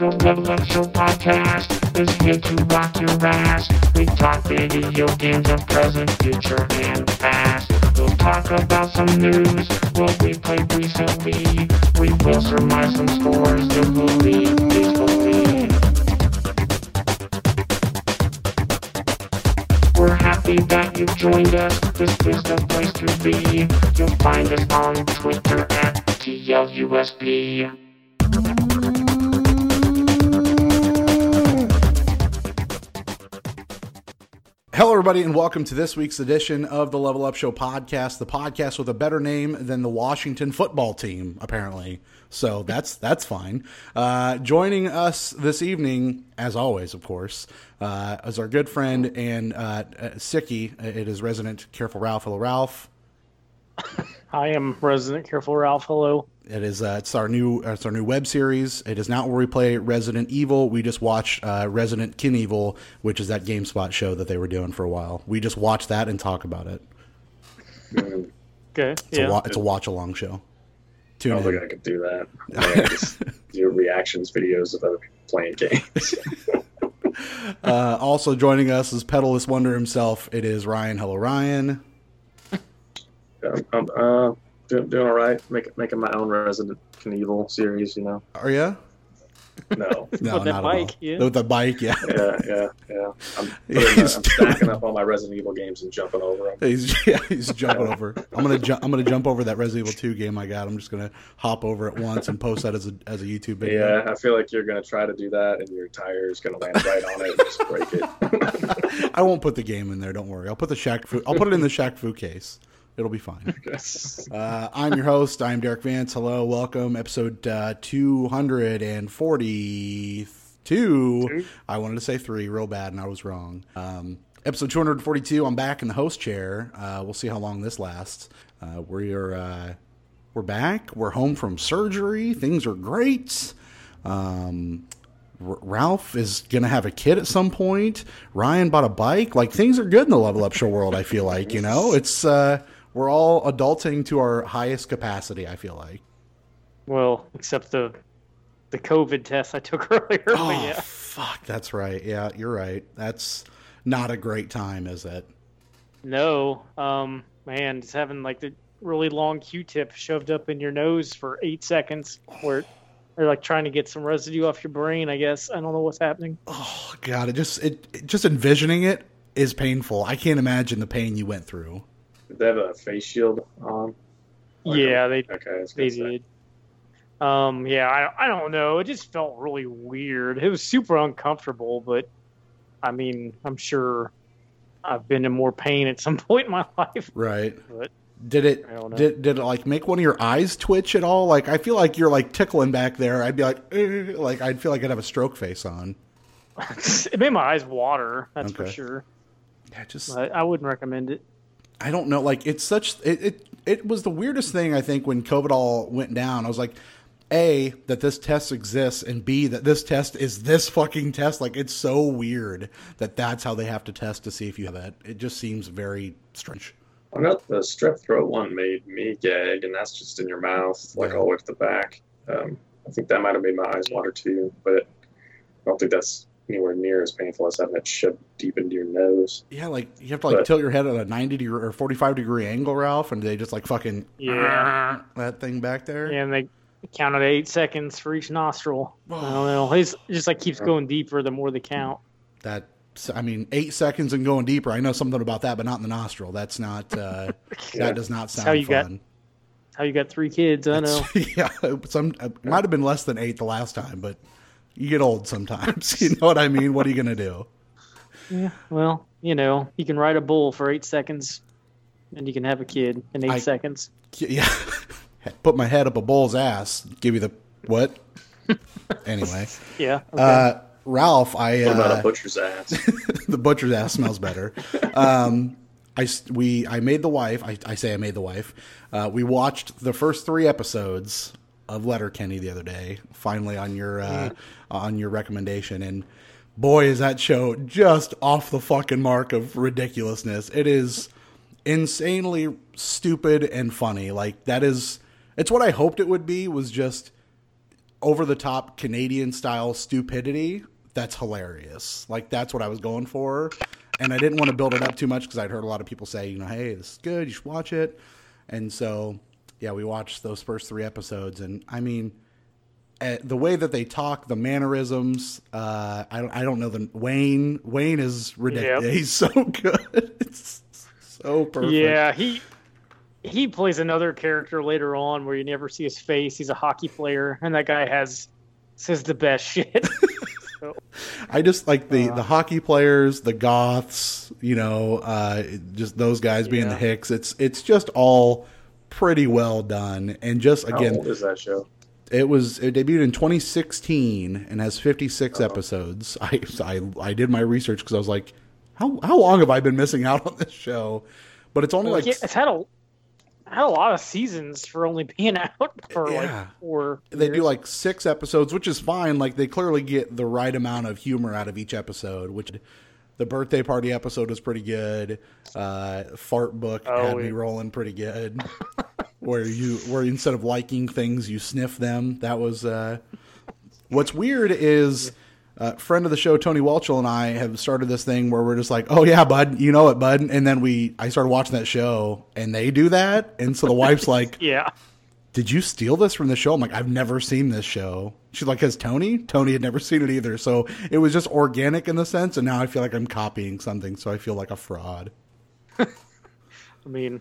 The Up Show podcast is here to rock your ass. We talk video games of present, future, and past. We'll talk about some news, what we played recently. We will surmise some scores, you'll believe, please believe. We're happy that you've joined us. This is the place to be. You'll find us on Twitter at TLUSB. Hello, everybody, and welcome to this week's edition of the Level Up Show podcast. The podcast with a better name than the Washington football team, apparently. So that's that's fine. Uh, joining us this evening, as always, of course, uh, is our good friend and uh, Sicky. It is resident Careful Ralph. Hello, Ralph. I am Resident Careful Ralph. Hello. It is uh, it's our new it's our new web series. It is not where we play Resident Evil. We just watched uh, Resident Kin Evil, which is that GameSpot show that they were doing for a while. We just watch that and talk about it. Okay. It's yeah. a wa- it's a watch along show. I Tune don't think. I could do that. I just do reactions videos of other people playing games. Uh, also joining us is Pedalist Wonder himself. It is Ryan. Hello, Ryan. um, um, uh, doing, doing all right. Make, making my own Resident Evil series, you know. Oh, Are you? No. No, With that not bike, at all. yeah. With the bike, yeah. Yeah, yeah, yeah. I'm, putting, He's I'm stacking up all my Resident Evil games and jumping over them. He's yeah, he's jumping over. I'm gonna jump. I'm gonna jump over that Resident Evil 2 game I got. I'm just gonna hop over it once and post that as a as a YouTube video. Yeah, I feel like you're gonna try to do that, and your tire is gonna land right on it and just break it. I won't put the game in there. Don't worry. I'll put the Shaq Fu. I'll put it in the Shaq Fu case. It'll be fine. Uh, I'm your host. I'm Derrick Vance. Hello, welcome. Episode uh, 242. I wanted to say three, real bad, and I was wrong. Um, episode 242. I'm back in the host chair. Uh, we'll see how long this lasts. Uh, we're uh, we're back. We're home from surgery. Things are great. Um, R- Ralph is going to have a kid at some point. Ryan bought a bike. Like things are good in the level up show world. I feel like you know it's uh, we're all adulting to our highest capacity. I feel like. Well, except the the COVID test I took earlier. Oh yeah. fuck, that's right. Yeah, you're right. That's not a great time, is it? No. Um. Man, just having like the really long Q-tip shoved up in your nose for eight seconds, where they're like trying to get some residue off your brain. I guess I don't know what's happening. Oh god, it just it, it just envisioning it is painful. I can't imagine the pain you went through. Did they have a face shield on? Like a- yeah, they Okay, that's they good. did. Um. Yeah. I I don't know. It just felt really weird. It was super uncomfortable, but I mean, I'm sure I've been in more pain at some point in my life. Right. But Did it I don't know. did did it like make one of your eyes twitch at all? Like I feel like you're like tickling back there. I'd be like like I'd feel like I'd have a stroke face on. it made my eyes water. That's for sure. Yeah, just I, I wouldn't recommend it. I don't know. Like it's such it, it it was the weirdest thing I think when COVID all went down. I was like, a that this test exists, and b that this test is this fucking test. Like it's so weird that that's how they have to test to see if you have it. It just seems very strange. I know the strep throat one made me gag, and that's just in your mouth, like Yeah. all the way to the back. Um, I think that might have made my eyes water too, but I don't think that's anywhere near as painful as having it shoved deep into your nose. Yeah, like you have to like But- tilt your head at a ninety degree or forty five degree angle, Ralph, and they just like fucking Yeah. that thing back there. And they counted eight seconds for each nostril. I don't know. It's it just like keeps going deeper the more they count. That I mean, eight seconds and going deeper. I know something about that, but not in the nostril. That's not. Uh, Yeah. That does not sound how you got- fun. How you got three kids? I know. yeah, some it might have been less than eight the last time, but you get old sometimes. you know what I mean? What are you gonna do? Yeah. Well, you know, you can ride a bull for eight seconds, and you can have a kid in eight I- seconds. Yeah, put my head up a bull's ass. Give you the what? anyway, Yeah. Okay. uh, Ralph, I What about uh, a butcher's ass? the butcher's ass smells better. Um, I s- we I made the wife. I, I say I made the wife. Uh, we watched the first three episodes of Letterkenny the other day. Finally on your uh, on your recommendation, and boy, is that show just off the fucking mark of ridiculousness. It is insanely stupid and funny. Like that is it's what I hoped it would be. Was just over the top Canadian style stupidity that's hilarious. Like that's what I was going for, and I didn't want to build it up too much because I'd heard a lot of people say, you know, hey, this is good, you should watch it, and so yeah, we watched those first three episodes, and I mean. Uh, the way that they talk, the mannerisms, uh, I don't, I don't know the Wayne. Wayne is ridiculous. Yep. He's so good. It's so perfect. Yeah, he he plays another character later on where you never see his face. He's a hockey player, and that guy has says the best shit. So, I just like the Uh. the hockey players, the goths, you know, uh, just those guys being the hicks. It's it's just all pretty well done, and just How again, old is that show? it was it debuted in 2016 and has 56 Oh. episodes. I, I I did my research because I was like, how how long have I been missing out on this show? But it's only like yeah, it's had a had a lot of seasons for only being out for Yeah. like four. they do like six episodes, which is fine. Like they clearly get the right amount of humor out of each episode. Which the birthday party episode was pretty good. Uh, Fart book Oh, had me rolling pretty good. where you where instead of liking things, you sniff them. That was. Uh, what's weird is. Uh, friend of the show Tony Welchel and I have started this thing where we're just like, oh yeah, bud, you know it, bud, and then we I started watching that show and they do that, and so the wife's like, yeah. Did you steal this from the show? I'm like, I've never seen this show. She's like, has Tony? Tony had never seen it either. So it was just organic in the sense, and now I feel like I'm copying something, so I feel like a fraud. I mean,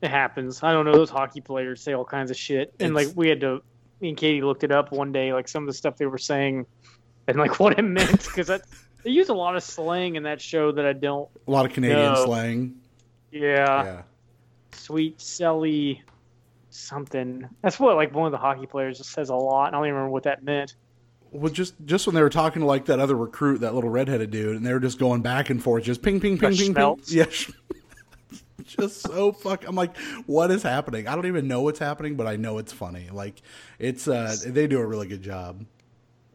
it happens. I don't know. Those hockey players say all kinds of shit, and It's- like we had to. Me and Katie looked it up one day, like some of the stuff they were saying, and like what it meant, because they use a lot of slang in that show that I don't. A lot of Canadian No. slang. Yeah, yeah. sweet Sally, something. That's what like one of the hockey players just says a lot. And I don't even remember what that meant. Well, just just when they were talking to like that other recruit, that little redheaded dude, and they were just going back and forth, just ping, ping, ping, ping, ping. Yeah. just so fuck. I'm like, what is happening? I don't even know what's happening, but I know it's funny. Like, it's uh, they do a really good job.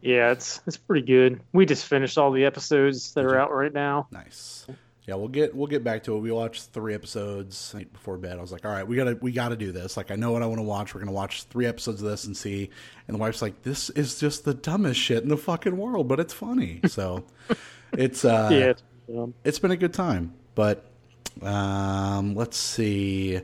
Yeah, it's it's pretty good. We just finished all the episodes that are out right now. Nice. Yeah, we'll get we'll get back to it. We watched three episodes before bed. I was like, all right, we gotta we gotta do this. Like, I know what I want to watch. We're gonna watch three episodes of this and see. And the wife's like, this is just the dumbest shit in the fucking world, but it's funny. So, it's uh, yeah, it's, um, it's been a good time. But um, let's see.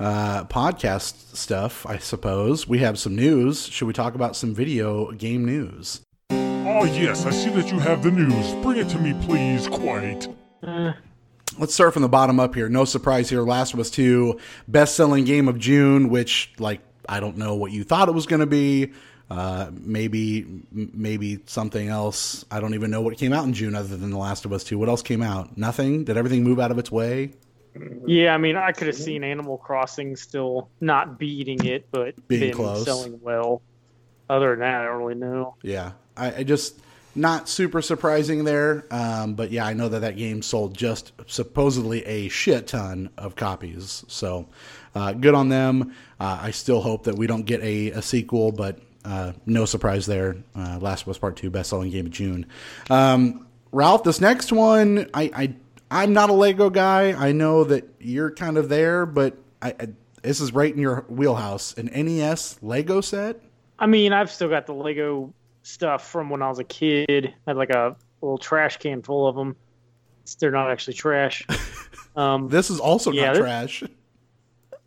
Uh, podcast stuff, I suppose. We have some news. Should we talk about some video game news? Oh, yes, I see that you have the news. Bring it to me, please, quite. Let's start from the bottom up here. No surprise here. Last of Us 2, best selling game of June, which, like, I don't know what you thought it was going to be. Uh, maybe, maybe something else. I don't even know what came out in June other than The Last of Us 2. What else came out? Nothing? Did everything move out of its way? Yeah, I mean, I could have seen Animal Crossing still not beating it, but Being been close. selling well. Other than that, I don't really know. Yeah, I, I just not super surprising there. Um, but yeah, I know that that game sold just supposedly a shit ton of copies. So uh, good on them. Uh, I still hope that we don't get a, a sequel, but uh, no surprise there. Uh, Last Us Part Two, best selling game of June. Um, Ralph, this next one, I, I I'm not a Lego guy. I know that you're kind of there, but I, I this is right in your wheelhouse. An NES Lego set. I mean, I've still got the Lego stuff from when I was a kid. I had like a little trash can full of them. They're not actually trash. Um, This is also Yeah, not this- trash.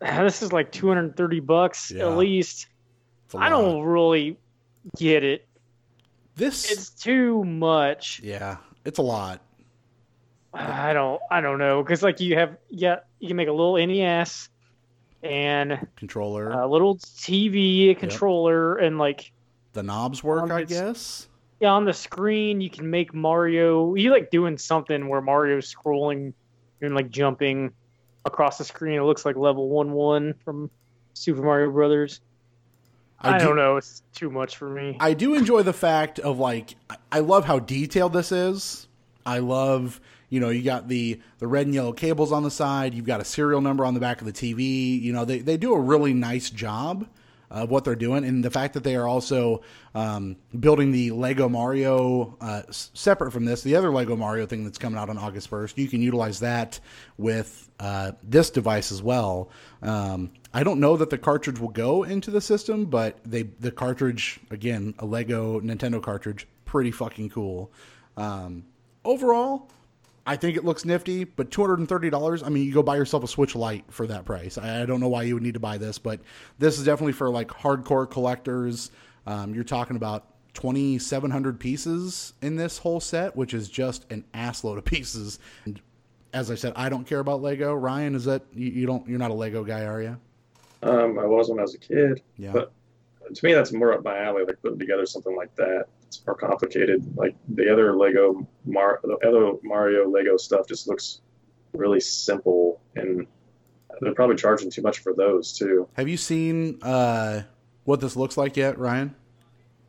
this is like 230 bucks Yeah. at least. I don't really get it. This, It's too much. yeah, it's a lot. I don't. I don't know because like you have yeah you can make a little NES and Controller, a little TV, a controller, and like the knobs work, I guess. yeah, on the screen you can make Mario. You like doing something where Mario's scrolling and like jumping across the screen. It looks like level one one from Super Mario Brothers. I, do, don't know. It's too much for me. I do enjoy the fact of like, I- I love how detailed this is. I love, you know, you got the the red and yellow cables on the side. You've got a serial number on the back of the TV. You know, they they do a really nice job. Of what they're doing, and the fact that they are also um, building the Lego Mario uh, separate from this, the other Lego Mario thing that's coming out on August first. You can utilize that with uh, this device as well. Um, I don't know that the cartridge will go into the system, but they the cartridge again, a Lego Nintendo cartridge, pretty fucking cool. Um, overall, I think it looks nifty, but two hundred and thirty dollars. I mean, you go buy yourself a Switch Lite for that price. I, I don't know why you would need to buy this, but this is definitely for like hardcore collectors. Um, you're talking about twenty seven hundred pieces in this whole set, which is just an assload of pieces. And as I said, I don't care about Lego. Ryan, is that you, you don't? You're not a Lego guy, are you? Um, I was when I was a kid, Yeah. but to me, that's more up my alley. Like putting together something like that. It's more complicated. Like the other Lego Mar, the other Mario Lego stuff just looks really simple, and they're probably charging too much for those too. Have you seen uh, what this looks like yet, Ryan?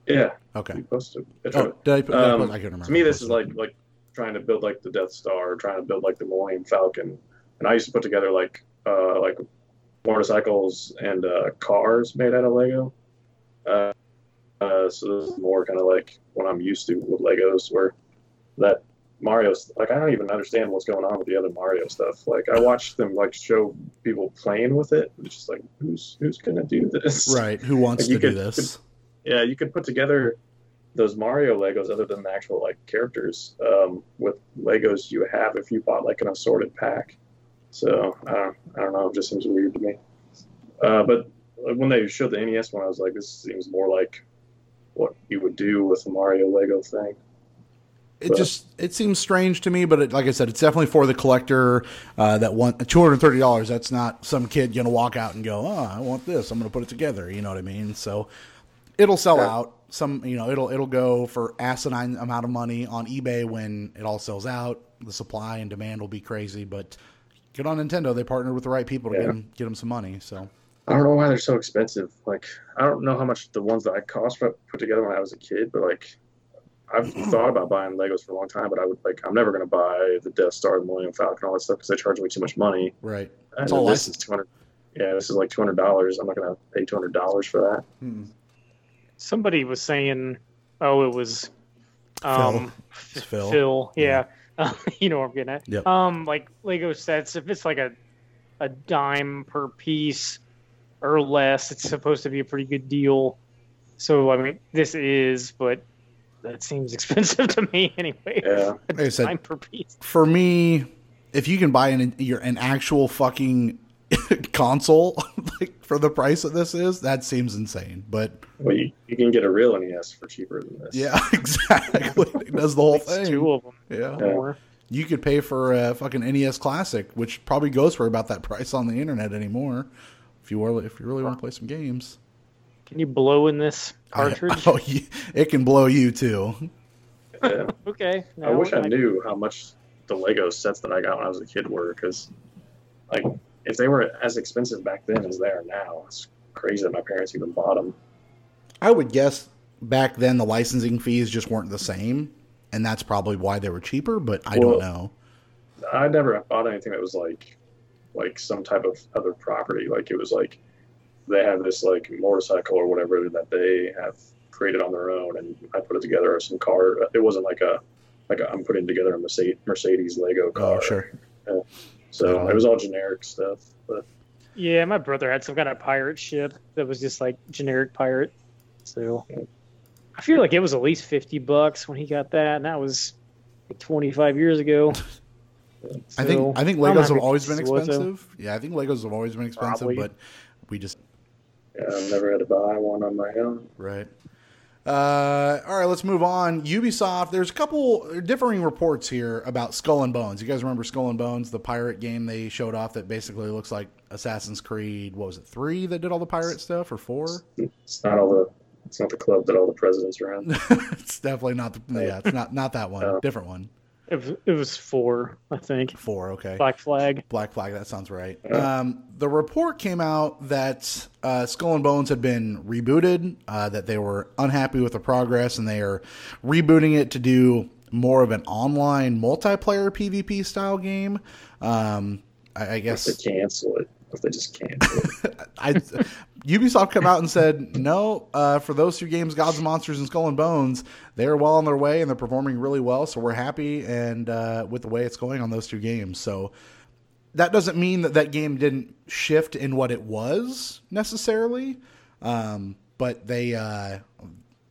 Yeah, Okay. posted. a picture of Oh, did I put, did I Um, I can't remember. to me, this is like like trying to build like the Death Star, trying to build like the Millennium Falcon. And I used to put together like uh, like motorcycles and uh, cars made out of Lego. Uh, uh, so this is more kind of like what I'm used to with Legos, where that Mario's like I don't even understand what's going on with the other Mario stuff. Like I watched them like show people playing with it. It's just like who's who's gonna do this? right. Who wants Like, to you do could- this? yeah, you could put together those Mario Legos other than the actual like characters um, with Legos you have if you bought like an assorted pack. So I don't, I don't know, it just seems weird to me. Uh, but when they showed the NES one, I was like, this seems more like what you would do with a Mario Lego thing. It But- just it seems strange to me, but it, like I said, it's definitely for the collector uh, that want two hundred thirty dollars. That's not some kid gonna walk out and go, "Oh, I want this. I'm gonna put it together." You know what I mean? So it'll sell Yeah. out. Some you know it'll it'll go for asinine amount of money on eBay when it all sells out. The supply and demand will be crazy, but good on Nintendo. They partnered with the right people to get them get them some money. So I don't know why they're so expensive. Like, I don't know how much the ones that I cost put put together when I was a kid, but like, I've thought about buying Legos for a long time, but I would like, I'm never going to buy the Death Star, the Millennium Falcon, all that stuff because they charge me too much money. right, And It's all this is two hundred. Yeah, this is like two hundred dollars. I'm not going to pay two hundred dollars for that. Hmm. Somebody was saying, oh, it was um, It's Phil. Phil. Yeah. you know what I'm getting at. Yep. Um, like Lego sets, if it's like a a dime per piece or less, it's supposed to be a pretty good deal. So I mean, this is, but that seems expensive to me anyway. Yeah, A Like I said- per piece. for me, if you can buy an your an actual fucking console like for the price that this is, that seems insane. But well, you, you can get a real NES for cheaper than this. yeah, exactly. It does the whole thing. two of them. Yeah. Yeah. You could pay for a fucking NES Classic, which probably goes for about that price on the internet anymore. If you were, if you really want to play some games, Can you blow in this cartridge? oh, it can blow you too. Yeah. okay. I wish I knew how much the Lego sets that I got when I was a kid were, because like if they were as expensive back then as they are now, it's crazy that my parents even bought them. I would guess back then the licensing fees just weren't the same, and that's probably why they were cheaper. But I don't know. I never bought anything that was like like some type of other property. Like it was like they have this like motorcycle or whatever that they have created on their own, and I put it together or some car. It wasn't like a like i am putting together a Mercedes, Mercedes Lego oh, car. Oh, sure. So it was all generic stuff. But Yeah, my brother had some kind of pirate ship that was just like generic pirate. So I feel like it was at least fifty bucks when he got that, and that was like twenty five years ago. I think I think I'm Legos have always been it was, though. expensive. Yeah, I think Legos have always been expensive, Probably. but we just yeah, I've never had to buy one on my own. right. Uh, all right, let's move on. Ubisoft. There's a couple differing reports here about Skull and Bones. You guys remember Skull and Bones, the pirate game they showed off that basically looks like Assassin's Creed. What was it? Three that did all the pirate stuff, or four? It's not all the it's not the club that all the presidents are in. it's definitely not. The, yeah, it's not not that one. Different one. It was, it was four, I think. Four. Okay. Black Flag. Black Flag. That sounds right. Um, the report came out that uh, Skull and Bones had been rebooted, uh, that they were unhappy with the progress, and they are rebooting it to do more of an online multiplayer PvP style game. Um, I, I To guess cancel it. if they just can't. it. I Ubisoft come out and said no uh, for those two games, Gods and Monsters and Skull and Bones. They're well on their way and they're performing really well. So we're happy and uh, with the way it's going on those two games. So that doesn't mean that that game didn't shift in what it was necessarily, um, but they uh,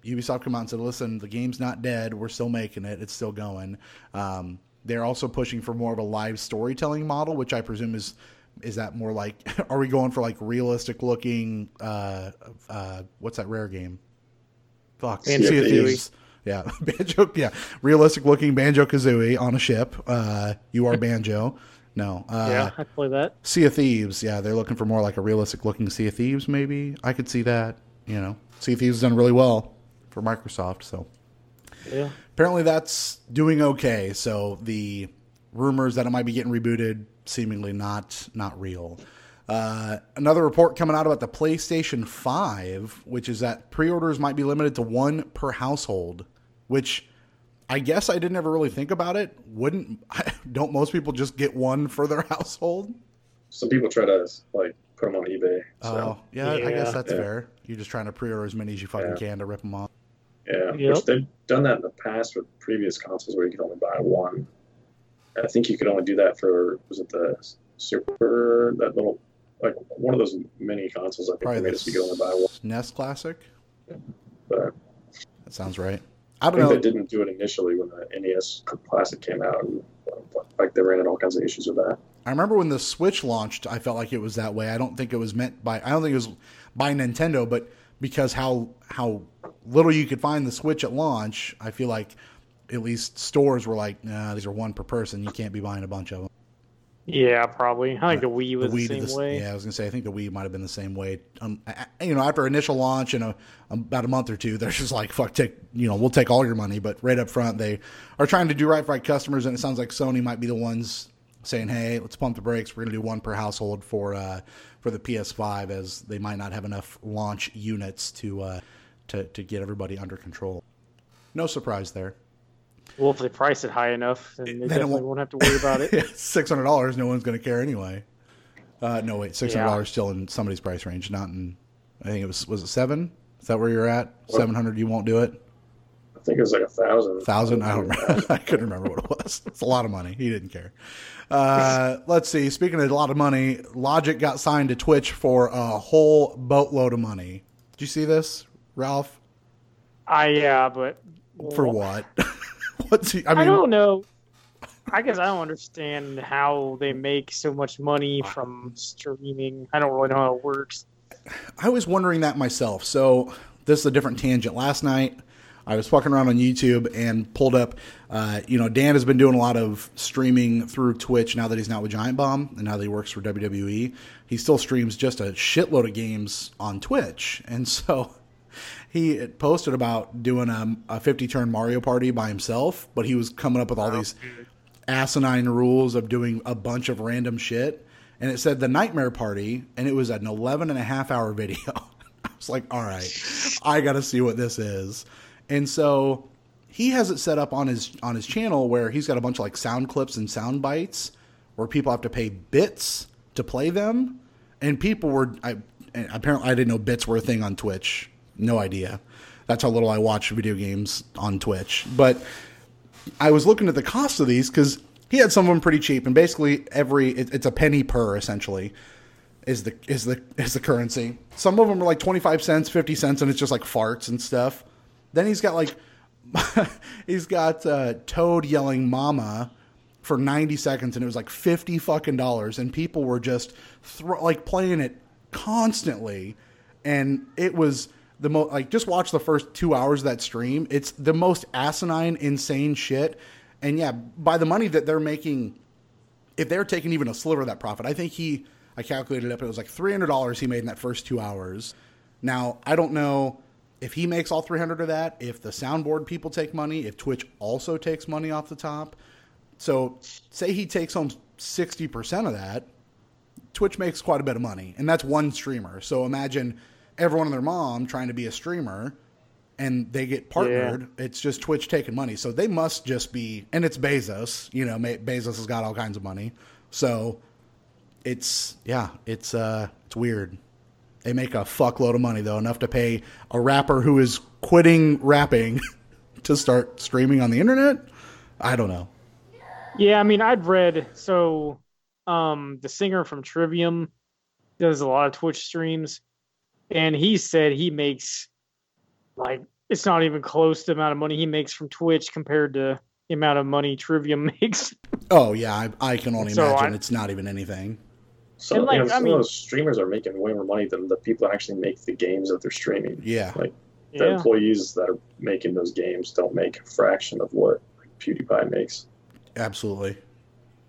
Ubisoft come out and said, "Listen, the game's not dead. We're still making it. It's still going." Um, they're also pushing for more of a live storytelling model, which I presume is is that more like are we going for like realistic looking uh uh what's that rare game fuck Banjo Sea of Kazooie. Thieves. yeah banjo yeah realistic looking banjo kazooie on a ship uh you are banjo no uh yeah, I play that. sea of thieves yeah they're looking for more like a realistic looking sea of thieves maybe i could see that you know sea of thieves done really well for microsoft so Yeah. apparently that's doing okay. So the rumors that it might be getting rebooted seemingly not not real. Uh, another report coming out about the PlayStation 5, which is that pre-orders might be limited to one per household, which I guess I didn't ever really think about it. Wouldn't don't most people just get one for their household? Some people try to like put them on eBay. So, Oh, yeah, I guess that's Yeah. fair. You're just trying to pre-order as many as you fucking Yeah. can to rip them off. yeah, Yep. which they've done that in the past with previous consoles where you could only buy one. I think you could only do that for was it the Super that little like one of those mini consoles. I think Probably they made us could only buy one. NES Classic. But That sounds right. I I don't think know. they didn't do it initially when the NES Classic came out. And, uh, like they ran into all kinds of issues with that. I remember when the Switch launched, I felt like it was that way. I don't think it was meant by I don't think it was by Nintendo, but because how how little you could find the Switch at launch, I feel like at least stores were like, nah, these are one per person. You can't be buying a bunch of them. Yeah, probably. I think the Wii was the, Wii same the- way. Yeah, I was gonna say I think the Wii might have been the same way. Um, I- you know, after initial launch and a, about a month or two, they're just like, "Fuck, take you know, we'll take all your money." But right up front, they are trying to do right by customers, and it sounds like Sony might be the ones saying, "Hey, let's pump the brakes. We're gonna do one per household for uh, for the PS5, as they might not have enough launch units to uh, to to get everybody under control." No surprise there. Well, if they price it high enough, then they Then definitely won't- won't have to worry about it. six hundred dollars. No one's going to care anyway. Uh, no, wait, six hundred dollars Yeah. still in somebody's price range, not in. I think it was was it seven? Is that where you're at? Seven hundred. You won't do it. I think it was like a thousand. Thousand. I don't remember. I couldn't remember what it was. It's a lot of money. He didn't care. Uh, let's see. Speaking of a lot of money, Logic got signed to Twitch for a whole boatload of money. Did you see this, Ralph? I yeah, but For what? What's he? I mean, I, don't know. I guess I don't understand how they make so much money from streaming. I don't really know how it works. I was wondering that myself. So this is a different tangent. Last night, I was fucking around on YouTube and pulled up. Uh, you know, Dan has been doing a lot of streaming through Twitch now that he's not with Giant Bomb and now that he works for WWE. He still streams just a shitload of games on Twitch, and so he posted about doing a, a 50 turn Mario Party by himself, but he was coming up with all these asinine rules of doing a bunch of random shit. And it said the Nightmare Party, and it was an 11 and a half hour video. I was like, all right, I got to see what this is. And so he has it set up on his on his channel where he's got a bunch of like sound clips and sound bites where people have to pay bits to play them. And people were I and apparently I didn't know bits were a thing on Twitch. No idea. That's how little I watch video games on Twitch. But I was looking at the cost of these because he had some of them pretty cheap, and basically every it, it's a penny per essentially is the is the is the currency. Some of them are like twenty five cents, fifty cents, and it's just like farts and stuff. Then he's got like he's got uh, Toad yelling "Mama" for ninety seconds, and it was like fifty fucking dollars, and people were just thro- like playing it constantly, and it was the most like just watch the first two hours of that stream. It's the most asinine, insane shit, and yeah, by the money that they're making if they're taking even a sliver of that profit, I think he, I calculated it up, it was like $300 he made in that first two hours. Now, I don't know if he makes all 300 of that, if the soundboard people take money, if Twitch also takes money off the top. So, say he takes home 60% of that, Twitch makes quite a bit of money, and that's one streamer. So, imagine everyone and their mom trying to be a streamer and they get partnered. It's just Twitch taking money. So they must just be, and it's Bezos. You know, Bezos has got all kinds of money. So it's yeah, it's uh, it's weird. They make a fuckload of money though, enough to pay a rapper who is quitting rapping to start streaming on the internet. I don't know. Yeah, I mean, I'd read so um the singer from Trivium does a lot of Twitch streams, and he said he makes like it's not even close to the amount of money he makes from Twitch compared to the amount of money Trivium makes. Oh yeah, I, I can only So imagine I- it's not even anything. So And, like, you know, I some mean- of those streamers are making way more money than the people that actually make the games that they're streaming. Yeah, like The Yeah, employees that are making those games don't make a fraction of what like, PewDiePie makes. absolutely.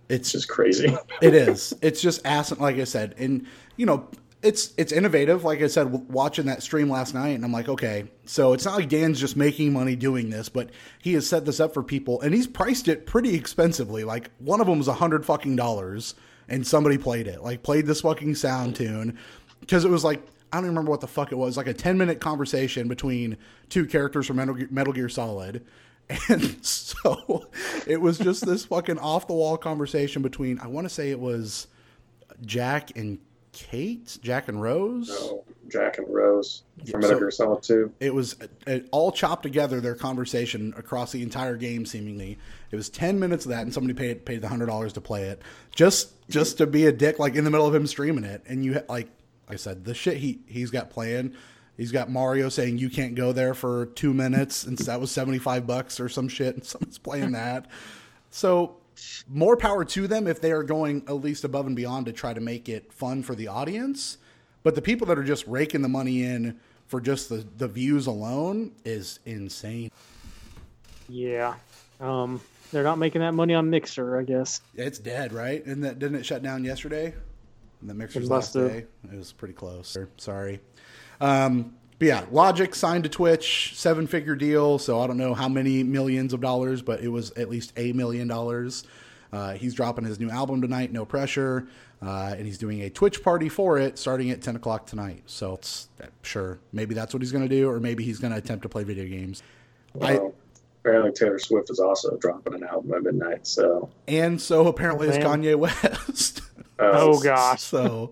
It's It's just crazy. It is. It's just ass. Like I said, and you know, it's it's innovative. Like I said, watching that stream last night, and I'm like, okay, so it's not like Dan's just making money doing this, but he has set this up for people, and he's priced it pretty expensively. Like one of them was a hundred fucking dollars, and somebody played it, like played this fucking sound tune, because it was like. I don't even remember what the fuck it was. Like a ten minute conversation between two characters from Metal Gear, Metal Gear Solid, and so it was just this fucking off the wall conversation between I want to say it was Jack and Kate, Jack and Rose. No, Jack and Rose from so- Metal Gear Solid 2. It was uh, all chopped together their conversation across the entire game. Seemingly, it was ten minutes of that, and somebody paid paid the hundred dollars to play it just just to be a dick, like in the middle of him streaming it. And you like I said, the shit he he's got playing. He's got Mario saying you can't go there for two minutes, and that was seventy five bucks or some shit, and someone's playing that. So more power to them if they are going at least above and beyond to try to make it fun for the audience. But the people that are just raking the money in for just the, the views alone is insane. yeah. Um, they're not making that money on Mixer, I guess. It's dead, right? And that didn't it shut down yesterday? And the mixer's last day. It was pretty close. Sorry. Um, but yeah, Logic signed to Twitch, seven figure deal. So I don't know how many millions of dollars, but it was at least a million dollars. Uh, he's dropping his new album tonight, No Pressure, uh, and he's doing a Twitch party for it starting at 10 o'clock tonight. So it's sure, maybe that's what he's going to do, or maybe he's going to attempt to play video games. I- Well, apparently Taylor Swift is also dropping an album at midnight. So, And so apparently is Kanye West. uh, Oh gosh. so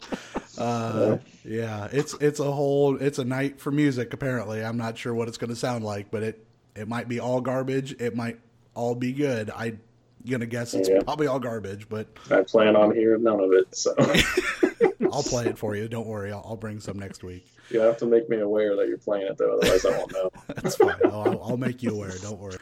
uh, yeah it's it's a whole it's a night for music apparently i'm not sure what it's going to sound like but it it might be all garbage it might all be good i'm gonna guess it's Yeah. probably all garbage but I plan on hearing none of it. So, i'll play it for you don't worry i'll, I'll bring some next week you have to make me aware that you're playing it, though. Otherwise, I won't know. That's fine. I'll, I'll- I'll make you aware. Don't worry.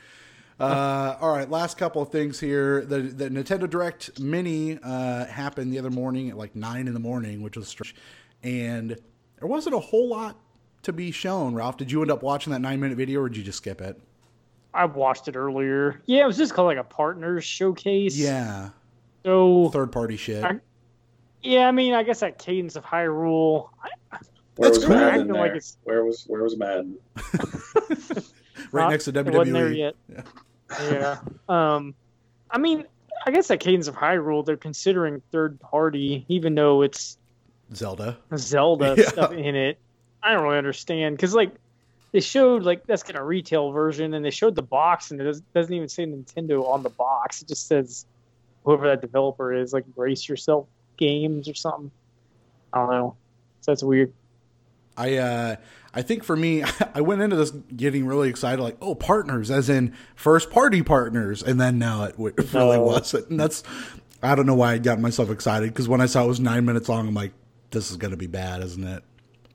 Uh, all right, last couple of things here. The the Nintendo Direct Mini uh, happened the other morning at like nine in the morning, which was strange, and there wasn't a whole lot to be shown. Ralph, did you end up watching that nine minute video, or did you just skip it? I watched it earlier. Yeah, it was just called like a partners showcase. Yeah, So third party shit. I- yeah, I mean, I guess that Cadence of Hyrule. I, Where That's was cool. Madden Acting like it's- Where was Where was Madden? right not- next to it wasn't there yet. Yeah. Yeah. Um, I mean, I guess that Cadence of Hyrule, they're considering third party, even though it's Zelda. Zelda Yeah. stuff in it. I don't really understand because like they showed like that's kind of retail version, and they showed the box, and it does, doesn't even say Nintendo on the box. It just says whoever that developer is, like Brace Yourself Games or something. I don't know. So that's weird. I uh I think for me, I went into this getting really excited, like, oh, partners, as in first party partners, and then now it, really No. wasn't. And that's I don't know why I got myself excited because when I saw it was nine minutes long, I'm like, this is gonna be bad, isn't it?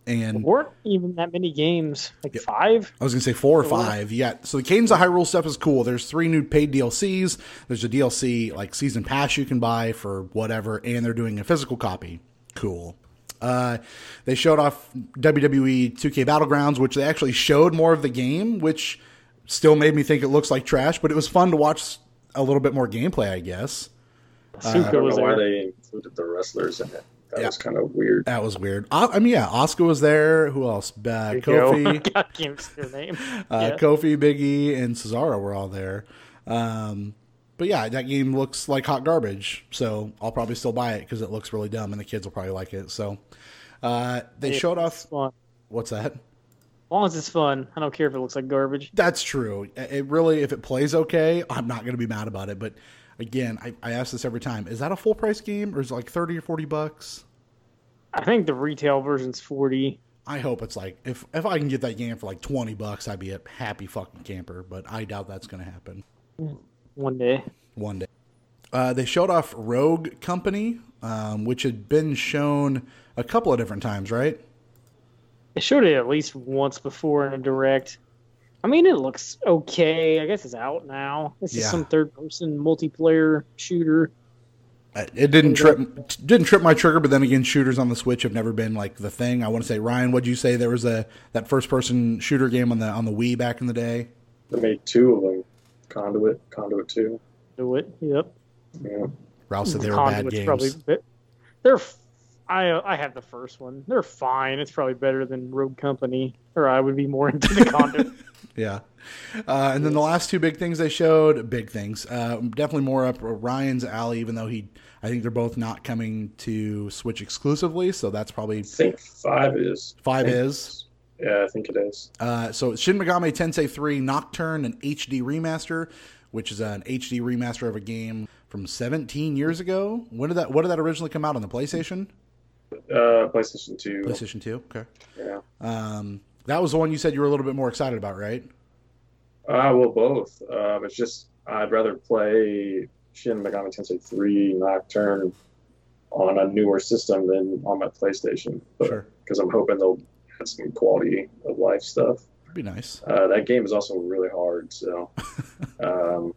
And weren't even that many games, like Yep. five. I was gonna say four or five. Yeah. So the Cadence of Hyrule stuff is cool. There's three new paid DLCs. There's a DLC like season pass you can buy for whatever, and they're doing a physical copy. Cool. Uh, they showed off WWE 2K Battlegrounds, which they actually showed more of the game, which still made me think it looks like trash, but it was fun to watch a little bit more gameplay, I guess. I Suka don't was know why they included the wrestlers in it. That Yeah. was kind of weird. That was weird. I, I mean, yeah, Oscar was there. Who else? Uh, Kofi. go. I can't see their name. Uh, Yeah. Kofi, Biggie, and Cesaro were all there. Um, but yeah, that game looks like hot garbage. So I'll probably still buy it because it looks really dumb, and the kids will probably like it. So uh, they Yeah, showed off. fun. What's that? As long as it's fun, I don't care if it looks like garbage. That's true. It really, if it plays okay, I'm not going to be mad about it. But again, I, I ask this every time: is that a full price game, or is it like thirty or forty bucks? I think the retail version's forty. I hope it's like if if I can get that game for like twenty bucks, I'd be a happy fucking camper. But I doubt that's going to happen one day. one day. Uh, they showed off Rogue Company, um, which had been shown a couple of different times, right? They showed it at least once before in a direct. I mean, it looks okay. I guess it's out now. This Yeah. is some third-person multiplayer shooter. Uh, It didn't trip didn't trip my trigger, but then again, shooters on the Switch have never been like the thing. I want to say, Ryan, what'd you say? There was a that first person shooter game on the on the Wii back in the day. They made two of them. Conduit, Conduit Two. Conduit. Yep. Yeah. Ralph said they were bad Conduit's games. probably bit- they're. I I have the first one. They're fine. It's probably better than Rogue Company, or I would be more into the Conduit. Yeah. Uh, and then the last two big things they showed, big things, uh, definitely more up Ryan's alley, even though he, I think they're both not coming to Switch exclusively. So that's probably I think five is. five is. Yeah, I think it is. Uh, so Shin Megami Tensei 3 Nocturne, an HD remaster, which is an HD remaster of a game from 17 years ago. When did that? What did that originally come out on the PlayStation? Uh, PlayStation Two. PlayStation 2. Okay. Yeah. Um, that was the one you said you were a little bit more excited about, right? Uh, well, both. Um, it's just I'd rather play Shin Megami Tensei 3 Nocturne on a newer system than on my PlayStation. Sure. Because I'm hoping they'll some quality of life stuff. That'd be nice. Uh, that game is also really hard, so um,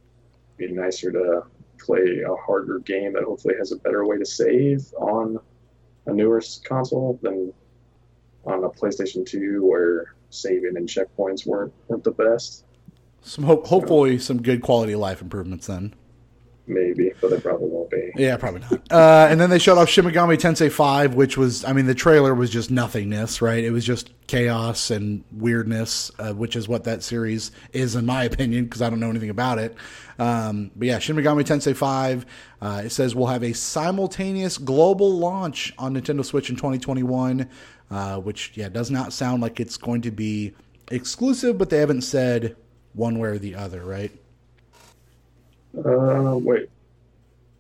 it'd be nicer to play a harder game that hopefully has a better way to save on a newer console than on a PlayStation 2 where saving and checkpoints weren't, weren't the best. Some hope, hopefully some good quality of life improvements then. Maybe, but they probably won't be. Yeah, probably not. Uh, and then they showed off Shin Megami Tensei 5, which was, I mean, the trailer was just nothingness, right? It was just chaos and weirdness, uh, which is what that series is, in my opinion, because I don't know anything about it. Um, but yeah, Shin Megami Tensei 5, uh, it says we'll have a simultaneous global launch on Nintendo Switch in 2021, uh, which, yeah, does not sound like it's going to be exclusive, but they haven't said one way or the other, right? Uh, wait.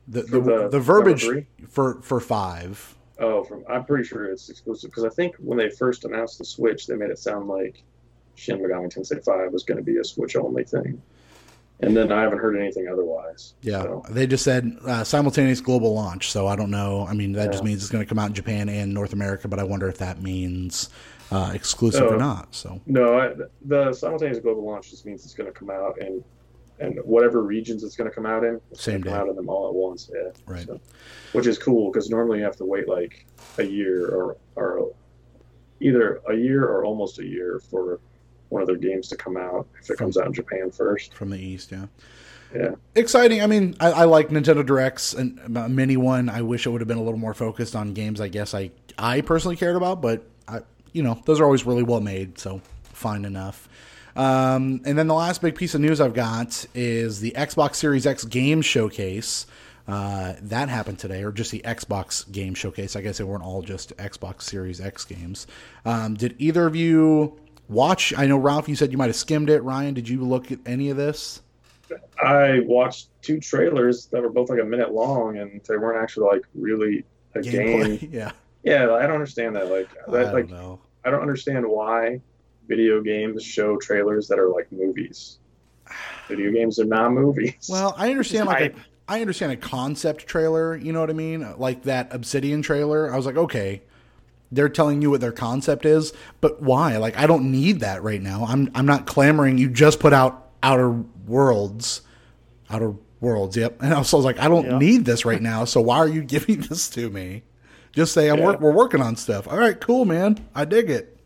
The, the, the the verbiage for, for 5. Oh, from I'm pretty sure it's exclusive because I think when they first announced the Switch, they made it sound like Shin Megami Tensei 5 was going to be a Switch only thing, and then I haven't heard anything otherwise. Yeah, So, they just said uh, simultaneous global launch. So I don't know. I mean, that just means it's going to come out in Japan and North America. But I wonder if that means uh, exclusive or not. So no, I, the simultaneous global launch just means it's going to come out in and whatever regions it's going to come out in, Same day. out in them all at once. Yeah, Right. So, which is cool because normally you have to wait like a year or or either a year or almost a year for one of their games to come out if it comes out in Japan first. from the east, yeah, Yeah. exciting. I mean, I, I like Nintendo Directs and mini one. I wish it would have been a little more focused on games. I guess I I personally cared about, but I you know those are always really well made. So fine enough. Um, and then the last big piece of news I've got is the Xbox Series X game showcase. Uh, that happened today, or just the Xbox game showcase. I guess they weren't all just Xbox Series X games. Um, did either of you watch? I know Ralph, you said you might have skimmed it. Ryan, did you look at any of this? I watched two trailers that were both like a minute long, and they weren't actually like really a game. Yeah, Yeah, I don't understand that. Like I don't like know. I don't understand why video games show trailers that are like movies. Video games are not movies. Well, I understand like hype. a, I understand a concept trailer, you know what I mean? Like that Obsidian trailer. I was like, okay, they're telling you what their concept is, but why? Like I don't need that right now. I'm I'm not clamoring you just put out Outer Worlds. Outer Worlds, yep. And I was, I was like, I don't Yeah. need this right now, so why are you giving this to me? Just say I'm Yeah. work, we're working on stuff. All right, cool, man. I dig it.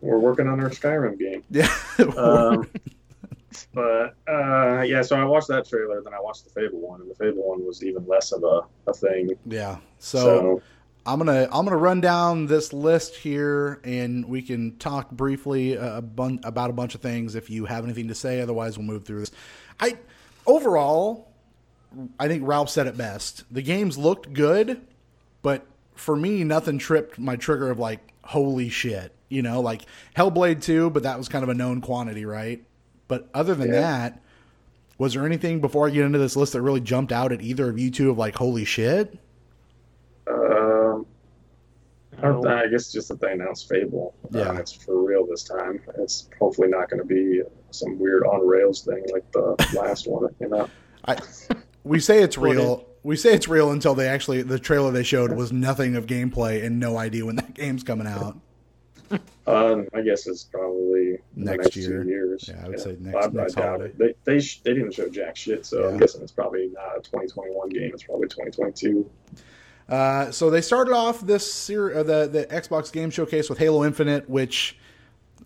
We're working on our Skyrim game. Yeah. Um, but uh, yeah, so I watched that trailer, then I watched the Fable one, and the Fable one was even less of a, a thing. yeah. So, so I'm gonna I'm gonna run down this list here, and we can talk briefly a bun- about a bunch of things if you have anything to say. Otherwise, we'll move through this. I overall, I think Ralph said it best. The games looked good, but for me, nothing tripped my trigger of like holy shit. You know, like Hellblade two, but that was kind of a known quantity, right? But other than Yeah. that, Was there anything before I get into this list that really jumped out at either of you two of like, holy shit? Um, I. I guess just that they announced Fable. Yeah. Um, it's for real this time. It's hopefully not going to be some weird on rails thing like the last one that came out. I, we say it's real. We say it's real until they actually the trailer they showed was nothing of gameplay and no idea when that game's coming out. Um, I guess it's probably Next next, year. two years. Yeah, I would say next- I, I next doubt holiday. it. They they, sh- they didn't show jack shit, so Yeah. I'm guessing it's probably not a 2021 game. It's probably 2022. Uh, so they started off this ser- uh, the the Xbox Game Showcase with Halo Infinite, which,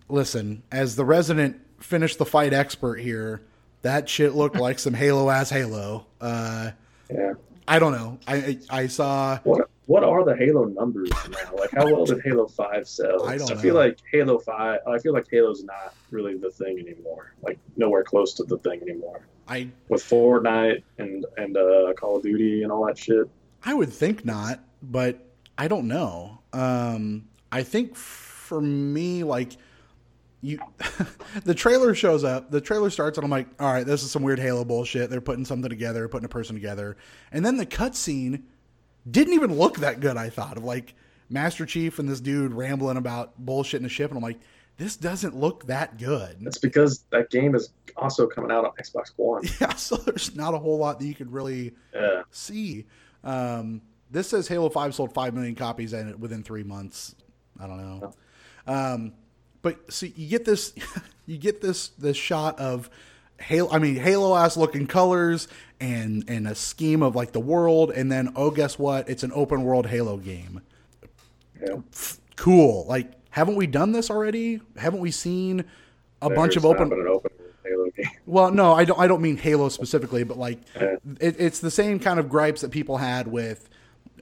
listen, as the resident finish the fight expert here, that shit looked like some Halo ass Halo. Uh, Yeah. I don't know. I I, I saw. What what are the Halo numbers now? Like how well did Halo Five sell? I don't feel know. like Halo Five. I feel like Halo's not really the thing anymore. Like nowhere close to the thing anymore. I With Fortnite and and uh, Call of Duty and all that shit. I would think not, but I don't know. Um, I think for me, like you, the trailer shows up. The trailer starts, and I'm like, all right, this is some weird Halo bullshit. They're putting something together, putting a person together, and then the cutscene didn't even look that good. I thought of like Master Chief and this dude rambling about bullshit in a ship, and I'm like, this doesn't look that good. That's because that game is also coming out on Xbox One. Yeah, so there's not a whole lot that you could really Yeah. see. Um, this says Halo Five sold five million copies and within three months. I don't know. Um, but see, you get this, you get this this shot of Halo. I mean, Halo ass looking colors and and a scheme of like the world, and then oh, guess what? It's an open world Halo game. Yeah. Cool. Like, haven't we done this already? Haven't we seen a bunch of open? an open Halo game. Well, no, I don't. I don't mean Halo specifically, but like Yeah. it, it's the same kind of gripes that people had with,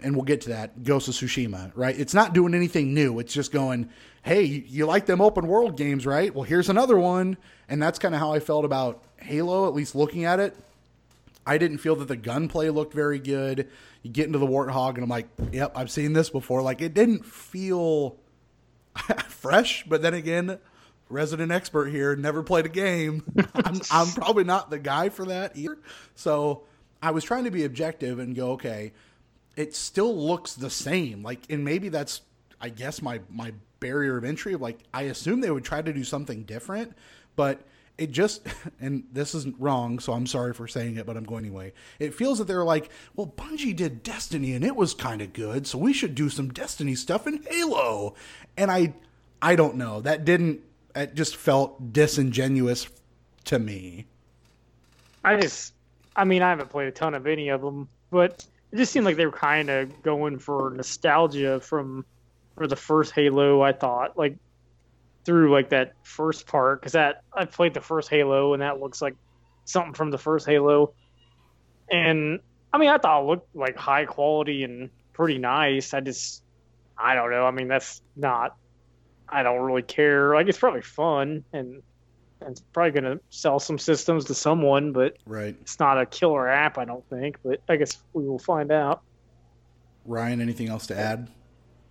and we'll get to that. Ghost of Tsushima, right? It's not doing anything new. It's just going, hey, you, like them open world games, right? Well, here's another one, and that's kind of how I felt about Halo. At least looking at it, I didn't feel that the gunplay looked very good. You get into the Warthog, and I'm like, yep, I've seen this before. Like it didn't feel fresh, but then again, resident expert here, never played a game. I'm, I'm probably not the guy for that either. So I was trying to be objective and go, okay, it still looks the same. Like, and maybe that's, I guess, my my barrier of entry. Like, I assume they would try to do something different, but it just, and this isn't wrong, so I'm sorry for saying it, but I'm going anyway. It feels that they're like, well, Bungie did Destiny and it was kind of good, so we should do some Destiny stuff in Halo. And I, I don't know. That didn't. It just felt disingenuous to me. I just, I mean, I haven't played a ton of any of them, but it just seemed like they were kind of going for nostalgia from, for the first Halo. I thought like through like that first part because that I played the first Halo and that looks like something from the first Halo, and I mean I thought it looked like high quality and pretty nice. I just, I don't know. I mean that's not. I don't really care. Like it's probably fun and. And It's probably going to sell some systems to someone, but Right. it's not a killer app, I don't think, but I guess we will find out. Ryan, anything else to add?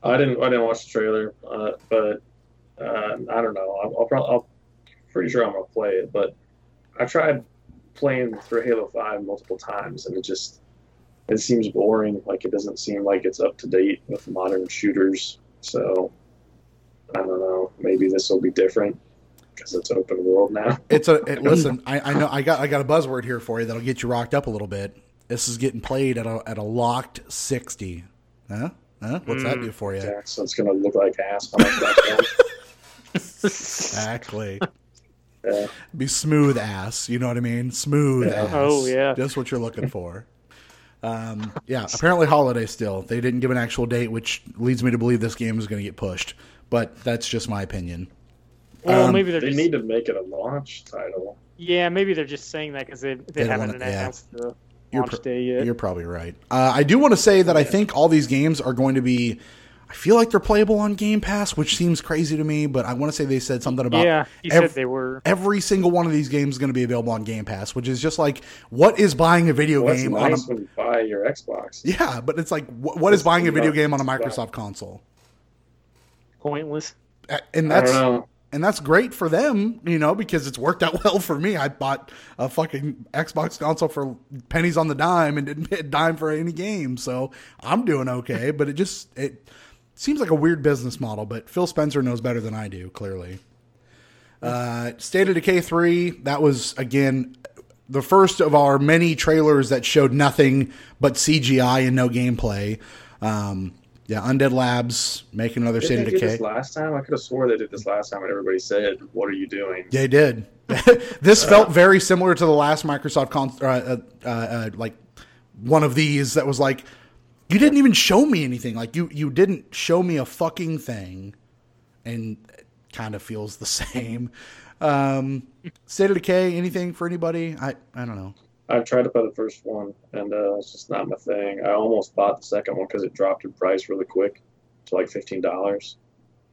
I didn't. I didn't watch the trailer, uh, but uh, I don't know. I'll, I'll probably. I'll, pretty sure I'm gonna play it, but I tried playing through Halo Five multiple times, and it just it seems boring. Like it doesn't seem like it's up to date with modern shooters. So I don't know. Maybe this will be different because it's open world now. It's a it, listen. I, I know I got I got a buzzword here for you that'll get you rocked up a little bit. This is getting played at a at a locked sixty. Huh? Huh? What's that Mm. do for you? Yeah, so it's gonna look like ass on my platform. Exactly. Yeah. Be smooth ass. You know what I mean? Smooth Yeah. ass. Oh, yeah. Just what you're looking for. Um, yeah. Apparently, holiday still. They didn't give an actual date, which leads me to believe this game is going to get pushed. But that's just my opinion. Well, Um, maybe they're They just need to make it a launch title. yeah, maybe they're just saying that because they, they, They haven't wanna- yeah. announced the You're launch pr- day yet. You're probably right. Uh, I do want to say that I think all these games are going to be. I feel like they're playable on Game Pass, which seems crazy to me. But I want to say they said something about yeah, he ev- said they were. every single one of these games is going to be available on Game Pass, which is just like what is buying a video Well, that's game on a when you buy your Xbox. yeah, but it's like what, what is buying a video game on a Microsoft console? Pointless. A- And I that's don't know. And that's great for them, you know, because it's worked out well for me. I bought a fucking Xbox console for pennies on the dime and didn't pay a dime for any game, so I'm doing okay. but it just it seems like a weird business model. But Phil Spencer knows better than I do, clearly. Uh, State of Decay three that was again the first of our many trailers that showed nothing but CGI and no gameplay. Um, yeah, Undead Labs making another State Didn't of Decay. this last time? I could have swore they did this last time, and everybody said, "What are you doing?" They did. this felt very similar to the last Microsoft con- uh, uh, uh, uh, like one of these that was like, you didn't even show me anything. Like you you didn't show me a fucking thing, and it kind of feels the same. Um, State of Decay, anything for anybody? I I don't know. I've tried to play the first one, and uh, it's just not my thing. I almost bought the second one because it dropped in price really quick to like fifteen dollars,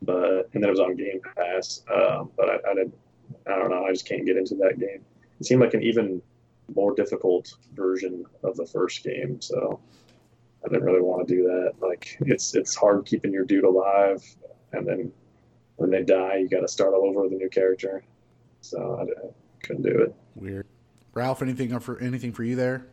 but and then it was on Game Pass. Um, but I, I didn't. I don't know. I just can't get into that game. It seemed like an even more difficult version of the first game, so I didn't really want to do that. Like it's it's hard keeping your dude alive, and then when they die, you got to start all over with a new character. So I, I couldn't do it. Weird. Ralph, anything for anything for you there?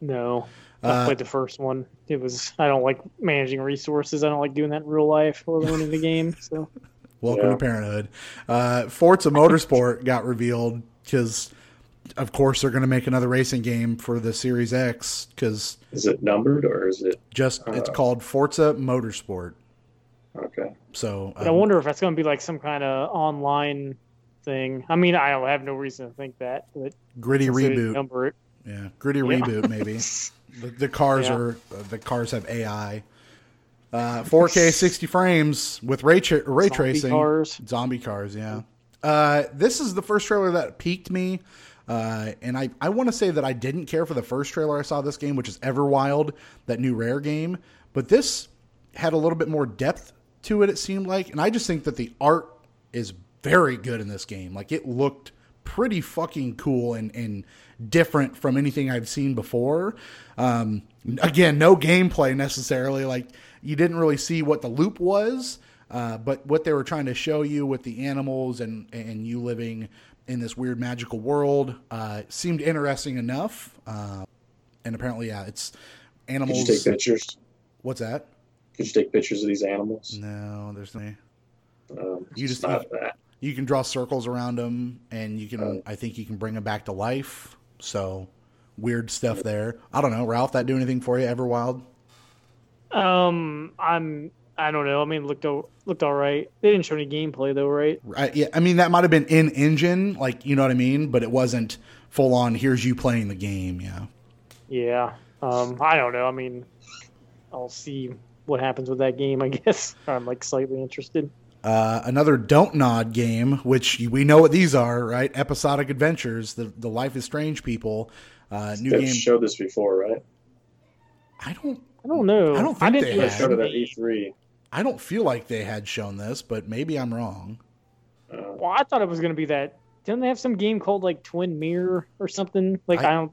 No, I Uh, played the first one. It was I don't like managing resources. I don't like doing that in real life or running the game. So Welcome Yeah. to Parenthood. Uh, Forza Motorsport got revealed because, of course, they're going to make another racing game for the Series X because Is it numbered or is it just it's Uh. called Forza Motorsport. okay? So But I um, wonder if that's going to be like some kind of online thing. I mean, I have no reason to think that. But gritty since they didn't reboot. Number it. Yeah, gritty Yeah. reboot maybe. the, the cars Yeah. are uh, the cars have AI. Uh, 4K 60 frames with ray tra- ray Zombie tracing. cars. Zombie cars, yeah. Uh, this is the first trailer that piqued me. Uh, and I, I want to say that I didn't care for the first trailer I saw this game, which is Everwild, that new Rare game. But this had a little bit more depth to it, it seemed like. And I just think that the art is very good in this game. Like, it looked pretty fucking cool and, and different from anything I've seen before. Um, again, no gameplay necessarily. Like, you didn't really see what the loop was. Uh, but what they were trying to show you with the animals and and you living in this weird magical world uh, seemed interesting enough. Uh, and apparently, yeah, it's animals. you take pictures? What's that? Could you take pictures of these animals? No, there's no. Um, You just- not that. You can draw circles around them, and you can. Oh. I think you can bring them back to life. So weird stuff there. I don't know, Ralph. That do anything for you? Everwild? Um, I'm. I don't know. I mean, looked o- looked all right. They didn't show any gameplay though, right? right yeah, I mean that might have been in engine, like you know what I mean, but it wasn't full on. Here's you playing the game. Yeah. Yeah. Um, I don't know. I mean, I'll see what happens with that game. I guess I'm like slightly interested. Uh, another Don't Nod game, which we know what these are, right? Episodic adventures, the the Life is Strange people. Uh, new They've game. showed this before, right? I don't. I don't know. I don't think didn't they see They it have. showed it at. E3. I don't feel like they had shown this, but maybe I'm wrong. Uh, Well, I thought it was gonna be that. Didn't they have some game called like Twin Mirror or something? Like I- I, don't.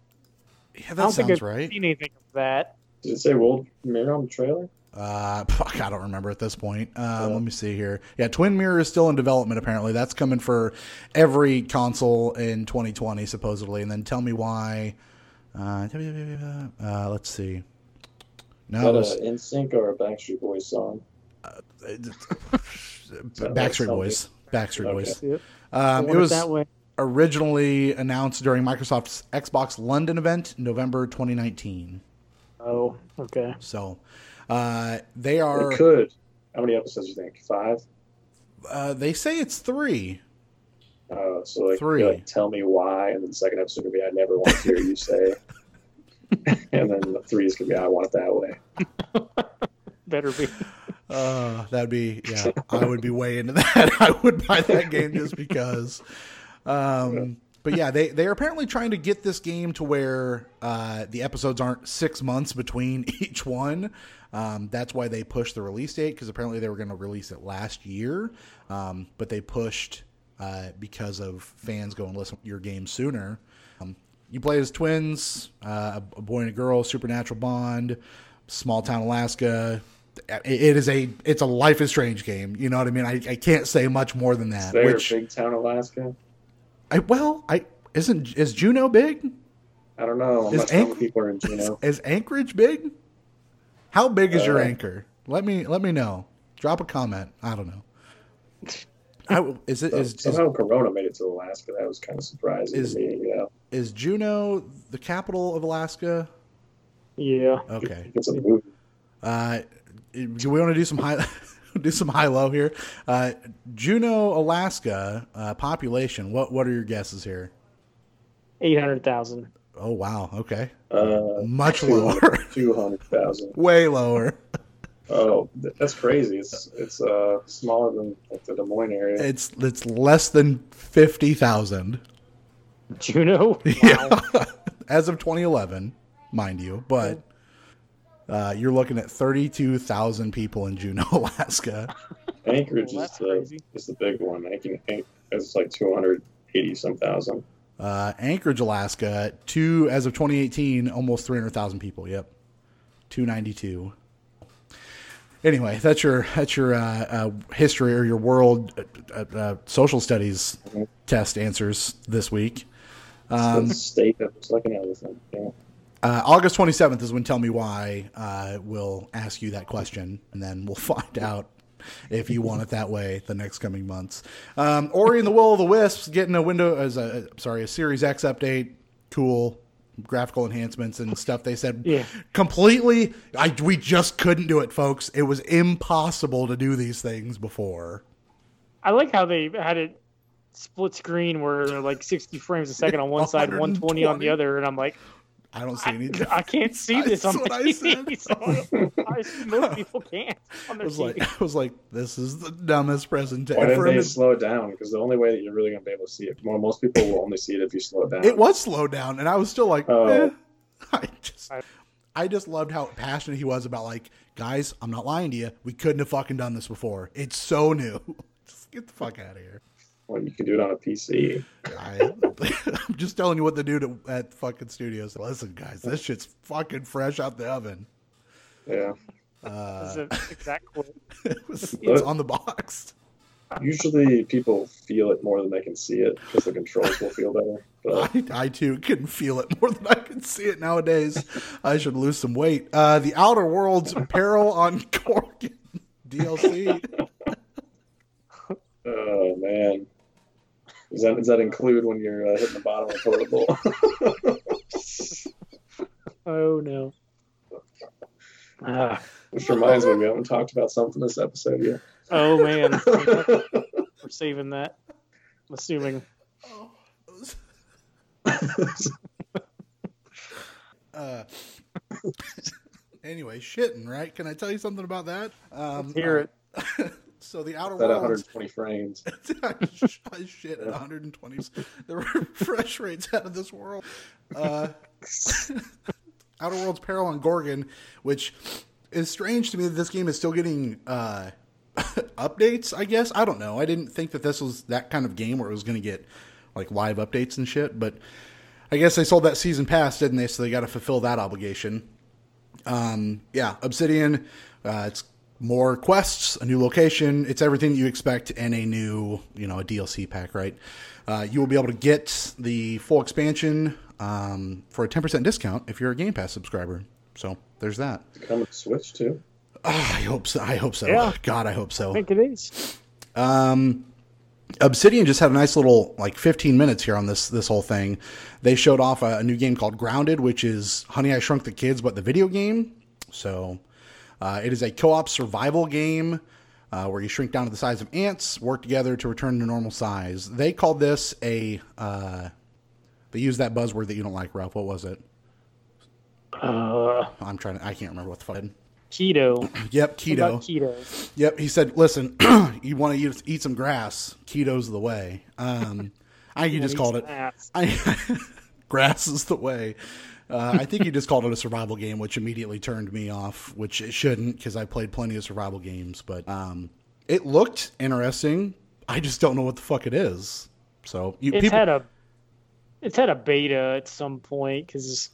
Yeah, I that don't think sounds I've right. seen anything of that. did it say World Mirror on the trailer? Uh, fuck, I don't remember at this point. Um, Yeah. Let me see here. Yeah, Twin Mirror is still in development. Apparently, that's coming for every console in 2020, supposedly. And then tell me why. Uh, uh, let's see. Is No, that it was, an NSYNC or a Backstreet Boys song? Backstreet Boys. Backstreet Okay. Boys. Yep. Um, it was that way. originally announced during Microsoft's Xbox London event, November 2019. Oh, okay. So uh, they are. It could. How many episodes do you think? Five? Uh, they say it's three. Uh, so like, Three. like, tell me why, and then the second episode could be, I never want to hear you say. and then the three is gonna be, I want it that way. Better be. Uh, that'd be yeah. I would be way into that. I would buy that game just because. Um, but yeah, they they are apparently trying to get this game to where uh, the episodes aren't six months between each one. Um, that's why they pushed the release date because apparently they were going to release it last year, um, but they pushed uh, because of fans going listen to your game sooner. Um, you play as twins, uh, a boy and a girl, supernatural bond, small town Alaska. it is a it's a Life is Strange game. You know what I mean? I, I can't say much more than that. Is there which big town Alaska? I well I isn't is Juneau big? I don't know. I'm Is not sure how Anch- people are in Juneau. Is Anchorage big? How big is your Uh, anchor? Let me let me know. Drop a comment. I don't know. I, is it So, is, is Corona made it to Alaska. That was kind of surprising Is- to me. Yeah, is Juneau the capital of Alaska? Yeah. Okay. it's a movie. Uh, do we want to do some high do some high low here? Uh, Juneau, Alaska uh, population. What what are your guesses here? Eight hundred thousand. Oh wow. Okay. Uh, Much lower. two hundred thousand. Way lower. Oh, that's crazy. It's it's uh smaller than like the Des Moines area. It's it's less than fifty thousand. Juneau. Yeah. As of 2011, mind you, but uh, you're looking at 32,000 people in Juneau, Alaska. Anchorage Well, is the crazy. is the big one. I can it's like two hundred eighty some thousand. Uh, Anchorage, Alaska, two as of 2018, almost 300,000 people. Yep, 292. Anyway, that's your that's your uh, uh, history or your world uh, uh, uh, social studies test answers this week. Um, state that looks like an elephant. Yeah. Uh, August 27th is when Tell Me Why uh, will ask you that question, and then we'll find out if you want it that way the next coming months. Um, Ori and the Will of the Wisps getting a window as a sorry a Series X update. Cool graphical enhancements and stuff. They said Yeah. completely. I we just couldn't do it, folks. It was impossible to do these things before. I like how they had it split screen where like sixty frames a second on one side, one twenty on the other, and I'm like, I don't see any. I, I can't see this That's on what I TV. so I assume most people can't on I their was TV. like, I was like, this is the dumbest presentation. Why presentation. didn't they slow it down? Because the only way that you're really gonna be able to see it, well, most people will only see it if you slow it down. It was slowed down, and I was still like, Oh. eh. I just, I- I just loved how passionate he was about like, guys, I'm not lying to you. We couldn't have fucking done this before. It's so new. Just get the fuck out of here. Well, you can do it on a PC. I, I'm just telling you what the dude at, at fucking studios. Listen, guys, this shit's fucking fresh out the oven. Yeah. That's the exact quote. It was, it's on the box. Usually people feel it more than they can see it because the controls will feel better. But I, I too can feel it more than I can see it nowadays. I should lose some weight. Uh, the Outer Worlds Peril on Gorgon DLC. oh man, does that does that include when you're uh, hitting the bottom of the portable? Oh no. Ah. Which reminds me, we haven't talked about something this episode yet. oh man. We're saving that. I'm assuming. Uh, anyway, shitting, right? Can I tell you something about that? Um, Let's hear it. So the Outer That Worlds. 120 frames. I shit at 120. The refresh rates out of this world. Uh, Outer Worlds Peril on Gorgon, which is strange to me that this game is still getting uh, updates. I guess I don't know. I didn't think that this was that kind of game where it was going to get like live updates and shit. But I guess they sold that season pass, didn't they? So they got to fulfill that obligation. Um, yeah, Obsidian. Uh, it's more quests, a new location. It's everything that you expect in a new, you know, a DLC pack, right? Uh, you will be able to get the full expansion um, for a 10% discount if you're a Game Pass subscriber. So there's that. Come to Switch too. Ah, I hope so. I hope so. Yeah. God, I hope so. I think it is. Um, Obsidian just had a nice little like 15 minutes here on this this whole thing. They showed off a, a new game called Grounded, which is Honey I Shrunk the Kids, but the video game. So uh, it is a co-op survival game uh, where you shrink down to the size of ants, work together to return to normal size. They called this a. Uh, they used that buzzword that you don't like, Ralph. What was it? Uh, I'm trying to. I can't remember what the fuck. keto. Yep, keto. about keto. Yep, he said, "Listen, you want to eat, eat some grass? Keto's the way." Um, I you just called it. I, grass is the way. Uh, I think he just called it a survival game, which immediately turned me off. Which it shouldn't, because I played plenty of survival games. But um, it looked interesting. I just don't know what the fuck it is. So you It's people, had a it's had a beta at some point because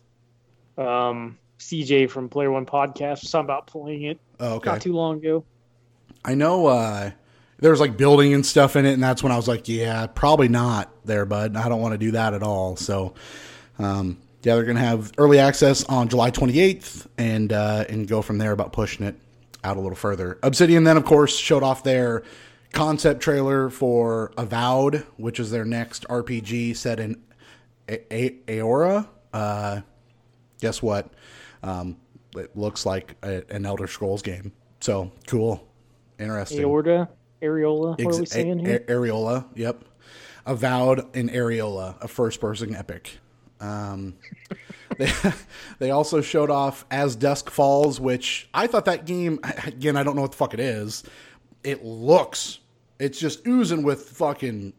um CJ from Player One Podcast was talking about playing it Oh, okay. not too long ago. I know uh, there's like building and stuff in it, and that's when I was like, yeah, probably not there, bud. I don't want to do that at all. So, um, yeah, they're gonna have early access on July 28th, and uh, and go from there about pushing it out a little further. Obsidian then, of course, showed off their concept trailer for Avowed, which is their next RPG set in A- A- Aora. Uh, guess what? Um, it looks like a, an Elder Scrolls game. So cool, interesting. Aorta, Areola. What Ex- are we saying here? A- Areola, yep. Avowed in Areola, a first-person epic. Um, they they also showed off As Dusk Falls, which I thought that game. Again, I don't know what the fuck it is. It looks, it's just oozing with fucking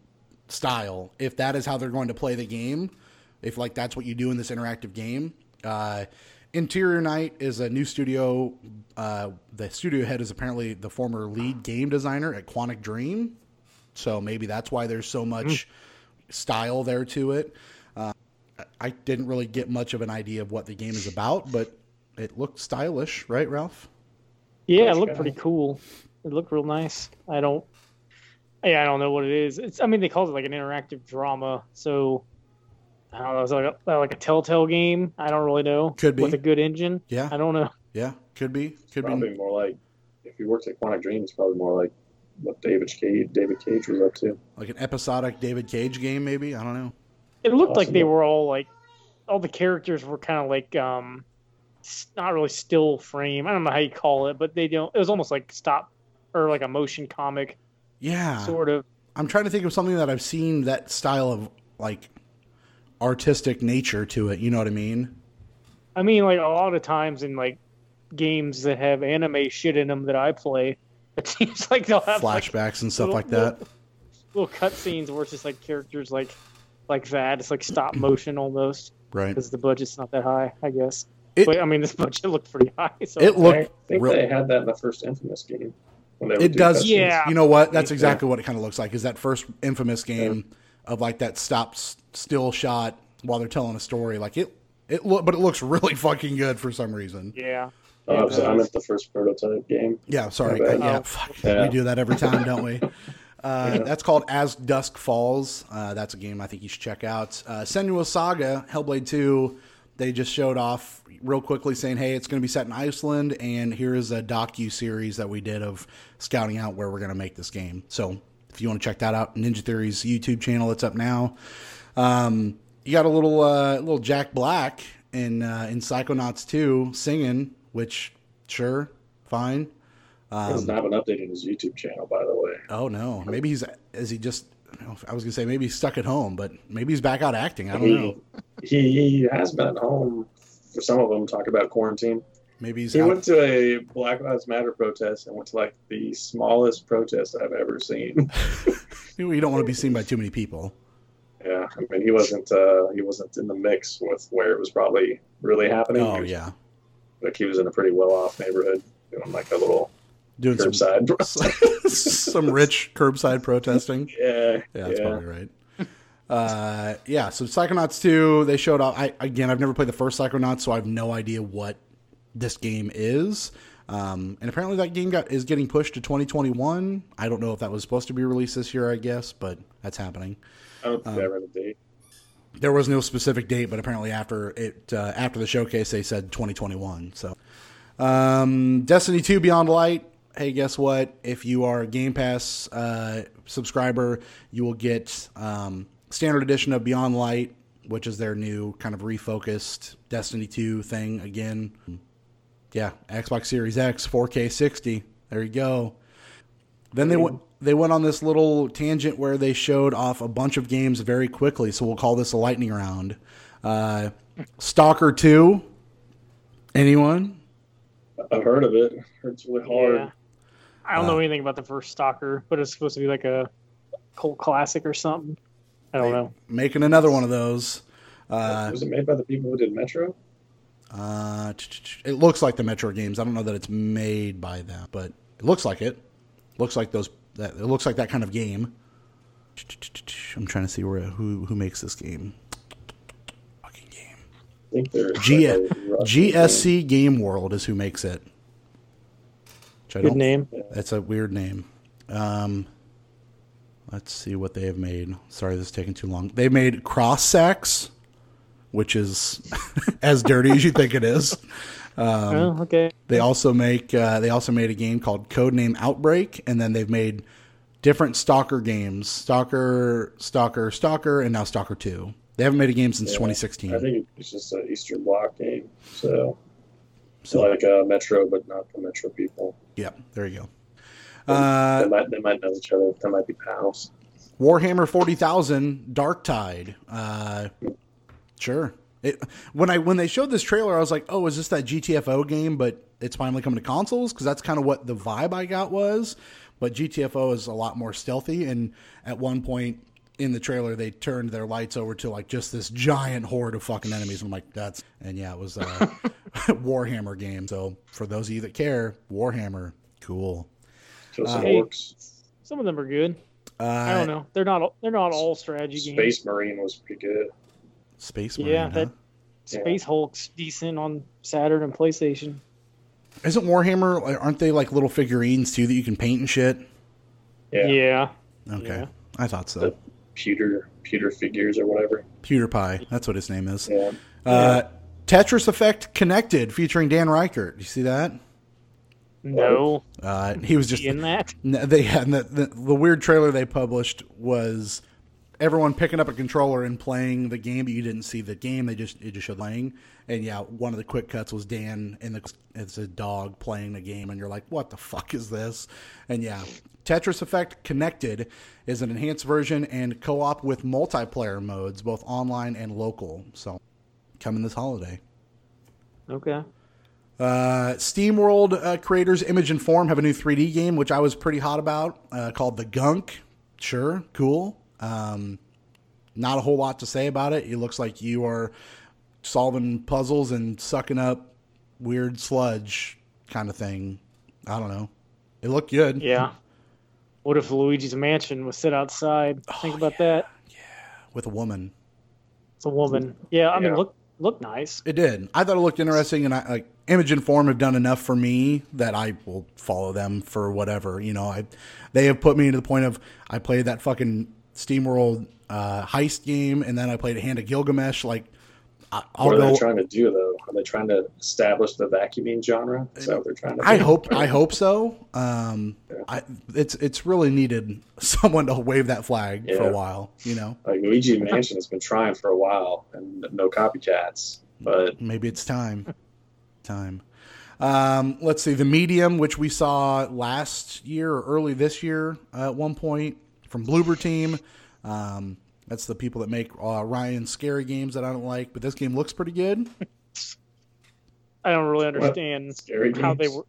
style. If that is how they're going to play the game, if like that's what you do in this interactive game. Uh, Interior Night is a new studio. Uh, the studio head is apparently the former lead game designer at Quantic Dream, so maybe that's why there's so much style there to it. Uh, I didn't really get much of an idea of what the game is about, but it looked stylish, right, Ralph? Yeah, it looked pretty cool. It looked real nice. I don't. Yeah, I don't know what it is. It's. I mean, they called it like an interactive drama, so I don't know. It's like a, like a Telltale game. I don't really know. Could be. with a good engine. Yeah, I don't know. yeah, could be, could Probably be. more like if he works at Quantic Dream, it's probably more like what David Cage David Cage was up to. Like an episodic David Cage game, maybe. I don't know. It looked like they were all like, all the characters were kind of like, um, not really still frame. I don't know how you call it, but they don't. It was almost like stop or like a motion comic Yeah, sort of. I'm trying to think of something that I've seen that style of like artistic nature to it. You know what I mean? I mean, like a lot of times in like games that have anime shit in them that I play, it seems like they'll have like Flashbacks and stuff little- like that. little cutscenes where it's just like characters like like that. It's like stop motion almost Right. because the budget's not that high, I guess. It- but I mean, this budget looked pretty high. So It I looked think real. they had that in the first Infamous game. When they would It do does. cutscenes. Yeah. You know what? That's Yeah. exactly what it kind of looks like. Is that first infamous game of like that stop still shot while they're telling a story? Like it. It look, but it looks really fucking good for some reason. yeah, Oh, I'm It sorry, I does. meant the first prototype game. Yeah, sorry. My yeah, Oh. fuck. Yeah. we do that every time, don't we? Uh, Yeah. That's called As Dusk Falls. Uh, that's a game I think you should check out. Uh, Senua Saga, Hellblade 2, they just showed off real quickly saying, hey, it's going to be set in Iceland, and here is a docu series that we did of scouting out where we're going to make this game. So if you want to check that out, Ninja Theory's YouTube channel, it's up now. Um, you got a little uh, little Jack Black in uh, in Psychonauts 2 singing, which sure, fine. Um, doesn't been updating his YouTube channel, by the way. Oh no, maybe he's is he just? I was gonna say maybe he's stuck at home, but maybe he's back out acting. I don't he, know. He, he has been at home for some of them. Talk about quarantine. Maybe he's He out. went to a Black Lives Matter protest and went to like the smallest protest I've ever seen. you don't want to be seen by too many people. yeah, I mean he wasn't uh, he wasn't in the mix with where it was probably really happening. Oh was- yeah, like he was in a pretty well off neighborhood doing like a little doing some curbside. some rich curbside protesting. yeah, Yeah, that's probably right. Uh, yeah, so Psychonauts 2, they showed off. I again, I've never played the first Psychonauts, so I have no idea what this game is. Um, and apparently, that game got is getting pushed to 2021. I don't know if that was supposed to be released this year, I guess, but that's happening. I don't think Um, I read a date. There was no specific date, but apparently after it uh, after the showcase, they said 2021. So, um, Destiny 2 Beyond Light. Hey, guess what? If you are a Game Pass uh, subscriber, you will get um, standard edition of Beyond Light, which is their new kind of refocused Destiny 2 thing again. Yeah, Xbox Series X, 4K 60. There you go. Then they went they went on this little tangent where they showed off a bunch of games very quickly. So we'll call this a lightning round. Uh, Stalker Two. Anyone? I've heard of it. It's really hard. Yeah. I don't know Uh, anything about the first Stalker, but it's supposed to be like a cult classic or something. I don't know. Making another one of those. Uh, was it made by the people who did Metro? uh, it looks like the Metro games. I don't know that it's made by them, but it looks like it. Looks like those. That it looks like that kind of game. I'm trying to see where who who makes this game. Fucking game. think G- like a Russian GSC Game World is who makes it. Which I Good don't- name. That's a weird name. Um, let's see what they have made. Sorry, this is taking too long. They made Cross Sex, which is as dirty as you think it is. Um, oh, okay. They also make uh, they also made a game called Codename Outbreak, and then they've made different Stalker games: Stalker, Stalker, Stalker, and now Stalker Two. They haven't made a game since Yeah, 2016. I think it's just an Eastern Bloc game. So, So- like uh, Metro, but not the Metro people. Yep, there you go. Uh, they might they might know each other. They might be pals. Warhammer 40,000 Dark Tide. Uh, sure. It, when I when they showed this trailer, I was like, "Oh, is this that GTFO game?" But it's finally coming to consoles because that's kind of what the vibe I got was. But GTFO is a lot more stealthy, and at one point in the trailer, they turned their lights over to like just this giant horde of fucking enemies. I'm like, "That's..." And yeah, it was a Warhammer game. So for those of you that care, Warhammer, cool. Kill some Hey. orcs. Some of them are good. Uh, I don't know. They're not. They're not all strategy games. Space Marine was pretty good. Space Yeah, Marine, that huh? Space Hulk's decent on Saturn and PlayStation. Isn't Warhammer? Aren't they like little figurines too that you can paint and shit? Yeah, Yeah. Okay, Yeah. I thought so. The- pewter pewter figures or whatever. PewDiePie, that's what his name is. Yeah, Uh, Tetris Effect Connected, featuring Dan Reichert. You see that? No. Uh, he was just in that. They had the, the the weird trailer they published was everyone picking up a controller and playing the game, but you didn't see the game. They just it just showed playing, and yeah, one of the quick cuts was Dan and the it's a dog playing the game, and you're like, what the fuck is this? And yeah, Tetris Effect Connected is an enhanced version and co-op with multiplayer modes, both online and local. So coming this holiday. Okay. Uh, SteamWorld uh, creators Image and Form have a new 3D game, which I was pretty hot about, uh, called The Gunk. Sure, cool. Um, not a whole lot to say about it. It looks like you are solving puzzles and sucking up weird sludge kind of thing. I don't know. It looked good. Yeah. What if Luigi's Mansion was set outside? Think about that. Yeah, with a woman. It's a woman. Yeah. I mean, look look nice. It did. I thought it looked interesting, and I like Image and Form have done enough for me that I will follow them for whatever. You know, I they have put me to the point of I played that fucking SteamWorld uh, heist game, and then I played Hand of Gilgamech. Like, I, I'll what are go. they trying to do though? Are they trying to establish the vacuuming genre? Is that what they're trying to? I do? hope I hope so. Um, I it's it's really needed someone to wave that flag for a while. You know, Like Luigi Mansion has been trying for a while, and no copycats. But maybe it's time. time. Um, let's see. The Medium, which we saw last year or early this year uh, at one point from Bloober Team. Um, that's the people that make uh, Ryan's scary games that I don't like, but this game looks pretty good. I don't really understand scary how they were.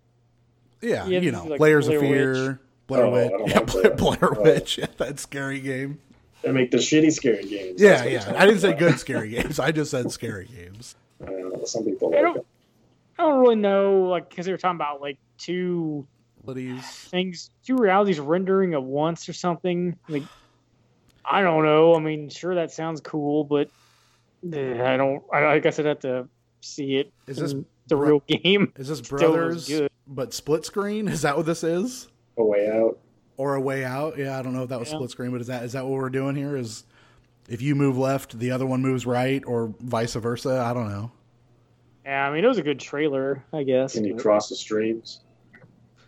Yeah, Yeah, you know, is like Layers of Blair Fear, Blair Oh, Witch, don't yeah, like Blair, that. Blair Oh. Witch, yeah, that scary game. they make the shitty scary games. Yeah, yeah. I didn't say good scary games. I just said scary games. I don't know, some people I like don't- it. I don't really know, like, because they were talking about like two Abilities. things, two realities rendering at once or something. Like, I don't know. I mean, sure, that sounds cool, but eh, I don't. I, I guess I'd have to see it. Is this in the bro- real game? Is this Brothers but split screen? Is that what this is? A way out. Or a way out? Yeah, I don't know if that was Yeah. split screen, but is that is that what we're doing here? Is if you move left, the other one moves right, or vice versa? I don't know. Yeah, I mean, it was a good trailer, I guess. Can you but- cross the streams?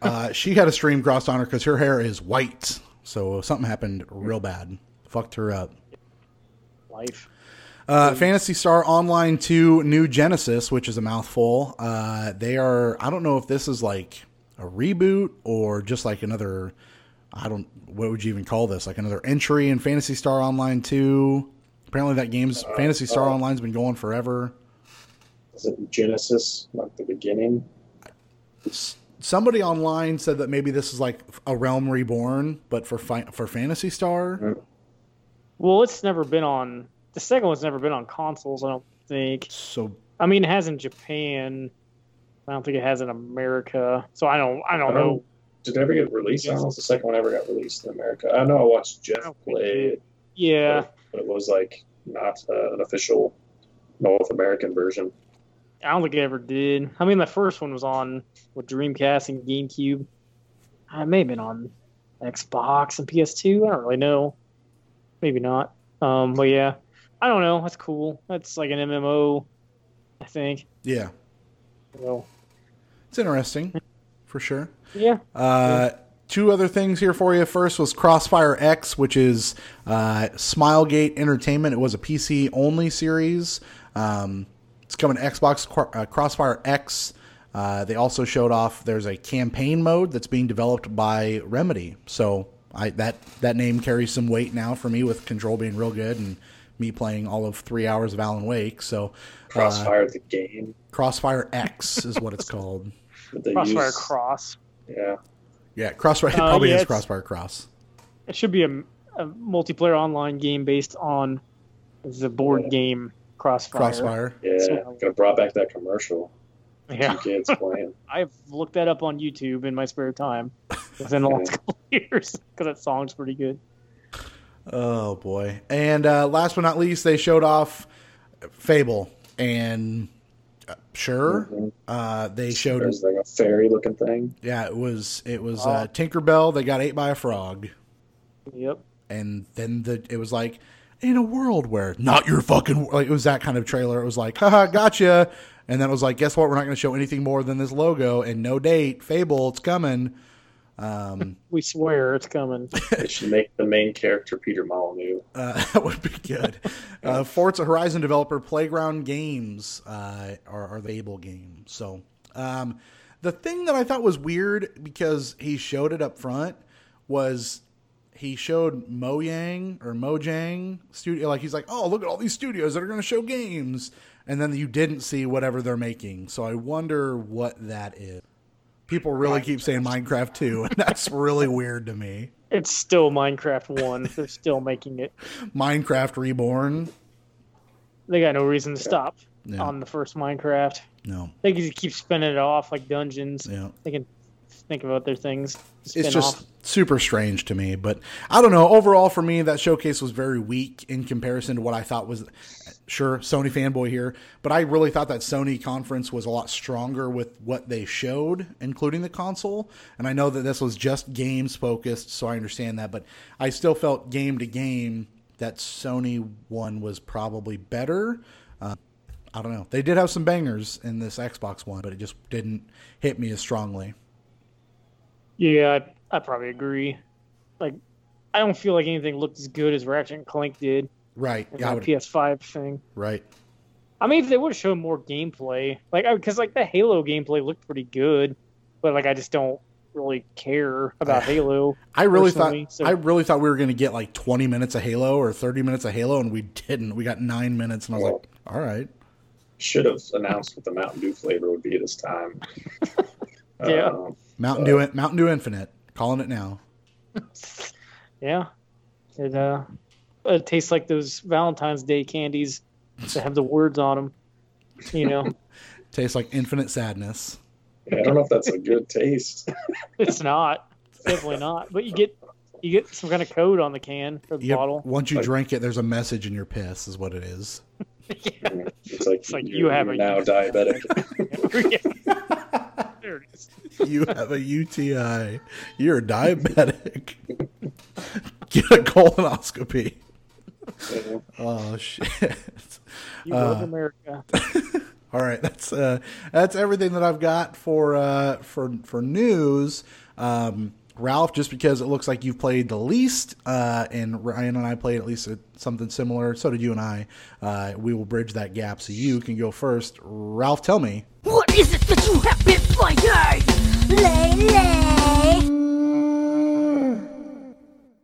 Uh, she had a stream crossed on her because her hair is white, so something happened real bad. Fucked her up. life. Uh, Phantasy Star Online 2 New Genesis, which is a mouthful. Uh, they are, I don't know if this is like a reboot or just like another, I don't, what would you even call this? Like another entry in Phantasy Star Online 2. Apparently that game's, Phantasy Star uh, Online's been going forever. Is it Genesis, like the beginning? Somebody online said that maybe this is like a Realm Reborn, but for fi- for Phantasy Star. Well, it's never been on. The second one's never been on consoles. I don't think. So I mean, it has in Japan. I don't think it has in America. So I don't. I don't I don't- know. Did it ever get released? I don't know if the second one ever got released in America. I know I watched Jeff don't think play it it, Yeah, but it was like not uh, an official North American version. I don't think it ever did. I mean, the first one was on with Dreamcast and GameCube. I may have been on Xbox and PS2. I don't really know. Maybe not. Um, but yeah, I don't know. That's cool. That's like an MMO, I think. Yeah, So it's interesting for sure. yeah, Uh, two other things here for you. First was Crossfire X, which is uh, Smilegate Entertainment. It was a PC only series. Um, it's coming to Xbox uh, Crossfire X. Uh, they also showed off there's a campaign mode that's being developed by Remedy. So I that that name carries some weight now for me with Control being real good and me playing all of three hours of Alan Wake. So uh, Crossfire the game. Crossfire X is what it's called. Crossfire use. Cross. Yeah. Yeah, Crossfire. It Uh, probably yeah, is it's- Crossfire Cross. It should be a, a multiplayer online game based on the board Yeah. game Crossfire. Crossfire. Yeah. So- Could have brought back that commercial. Yeah, Two kids playing. I've looked that up on YouTube in my spare time within the last couple of years because that song's pretty good. Oh boy! And uh, last but not least, they showed off Fable, and uh, sure, Mhm. uh, they showed. There's like a fairy looking thing. Yeah, it was it was Oh. uh, Tinkerbell. They got ate by a frog, Yep. and then the it was like in a world where not your fucking like it was that kind of trailer. It was like, haha, gotcha. And then it was like, guess what? We're not going to show anything more than this logo and no date. Fable, it's coming. Um, We swear it's coming. They should make the main character Peter Molyneux. Uh, that would be good. Uh, Forza Horizon developer Playground Games uh, are, are the Able game. So um, the thing that I thought was weird because he showed it up front was he showed Mojang or Mojang studio like he's like, oh look at all these studios that are going to show games, and then you didn't see whatever they're making. So I wonder what that is. People really keep saying Minecraft 2, and that's really weird to me. It's still Minecraft One. They're still making it. Minecraft Reborn. They got no reason to stop Yeah. on the first Minecraft. No. They can just keep spinning it off like dungeons. Yeah. They can think of other things. It's just off. super strange to me, but I don't know. Overall, for me, that showcase was very weak in comparison to what I thought was. Sure, Sony fanboy here, but I really thought that Sony conference was a lot stronger with what they showed, including the console. And I know that this was just games focused, so I understand that, but I still felt game to game that Sony one was probably better. Uh, I don't know. They did have some bangers in this Xbox one, but it just didn't hit me as strongly. Yeah, I, I probably agree. Like, I don't feel like anything looked as good as Ratchet and Clank did Right. in Yeah, I would, PS5 thing. right. I mean, if they would have shown more gameplay, like, because like the Halo gameplay looked pretty good, but like I just don't really care about Halo. I really thought so- I really thought we were going to get like 20 minutes of Halo or 30 minutes of Halo, and we didn't. We got nine minutes, and I was like, all right. Should have announced what the Mountain Dew flavor would be this time. Yeah. Um, Mountain Dew, Mountain Dew Infinite, calling it now. Yeah, it uh, it tastes like those Valentine's Day candies that have the words on them. You know, Tastes like infinite sadness. I don't know if that's a good taste. it's not. It's definitely not. But you get you get some kind of code on the can or the Yep, bottle. Once you Like- drink it, there's a message in your piss, is what it is. It's like, It's like you're, you have a- now diabetic. There it is. You have a UTI. You're diabetic. Get a colonoscopy. Yeah. Oh shit. You love Uh, America. All right, that's uh, that's everything that I've got for uh, for for news. Um, Ralph, just because it looks like you've played the least, uh, and Ryan and I played at least something similar. So did you and I. Uh, we will bridge that gap, so you can go first. Ralph, tell me. What is it that you have been playing lately?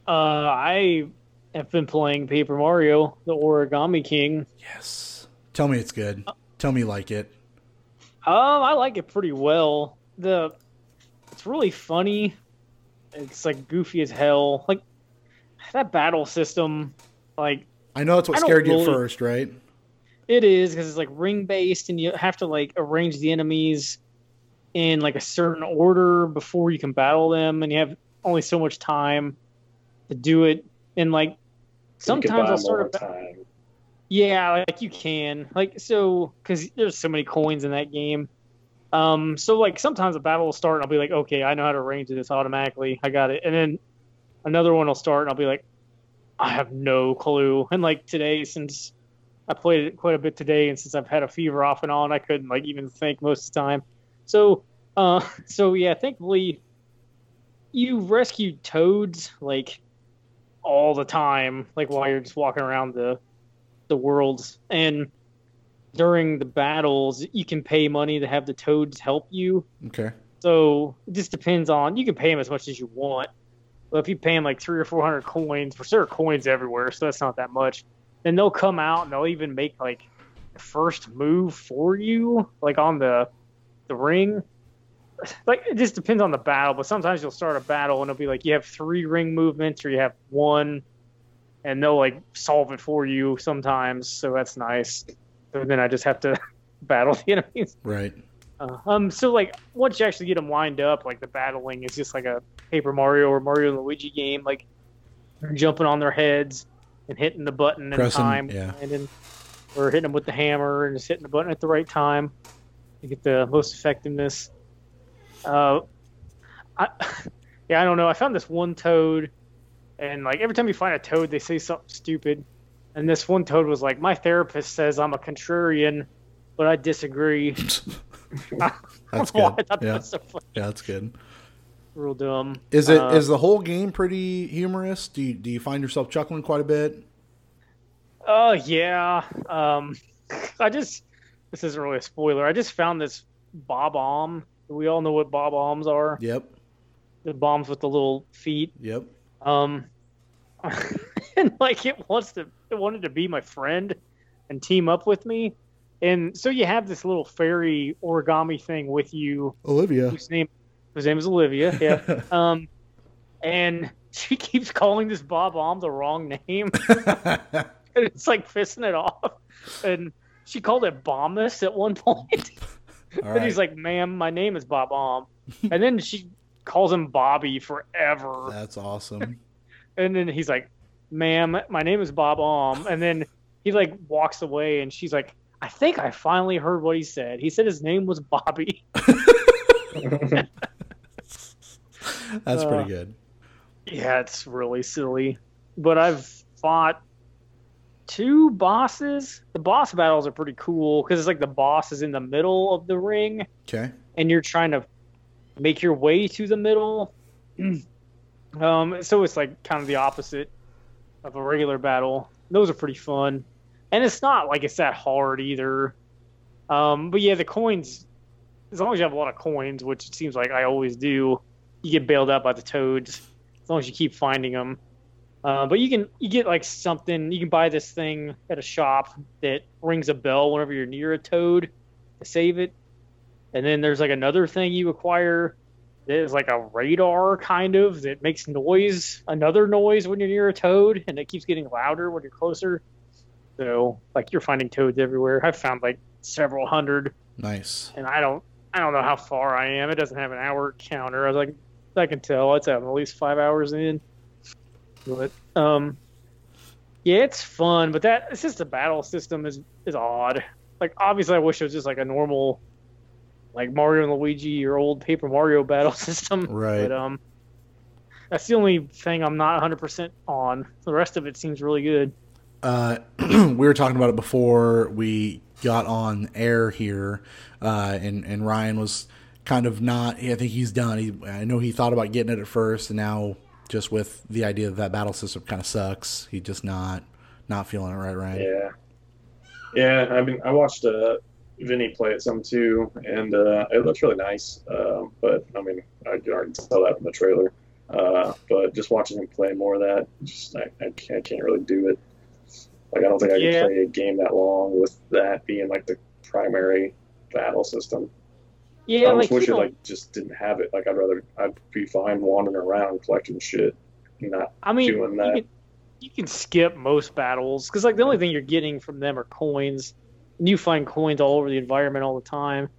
Uh, I have been playing Paper Mario: The Origami King. Yes. Tell me it's good. Tell me you like it. Um, I like it pretty well. The it's really funny. It's like goofy as hell. Like that battle system, like I know that's what don't scared you at really- first, right? It is because it's like ring based, and you have to like arrange the enemies in like a certain order before you can battle them, and you have only so much time to do it. And like sometimes I'll start more a ba- time. Yeah, like you can. Like so cuz there's so many coins in that game. Um so like sometimes a battle will start and I'll be like, "Okay, I know how to arrange this automatically. I got it." And then another one will start and I'll be like, "I have no clue." And like today since I played it quite a bit today and since I've had a fever off and on, I couldn't like even think most of the time. So uh so yeah, thankfully you rescued toads like all the time, like while you're just walking around the the worlds. And during the battles, you can pay money to have the toads help you. Okay. So it just depends on you can pay them as much as you want. But if you pay them like three or four hundred coins, for sure coins everywhere, so that's not that much. Then they'll come out and they'll even make like the first move for you, like on the the ring. Like it just depends on the battle, but sometimes you'll start a battle and it'll be like you have three ring movements or you have one, and they'll like solve it for you sometimes. So that's nice. So then I just have to battle the enemies. Right. Uh, um, so like once you actually get them lined up, like the battling is just like a Paper Mario or Mario and Luigi game, like jumping on their heads and hitting the button in Pressing, time, yeah. and then or hitting them with the hammer and just hitting the button at the right time to get the most effectiveness. Uh, I, yeah, I don't know. I found this one toad, and like every time you find a toad, they say something stupid. And this one toad was like, "My therapist says I'm a contrarian, but I disagree." That's good. Thought that so. Yeah, that's good. Real dumb. Is it is Uh, the whole game pretty humorous? Do you, do you find yourself chuckling quite a bit? Oh yeah. Um, I just this isn't really a spoiler. I just found this bob omb. We all know what bob ombs are. Yep. The bombs with the little feet. Yep. Um, and like it wants to, it wanted to be my friend and team up with me. And so you have this little fairy origami thing with you, Olivia. whose name, whose name is Olivia. Yeah. um, and she keeps calling this Bob-omb the wrong name. and it's like pissing it off. And she called it Bombus at one point. All And he's like, "Ma'am, my name is Bob-omb. and then she calls him Bobby forever. That's awesome. And then he's like, "Ma'am, my name is Bob-omb." And then he like walks away, and she's like, "I think I finally heard what he said. He said his name was Bobby." That's Uh, pretty good. yeah, it's really silly. But I've fought two bosses. The boss battles are pretty cool because it's like the boss is in the middle of the ring, Okay. and you're trying to make your way to the middle. um, so it's like kind of the opposite of a regular battle. Those are pretty fun, and it's not like it's that hard either. Um, but yeah, the coins. As long as you have a lot of coins, which it seems like I always do, you get bailed out by the toads. As long as you keep finding them. Uh, but you can you get like something. You can buy this thing at a shop that rings a bell whenever you're near a toad to save it. And then there's like another thing you acquire that is like a radar kind of that makes noise, another noise when you're near a toad, and it keeps getting louder when you're closer. So like you're finding toads everywhere. I've found like several hundred, Nice. and I don't I don't know how far I am. It doesn't have an hour counter. I was like I can tell it's at least five hours in. But um, yeah, it's fun, but that it's just the battle system is is odd. Like obviously, I wish it was just like a normal, like Mario and Luigi or old Paper Mario battle system. Right. But um, that's the only thing I'm not 100 percent on. The rest of it seems really good. Uh, we were talking about it before we got on air here, uh, and and Ryan was kind of not. I think he's done. He, I know he thought about getting it at first, and now just with the idea that that battle system kind of sucks, he just not not feeling it right. Right? Yeah. Yeah, I mean, I watched uh, Vinny play it some too, and uh, it looks really nice. Um, but I mean, I can already tell that from the trailer. Uh, but just watching him play more of that, just I, I, can't, I can't really do it. Like, I don't think I Yeah. could play a game that long with that being like the primary battle system. Yeah, I like, wish you it like just didn't have it. Like, I'd rather I'd be fine wandering around collecting shit, not I mean, doing you that. can, you can skip most battles because like the only thing you're getting from them are coins, and you find coins all over the environment all the time.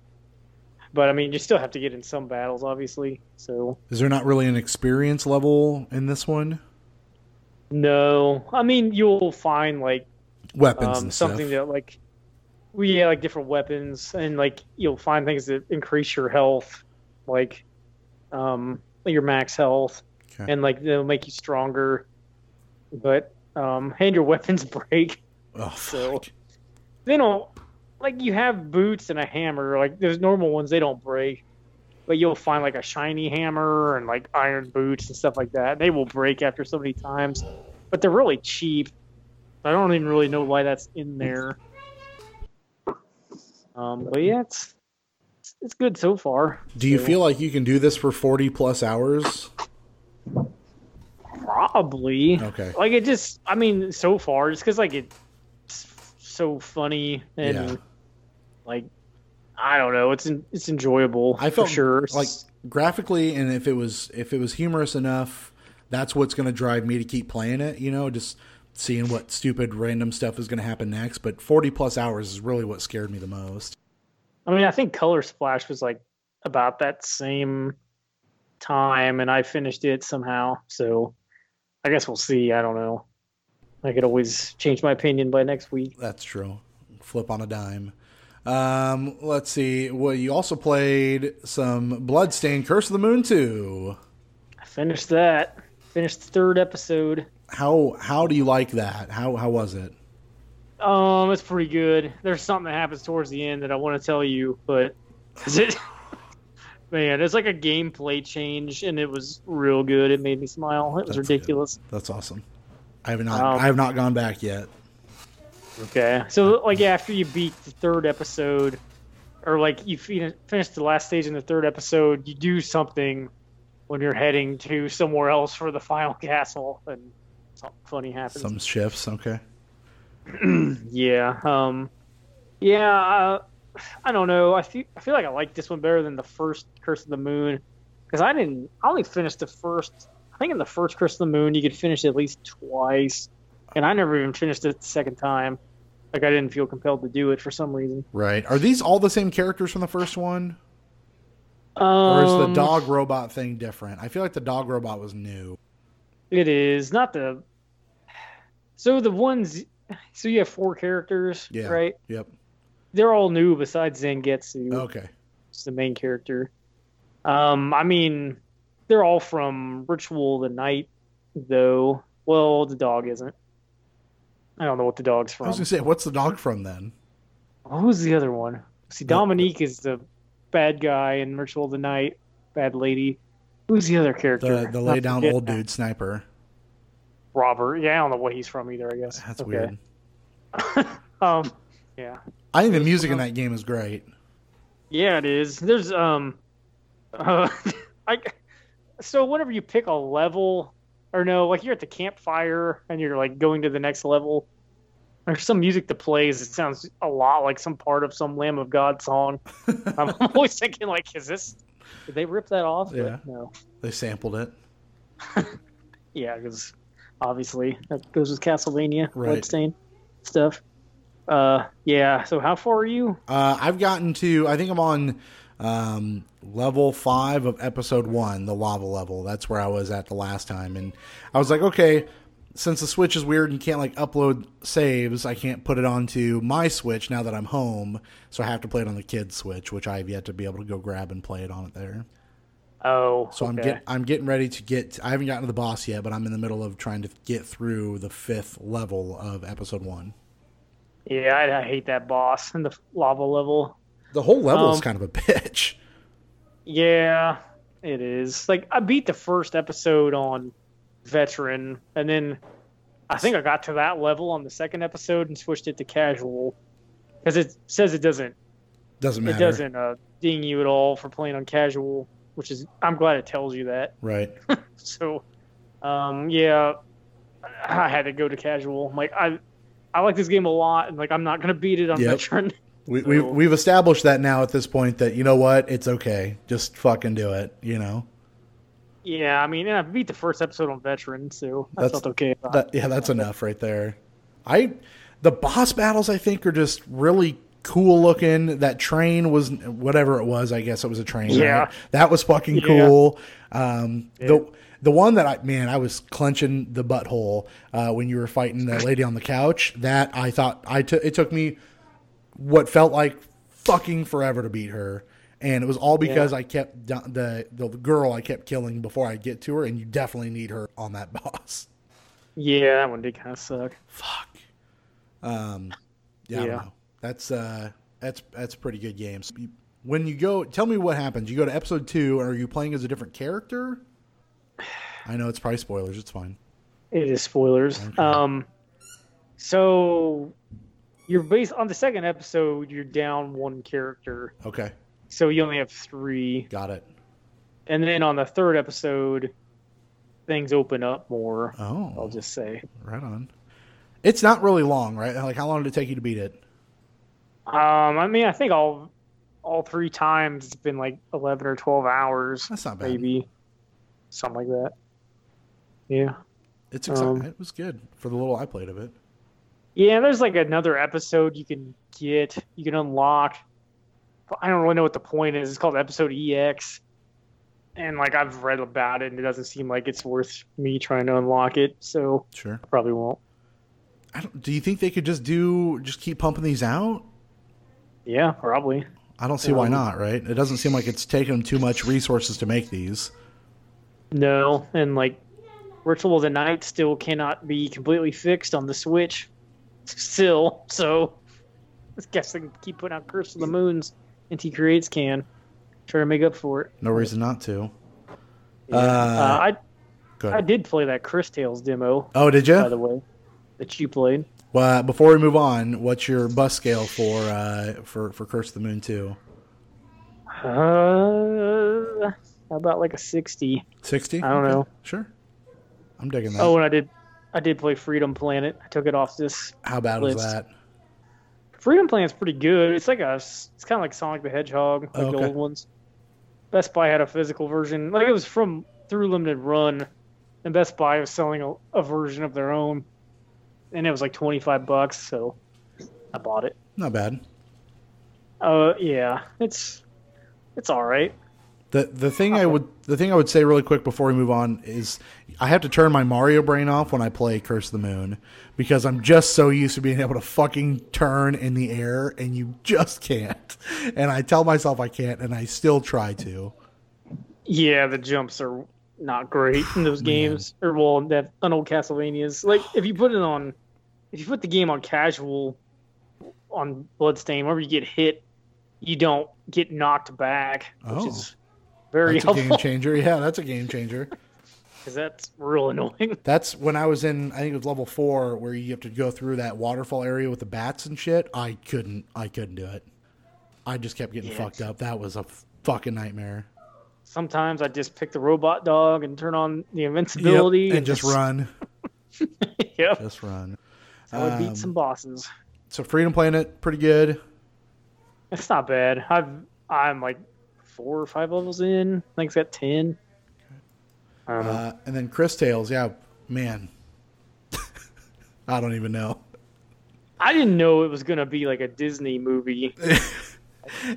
But I mean, you still have to get in some battles, obviously. So Is there not really an experience level in this one? no, I mean you'll find like Weapons um, and something stuff. that like we yeah, like different weapons and like you'll find things that increase your health, like um your max health, Okay. and like they'll make you stronger. But um, and your weapons break. oh, so- fuck. They don't like you have boots and a hammer. Like there's normal ones they don't break, but you'll find like a shiny hammer and like iron boots and stuff like that. They will break after so many times, but they're really cheap. I don't even really know why that's in there. Um, but yeah, it's it's good so far. Do you So, feel like you can do this for 40 plus hours? probably? Okay. Like it just, I mean, so far, just because like it's so funny and Yeah. like I don't know, it's it's enjoyable. I felt for sure. like graphically and if it was if it was humorous enough, that's what's going to drive me to keep playing it, you know, just seeing what stupid random stuff is going to happen next, but 40 plus hours is really what scared me the most. I mean, I think Color Splash was like about that same time, and I finished it somehow. So I guess we'll see. I don't know. I could always change my opinion by next week. That's true. Flip on a dime. Um, let's see. Well, you also played some Bloodstained Curse of the Moon 2. I finished that. Finished the third episode. How how do you like that? How how was it? Um, it's pretty good. There's something that happens towards the end that I want to tell you, but is it? Man, it's like a gameplay change, and it was real good. It made me smile. It was That's good. ridiculous. That's awesome. I have not Um, I have not gone back yet. Okay, so like after you beat the third episode, or like you finish the last stage in the third episode, you do something when you're heading to somewhere else for the final castle, and something funny happens. Some shifts, okay. Yeah. Um. Yeah. Uh, I don't know. I feel I feel like I like this one better than the first Curse of the Moon because I didn't. I only finished the first. I think in the first Curse of the Moon you could finish it at least twice, and I never even finished it the second time. Like I didn't feel compelled to do it for some reason. Right. Are these all the same characters from the first one? Um, Or is the dog robot thing different? I feel like the dog robot was new. It is not the. So the ones. So you have four characters, Yeah. right? Yep. They're all new besides Zangetsu. Okay. It's the main character. Um, I mean, they're all from Ritual of the Night, though. Well, the dog isn't. I don't know what the dog's from. I was gonna say, what's the dog from then? Who's the other one? See, Dominique is the bad guy in Ritual of the Night, bad lady. Who's the other character? The the lay down old dude sniper. Robert. Yeah, I don't know what he's from either. I guess That's Okay. weird. um, yeah, I think the music in that game is great. yeah, it is. There's um, uh, I. So whenever you pick a level, or no, like you're at the campfire and you're like going to the next level, there's some music that plays. It sounds a lot like some part of some Lamb of God song. I'm always thinking like, is this? Did they rip that off? But Yeah. no. They sampled it. Yeah, because obviously that goes with Castlevania, Right. Bloodstained stuff. Uh, yeah. So how far are you? Uh, I've gotten to. I think I'm on um, level five of episode one, the lava level. That's where I was at the last time, and I was like, okay, since the Switch is weird and you can't like upload saves, I can't put it onto my Switch now that I'm home, so I have to play it on the kid's Switch, which I have yet to be able to go grab and play it on it there. Oh, So I'm okay. get I'm getting ready to get. I haven't gotten to the boss yet, but I'm in the middle of trying to get through the fifth level of episode one. Yeah, I, I hate that boss and the lava level. The whole level is Um, kind of a bitch. Yeah, it is. Like I beat the first episode on veteran, and then I think I got to that level on the second episode and switched it to casual because it says it doesn't Doesn't matter. it doesn't uh, ding you at all for playing on casual, which is I'm glad it tells you that. Right. So, um, yeah, I had to go to casual. Like I, I like this game a lot, and like I'm not gonna beat it on Yep. veteran. We, we, So- we've established that now at this point that, you know what, it's okay. Just fucking do it, you know? yeah, I mean, and I beat the first episode on veteran, so I That's- felt okay. That, yeah, that's enough right there. I The boss battles, I think, are just really cool looking. That train was, whatever it was, I guess it was a train. Yeah. right? That was fucking Yeah. cool. Um, The The one that I man, I was clenching the butthole uh, when you were fighting the lady on the couch. That I thought I took. It took me what felt like fucking forever to beat her, and it was all because I kept the the girl I kept killing before I get to her. And you definitely need her on that boss. Yeah, that one did kind of suck. Fuck. Um, yeah, Yeah. That's uh, that's that's pretty good games. When you go, tell me what happens. You go to episode two, and are you playing as a different character? I know it's probably spoilers. It's fine. It is spoilers. Um, so you're based on the second episode. You're down one character, Okay, so you only have three. got it. And then on the third episode, things open up more. Oh, I'll just say. right on. It's not really long, right? Like, how long did it take you to beat it? Um, I mean, I think all all three times it's been like eleven or twelve hours, That's not bad. maybe something like that. Yeah, It's exciting. Um, it was good for the little I played of it. yeah. There's like another episode you can get, you can unlock. But I don't really know what the point is. It's called Episode EX, and like I've read about it, and it doesn't seem like it's worth me trying to unlock it. So Sure. I probably won't. I don't, do you think they could just do just keep pumping these out? Yeah, probably. I don't see why Um, not. Right? It doesn't seem like it's taking them too much resources to make these. No, and like Ritual of the Night still cannot be completely fixed on the Switch. Still, so I guess they can keep putting out Curse of the Moons and Inti Creates can try to make up for it. No reason not to. Yeah. Uh, Uh, I I did play that Cris Tales demo, Oh, did you? by the way, that you played. Well, before we move on, what's your bus scale for uh, for for Curse of the Moon two? Uh, how about like a sixty? Sixty? I don't know. Sure. I'm digging that. Oh, and I did I did play Freedom Planet. I took it off this How bad was that? Freedom Planet's pretty good. It's like a, it's kind of like Sonic the Hedgehog, like Oh, the old ones. Best Buy had a physical version, like it was from through limited run, and Best Buy was selling a, a version of their own, and it was like twenty five bucks. So I bought it. Not bad. Uh, yeah, it's it's all right. The the thing I would the thing I would say really quick before we move on is I have to turn my Mario brain off when I play Curse of the Moon because I'm just so used to being able to fucking turn in the air and you just can't. And I tell myself I can't and I still try to. Yeah, the jumps are not great in those games, or well, that on old Castlevanias. Like if you put it on, if you put the game on casual, on Bloodstain, whenever you get hit, you don't get knocked back, which Oh. is very That's a game changer. Yeah, that's a game changer. because that's real annoying. That's when I was in I think it was level 4 where you have to go through that waterfall area with the bats and shit. I couldn't I couldn't do it. I just kept getting Yeah. fucked up. That was a fucking nightmare. Sometimes I just pick the robot dog and turn on the invincibility Yep, and just run. yep, Just run. I would Um, beat some bosses. So Freedom Planet, pretty good. It's not bad. I've I'm like four or five levels in. I think it's got ten. I. Uh, and then Cris Tales, yeah, man. I don't even know. I didn't know it was gonna be like a Disney movie.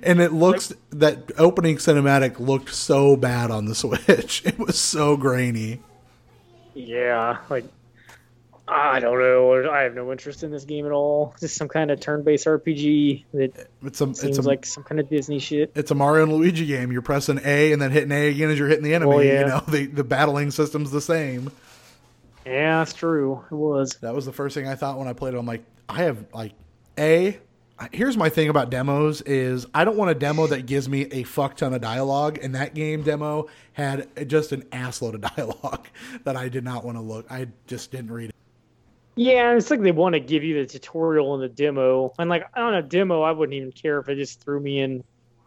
And it looks that opening cinematic looked so bad on the Switch. It was so grainy. yeah, like I don't know. I have no interest in this game at all. Just some kind of turn-based RPG that It's a it's seems a like some kind of Disney shit. it's a Mario and Luigi game. You're pressing A and then hitting A again as you're hitting the enemy. Oh, yeah. You know the the battling system's the same. Yeah, that's true. It was. That was the first thing I thought when I played it. I'm like, I have like a. Here's my thing about demos is I don't want a demo that gives me a fuck ton of dialogue, and that game demo had just an assload of dialogue that I did not want to look. I just didn't read it. Yeah, it's like they want to give you the tutorial and the demo, and like on a demo, I wouldn't even care if it just threw me in,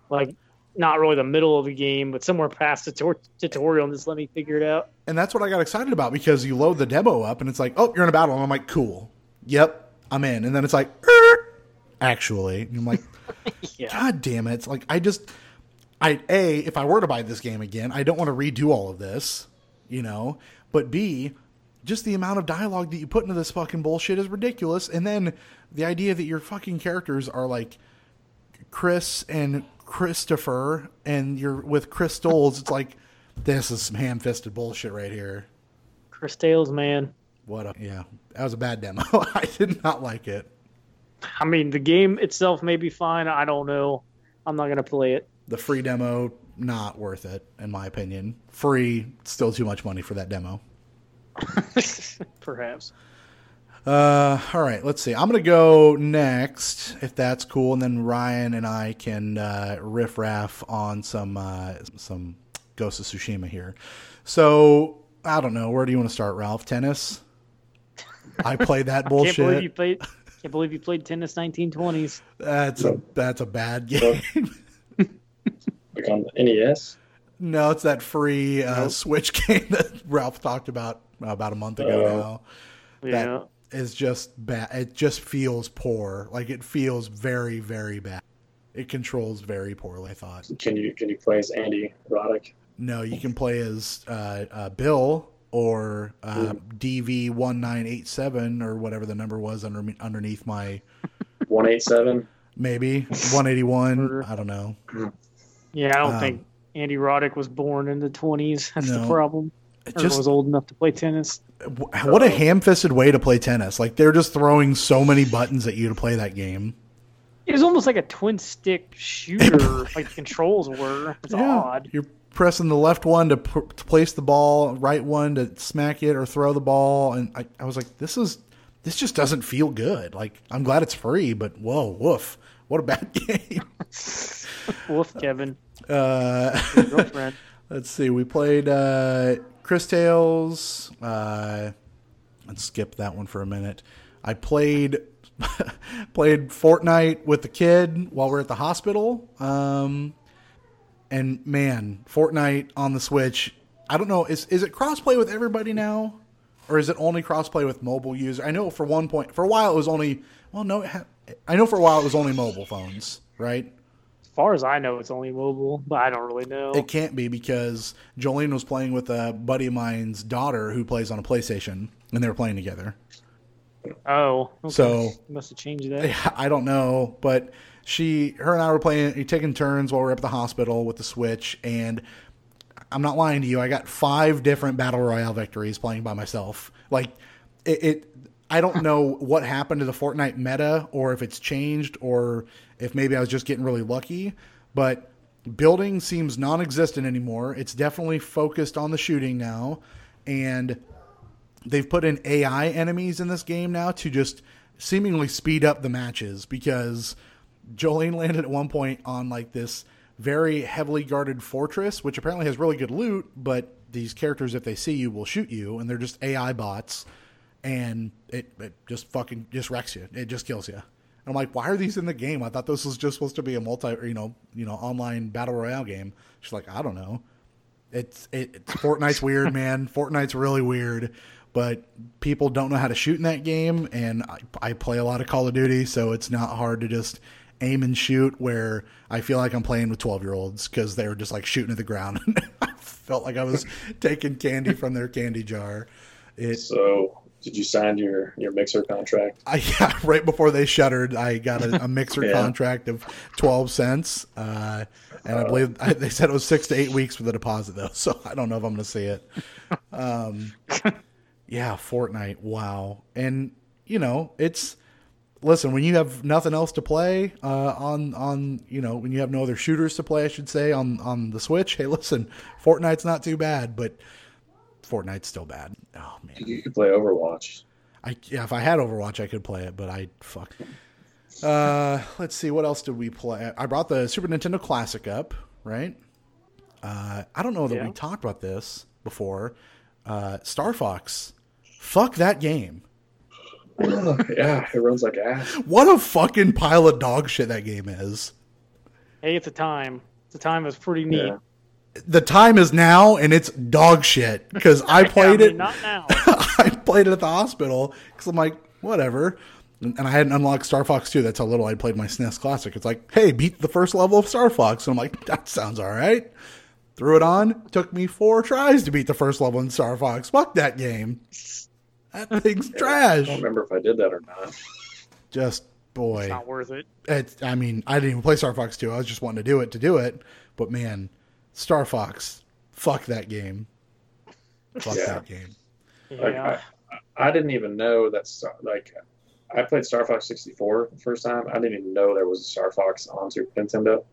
like not really the middle of the game, but somewhere past the tor- tutorial and just let me figure it out. And that's what I got excited about because you load the demo up and it's like, oh, you're in a battle, and I'm like, cool, yep, I'm in. And then it's like, "Er," actually, and I'm like, Yeah. God damn it! It's like I just, I a if I were to buy this game again, I don't want to redo all of this, you know. But b, just the amount of dialogue that you put into this fucking bullshit is ridiculous. And then the idea that your fucking characters are like Chris and Christopher, and you're with crystals. It's like This is some ham-fisted bullshit right here. Cris Tales, man. What a yeah, that was a bad demo. I did not like it. I mean, the game itself may be fine. I don't know. I'm not gonna play it. The free demo not worth it in my opinion. Free still too much money for that demo. Perhaps. Uh, all right, let's see. I'm gonna go next, if that's cool, and then Ryan and I can uh, riff raff on some uh, some Ghost of Tsushima here. So I don't know. Where do you want to start, Ralph? Tennis. I played that bullshit. Can't believe you played. Can't believe you played tennis 1920s. That's a that's a bad game. Like on the NES. no, it's that free uh, Nope. Switch game that Ralph talked about about a month ago Oh. now. Yeah. That is just bad. It just feels poor. Like it feels very, very bad. It controls very poorly. I thought. Can you can you play as Andy Roddick? No, you can play as uh, uh, Bill or uh, DV one nine eight seven or whatever the number was under, underneath my One eight seven. maybe one eighty one. I don't know. Yeah, I don't Um, think Andy Roddick was born in the 20s. That's No. the problem. Just was old enough to play tennis. what a ham fisted way to play tennis. Like they're just throwing so many buttons at you to play that game. It was almost like a twin stick shooter, like the controls were. It's odd. You're pressing the left one to, p- to place the ball, right one to smack it or throw the ball, and I, I was like, this is this just doesn't feel good. Like I'm glad it's free, but whoa, woof, what a bad game. Woof, Kevin. Uh, girlfriend. let's see, we played uh, Cris Tales. Uh, let's skip that one for a minute. I played played Fortnite with the kid while we're at the hospital. Um, and man, Fortnite on the Switch. I don't know. Is is it crossplay with everybody now, or is it only crossplay with mobile users? I know for one point, for a while it was only. Well, no, ha- I know for a while it was only mobile phones, right? As far as I know, it's only mobile, but I don't really know. It can't be because Jolene was playing with a buddy of mine's daughter who plays on a PlayStation, and they were playing together. oh, okay. So- You must have changed that. I don't know, but she, her and I were playing, taking turns while we were up at the hospital with the Switch, and I'm not lying to you. I got five different battle royale victories playing by myself. Like it, it I don't know what happened to the Fortnite meta, or if it's changed, or if maybe I was just getting really lucky. But building seems non-existent anymore. It's definitely focused on the shooting now, and they've put in AI enemies in this game now to just seemingly speed up the matches because Jolene landed at one point on like this very heavily guarded fortress, which apparently has really good loot, but these characters, if they see you, will shoot you, and they're just AI bots, and it, it just fucking just wrecks you. It just kills you. And I'm like, why are these in the game? I thought this was just supposed to be a multi, you know, you know, online battle royale game. She's like, I don't know. It's it, it's Fortnite's weird, man. Fortnite's really weird, but people don't know how to shoot in that game, and I, I play a lot of Call of Duty, so it's not hard to just aim and shoot. Where I feel like I'm playing with 12 year olds because they were just like shooting at the ground. I felt like I was taking candy from their candy jar. It So did you sign your your mixer contract? I yeah, right before they shuttered, I got a, a mixer Yeah. contract of twelve cents, uh, and I believe I, they said it was six to eight weeks for the deposit though. So I don't know if I'm going to see it. Um, yeah, Fortnite. Wow, and you know it's listen when you have nothing else to play uh, on on you know when you have no other shooters to play, I should say on on the Switch. Hey, listen, Fortnite's not too bad, but Fortnite's still bad. Oh man. You could play Overwatch. I yeah, if I had Overwatch, I could play it, but I fuck. Uh, let's see, what else did we play? I brought the Super Nintendo Classic up, right? Uh, I don't know that we talked about this before. Uh, Star Fox, fuck that game. yeah, it runs like ass. What a fucking pile of dog shit that game is. Hey, it's a time. It's a time. that's pretty neat. Yeah. The time is now, and it's dog shit because I played I mean, it. Not now. I played it at the hospital because I'm like, whatever. And and I hadn't unlocked Star Fox 2. That's how little I played my SNES Classic. It's like, hey, beat the first level of Star Fox. And I'm like, that sounds all right. Threw it on. Took me four tries to beat the first level in Star Fox. Fuck that game. That thing's trash. I don't remember if I did that or not. Just, boy. It's not worth it. It's, I mean, I didn't even play Star Fox 2. I was just wanting to do it to do it. But man, Star Fox, Fuck that game. Fuck Yeah. that game. Like Yeah. I, I didn't even know that. Star, like I played Star Fox 64 the first time. I didn't even know there was a Star Fox on Super Nintendo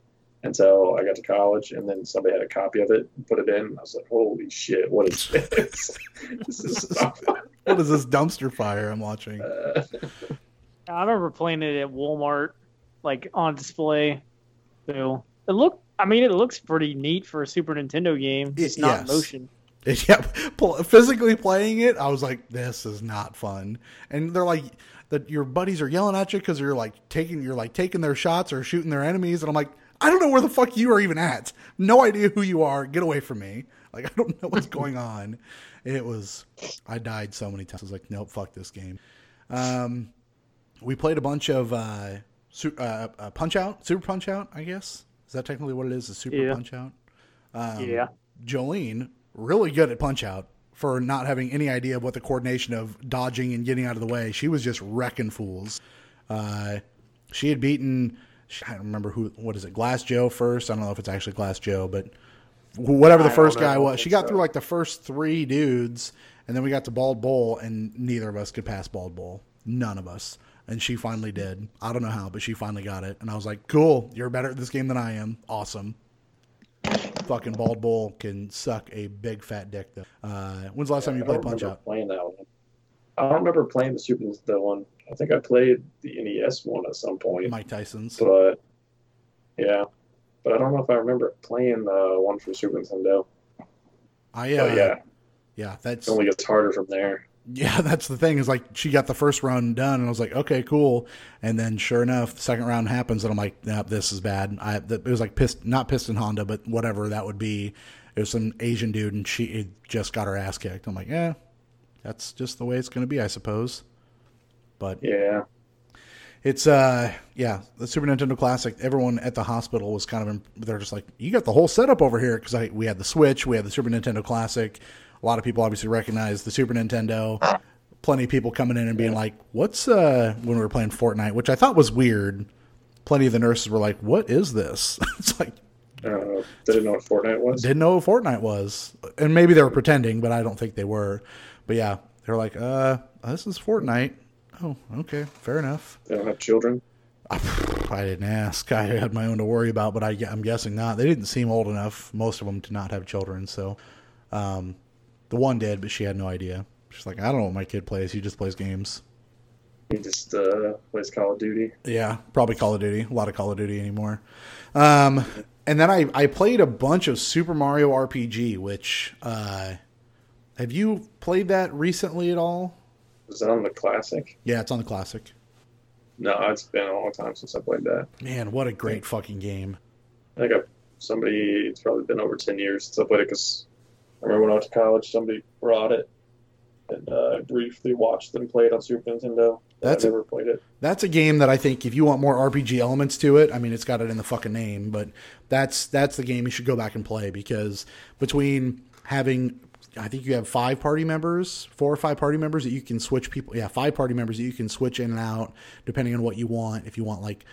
until I got to college, and then somebody had a copy of it and put it in. I was like, "Holy shit! What is this? this is stuff." What is this dumpster fire I'm watching? Uh, I remember playing it at Walmart, like on display. So it looked. I mean, it looks pretty neat for a Super Nintendo game. It's not yes. motion. Yeah, pl- physically playing it, I was like, "This is not fun." And they're like, "that your buddies are yelling at you because you're like taking you're like taking their shots or shooting their enemies," and I'm like, "I don't know where the fuck you are even at. No idea who you are. Get away from me. Like I don't know what's going on." It was, I died so many times. I was like, "Nope, fuck this game." Um, we played a bunch of uh, su- uh, uh, Punch Out, Super Punch Out. I guess that technically what it is? A Super Yeah. Punch Out. Um, yeah. Jolene really good at Punch Out for not having any idea of what the coordination of dodging and getting out of the way. She was just wrecking fools. Uh, she had beaten I don't remember who what is it Glass Joe first. I don't know if it's actually Glass Joe, but whatever the I first guy was. She got so. through like the first three dudes, and then we got to Bald Bull, and neither of us could pass Bald Bull. None of us. And she finally did. I don't know how, but she finally got it. And I was like, "Cool, you're better at this game than I am. Awesome." Fucking Bald Bull can suck a big fat dick though. Uh, when's the last time you played Punch Out? Playing that one. I don't remember playing the Super Nintendo one. I think I played the NES one at some point. Mike Tyson's. But yeah, but I don't know if I remember playing the one for Super Nintendo. I uh, But yeah, yeah, that's it only gets harder from there. Yeah, that's the thing. Is like she got the first round done, and I was like, okay, cool. And then sure enough, the second round happens, and I'm like, nah, this is bad. I it was like pissed, not pissed piston Honda, but whatever that would be. It was some Asian dude, and she just got her ass kicked. I'm like, yeah, that's just the way it's going to be, I suppose. But Yeah, it's uh, yeah, the Super Nintendo Classic. Everyone at the hospital was kind of in, they're just like, you got the whole setup over here because I we had the Switch, we had the Super Nintendo Classic. A lot of people obviously recognize the Super Nintendo. Plenty of people coming in and being like, "What's uh?" When we were playing Fortnite, which I thought was weird. Plenty of the nurses were like, "What is this?" it's like I. Didn't know what Fortnite was. didn't know what Fortnite was, and maybe they were pretending, but I don't think they were. But yeah, they're like, "Uh, this is Fortnite." Oh, okay, fair enough. They don't have children. I didn't ask. I had my own to worry about, but I, I'm guessing not. They didn't seem old enough, most of them, did not have children. So, um, the one did, but she had no idea. She's like, I don't know what my kid plays. He just plays games. He just uh, plays Call of Duty. Yeah, probably Call of Duty. A lot of Call of Duty anymore. Um, and then I, I played a bunch of Super Mario RPG, which uh, have you played that recently at all? Is that on the classic? Yeah, it's on the classic. No, it's been a long time since I played that. Man, what a great fucking game. I think I, somebody, it's probably been over 10 years since I played it because I remember when I went to college, somebody brought it and uh, I briefly watched them play it on Super Nintendo. That's I a- never played it. That's a game that I think if you want more RPG elements to it, I mean it's got it in the fucking name, but that's that's the game you should go back and play because between having I think you have five party members, four or five party members that you can switch people. Yeah, five party members that you can switch in and out depending on what you want. If you want like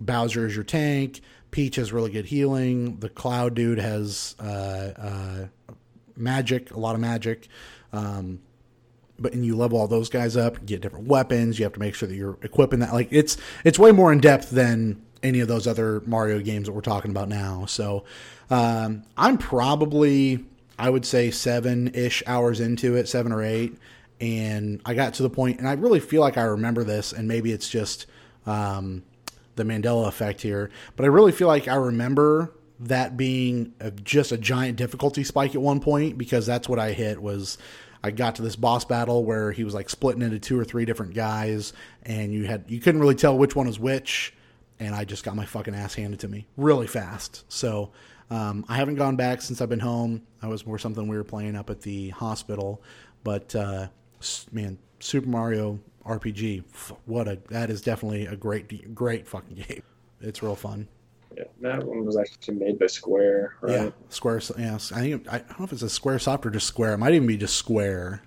Bowser as your tank, Peach has really good healing. The Cloud dude has uh, uh, magic, a lot of magic. Um, but and you level all those guys up, get different weapons. You have to make sure that you're equipping that. Like it's it's way more in depth than any of those other Mario games that we're talking about now. So um, I'm probably I would say seven ish hours into it, seven or eight, and I got to the point, and I really feel like I remember this, and maybe it's just um, the Mandela effect here, but I really feel like I remember that being a, just a giant difficulty spike at one point because that's what I hit was I got to this boss battle where he was like splitting into two or three different guys and you had you couldn't really tell which one was which and I just got my fucking ass handed to me really fast. So um, I haven't gone back since I've been home. That was more something we were playing up at the hospital, but uh, man, Super Mario RPG, what a that is definitely a great great fucking game. It's real fun. Yeah, that one was actually made by Square, right? Yeah, Square. Yes, I think I don't know if it's a Square Soft or just Square. It might even be just Square.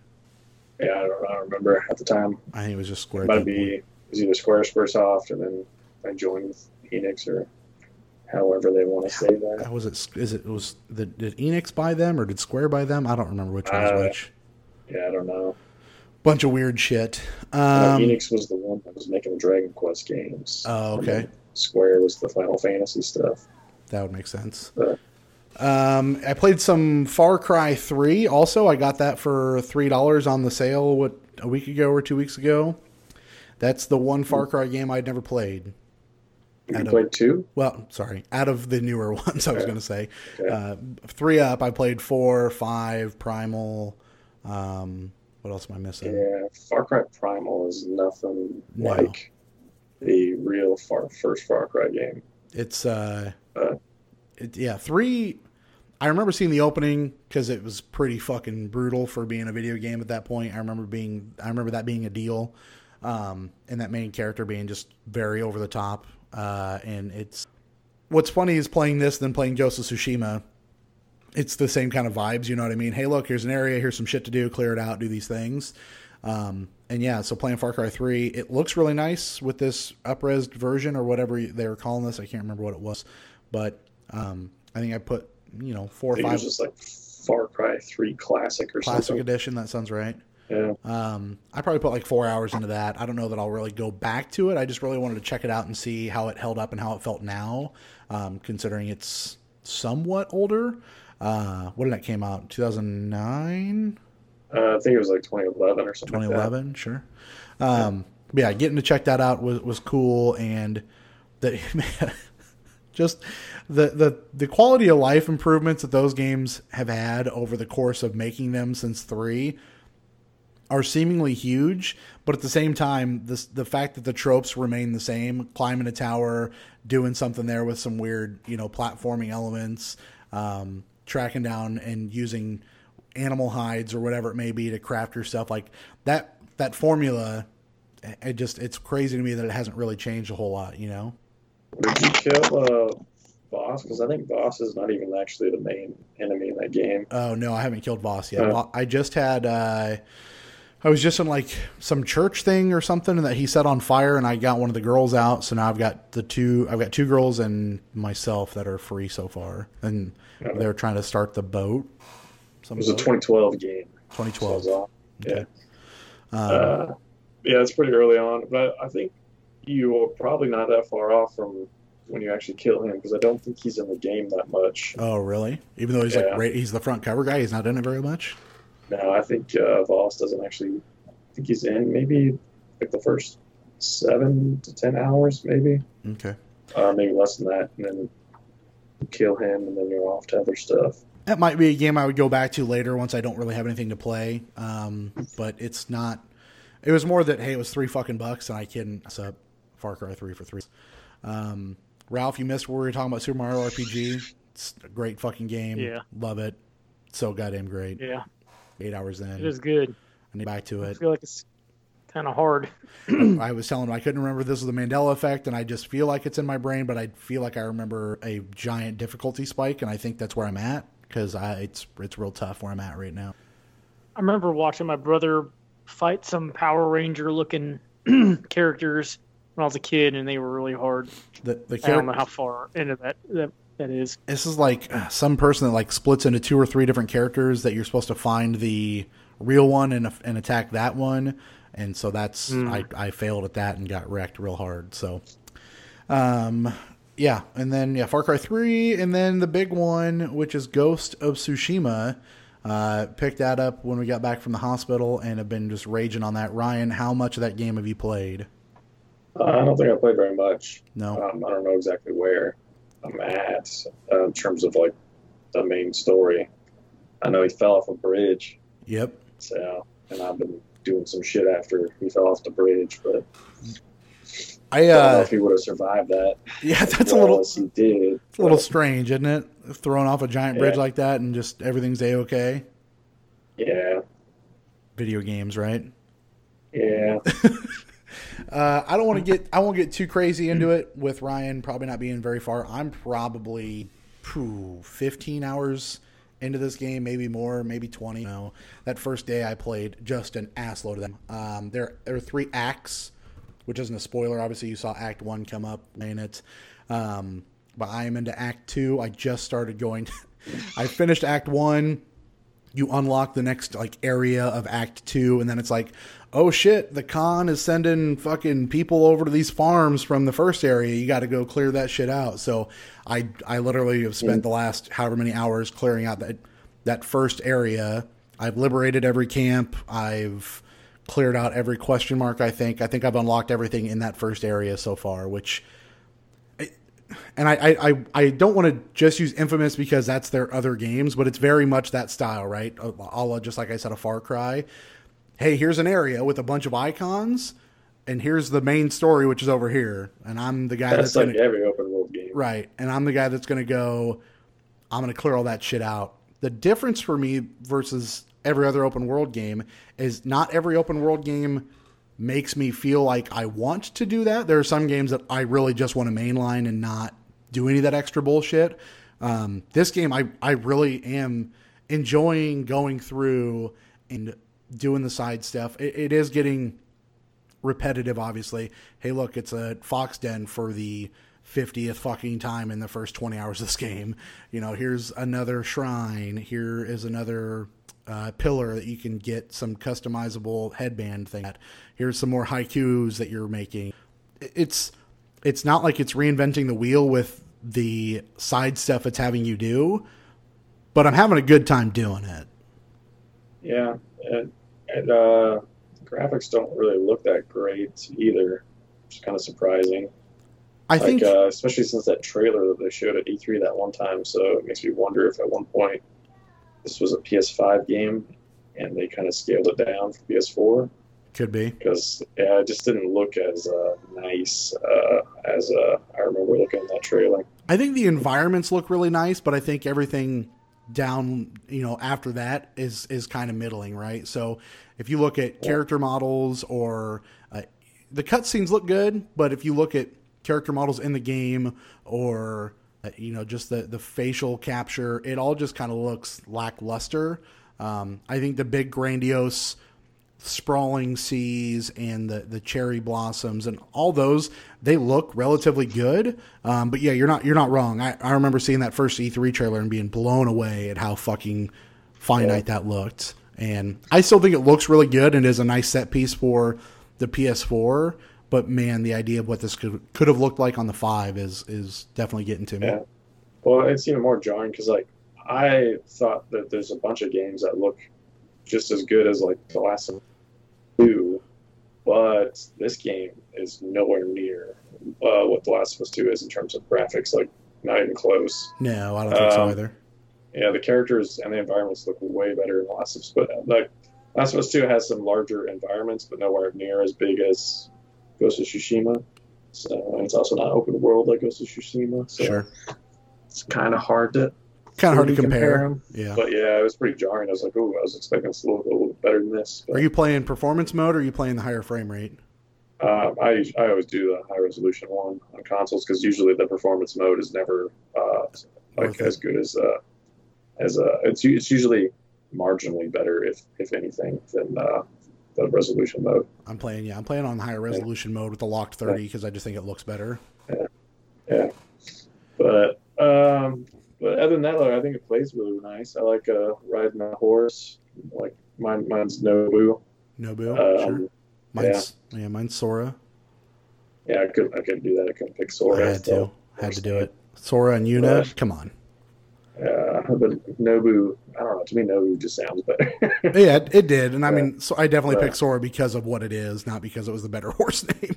Yeah, I don't, I don't remember at the time. I think it was just Square. It might be it was either Square or Squaresoft, and then I joined with Enix or however they want to say that. How was it? Is it was the, did Enix buy them or did Square buy them? I don't remember which one was Uh, which. Yeah, I don't know. Bunch of weird shit. Uh, Um, Enix was the one that was making the Dragon Quest games. Oh, okay. Square was the Final Fantasy stuff. That would make sense. But Um, I played some Far Cry 3 also. I got that for $3 on the sale, what, a week ago or two weeks ago. That's the one Far Cry game I'd never played. you Out of- played two? Well, sorry, out of the newer ones, I was going to say. Okay. Uh, three up, I played four, five, Primal. Um, what else am I missing? Yeah, Far Cry Primal is nothing No. like the real far, first Far Cry game. It's uh, Uh. it, yeah, three. I remember seeing the opening because it was pretty fucking brutal for being a video game at that point. I remember being, I remember that being a deal, um, and that main character being just very over the top. Uh, and it's what's funny is playing this than playing Ghost of Tsushima. It's the same kind of vibes, you know what I mean? Hey, look, here's an area, here's some shit to do, clear it out, do these things. Um, and yeah, so playing Far Cry 3, it looks really nice with this upres version or whatever they were calling this. I can't remember what it was, but um, I think I put you know four or think it five was just like Far Cry 3 Classic or classic something. edition. That sounds right. Yeah. Um, I probably put like four hours into that. I don't know that I'll really go back to it. I just really wanted to check it out and see how it held up and how it felt now, um, considering it's somewhat older. Uh, what did that came out? 2009, Uh, I think it was like 2011 or something. like that. 2011, sure. Um, but yeah, getting to check that out was, was cool. And the, just the, the, the quality of life improvements that those games have had over the course of making them since three are seemingly huge, but at the same time, this the fact that the tropes remain the same, climbing a tower, doing something there with some weird, you know, platforming elements, um, tracking down and using animal hides or whatever it may be to craft your stuff, like that that formula it just it's crazy to me that it hasn't really changed a whole lot, you know. Did you kill uh, Vaas? Because I think Vaas is not even actually the main enemy in that game. Oh no, I haven't killed Vaas yet. Oh. Vo- I just had. Uh, I was just in like some church thing or something and that he set on fire, and I got one of the girls out. So now I've got the two. I've got two girls and myself that are free so far, and they're trying to start the boat. Some It was a 2012 game. 2012. So. Okay. Yeah. Um, Uh, yeah, it's pretty early on, but I think you are probably not that far off from when you actually kill him because I don't think he's in the game that much. oh really? Even though he's like right, he's the front cover guy. He's not in it very much. No, I think uh, Vaas doesn't actually. I think he's in maybe like the first seven to ten hours, maybe, Okay. uh, maybe less than that, and then kill him, and then you're off to other stuff. That might be a game I would go back to later once I don't really have anything to play. Um, but it's not. It was more that hey, it was three fucking bucks, and I couldn't mess up Far Cry three for three. Um, Ralph, you missed where we were talking about Super Mario RPG. It's a great fucking game. Yeah. love it. So goddamn great. Yeah, Eight hours in. it is good. I need back to I it. feel like it's kind of hard. I was telling him I couldn't remember this was the Mandela effect, and I just feel like it's in my brain, but I feel like I remember a giant difficulty spike, and I think that's where I'm at because I it's it's real tough where I'm at right now. I remember watching my brother fight some Power Ranger looking characters when I was a kid, and they were really hard. The the I don't know how far into that that, that is. this is like uh, some person that like splits into two or three different characters that you're supposed to find the real one and and attack that one and so that's I, I failed at that and got wrecked real hard so um yeah and then yeah far cry 3 and then the big one which is ghost of tsushima uh picked that up when we got back from the hospital and have been just raging on that. Ryan how much of that game have you played? Uh, I don't think I played very much. no? Um, I don't know exactly where I'm at uh, in terms of like the main story. I know he fell off a bridge, yep. So and I've been doing some shit after he fell off the bridge, but i I don't know uh if he would have survived that. yeah that's a little he did. It's a little strange, isn't it? Throwing off a giant bridge Yeah. like that and just everything's a okay. yeah, Video games, right? yeah. Uh, I don't want to get I won't get too crazy into it with Ryan probably not being very far. I'm probably phew, 15 hours into this game, maybe more, maybe 20. No, that first day I played just an ass load of them. Um, there there are three acts, which isn't a spoiler. Obviously, you saw Act One come up in it. Um, but I am into Act Two. I just started going. I finished Act One. You unlock the next like area of Act Two, and then it's like, oh shit, the Khan is sending fucking people over to these farms from the first area. You got to go clear that shit out. So I I literally have spent the last however many hours clearing out that that first area. I've liberated every camp. I've cleared out every question mark. I think. I think I've unlocked everything in that first area so far, which. And I, I, I- I don't want to just use Infamous because that's their other games, but it's very much that style, right? A la just like I said, a Far Cry. Hey, here's an area with a bunch of icons, and here's the main story, which is over here. And I'm the guy That's that's, like gonna, every open world game. Right. And I'm the guy that's going to go, I'm going to clear all that shit out. The difference for me versus every other open world game is not every open world game makes me feel like I want to do that. There are some games that I really just want to mainline and not do any of that extra bullshit. Um, this game, I, I really am enjoying going through and doing the side stuff. It, it is getting repetitive, obviously. Hey, look, it's a Fox Den for the 50th fucking time in the first 20 hours of this game. You know, here's another shrine. Here is another uh, pillar that you can get some customizable headband thing at. Here's some more haikus that you're making. It's it's not like it's reinventing the wheel with the side stuff it's having you do, but I'm having a good time doing it. Yeah, and, and uh, graphics don't really look that great either, which is kind of surprising. I like, think uh, especially since that trailer that they showed at E3 that one time, so it makes me wonder if at one point this was a PS5 game and they kind of scaled it down for PS4 could be. because yeah, it just didn't look as uh, nice uh, as uh, I remember looking at that trailer. I think the environments look really nice, but I think everything down, you know, after that is is kind of middling, right? So if you look at character models or uh, the cutscenes look good, but if you look at character models in the game or you know just the the facial capture, it all just kind of looks lackluster. Um, I think the big grandiose sprawling seas and the, the cherry blossoms and all those they look relatively good. Um, but yeah you're not you're not wrong. I, I remember seeing that first e3 trailer and being blown away at how fucking finite that looked. And i still think it looks really good and is a nice set piece for the ps4 but man the idea of what this could could have looked like on the 5 is is definitely getting to me Yeah. Well, it's even more jarring because like I thought that there's a bunch of games that look just as good as like The Last of Two, but this game is nowhere near uh, what The Last of Us Two is in terms of graphics. Like not even close. no i don't think so Um, either Yeah, the characters and the environments look way better in The Last of Us. But like Last of Us Two has some larger environments, but nowhere near as big as Ghost of Tsushima. So it's also not open world like Ghost of Tsushima. So sure it's kind of hard to kind of hard to compare, 'em. yeah But yeah, it was pretty jarring. I was like, oh, I was expecting this to look a little bit better than this. But, are you playing performance mode or are you playing the higher frame rate uh, I I always do the high resolution one on consoles because usually the performance mode is never uh, like as good as uh, as uh, it's it's usually marginally better if if anything than uh, the resolution mode. I'm playing, yeah, I'm playing on higher resolution mode with the locked 30 because I just think it looks better. Yeah, but um, but other than that, like, I think it plays really nice. I like uh, riding a horse. Like mine, mine's Nobu. Nobu, Um, sure. Mine's, yeah. mine's Sora. Yeah, I could I could do that. I couldn't pick I Sora. had to, had to do it. Sora and Yuna, Right. come on. Yeah, but Nobu, I don't know. To me, Nobu just sounds better. Yeah, it, did, and I Yeah. mean, so I definitely picked Sora because of what it is, not because it was the better horse name.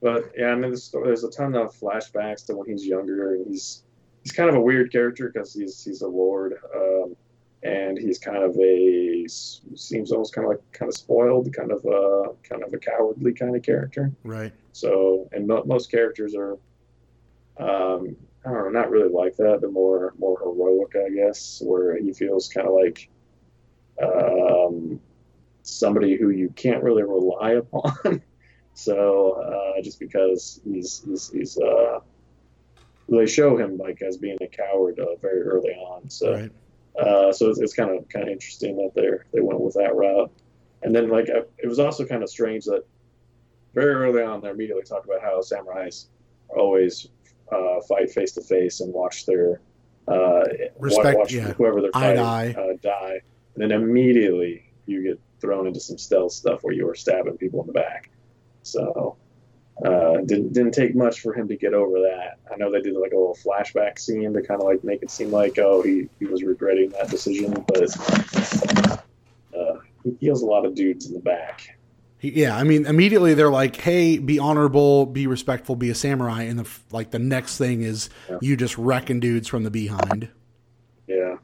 but yeah, I mean, there's, there's a ton of flashbacks to when he's younger, and he's he's kind of a weird character because he's he's a lord, um, and he's kind of a seems almost kind of like kind of spoiled, kind of a kind of a cowardly kind of character. Right. So, and mo- most characters are, um, I don't know, not really like that. They're more more heroic, I guess, where he feels kind of like um, somebody who you can't really rely upon. so, uh, just because he's he's he's uh, they show him like as being a coward uh, very early on. So. Right. Uh, so it's, it's kind of kind of interesting that they they went with that route. And then like uh, it was also kind of strange that very early on they immediately talked about how samurais are always uh, fight face to face and watch their uh, Respect- watch yeah. whoever they're fighting eye. uh, die, and then immediately you get thrown into some stealth stuff where you were stabbing people in the back. So uh, didn't didn't take much for him to get over that. I know they did like a little flashback scene to kind of like make it seem like oh he, he was regretting that decision, but uh, he heals a lot of dudes in the back. He- Yeah, I mean, immediately they're like, "Hey, be honorable, be respectful, be a samurai," and the like. The next thing is Yeah. you just wrecking dudes from the behind. Yeah,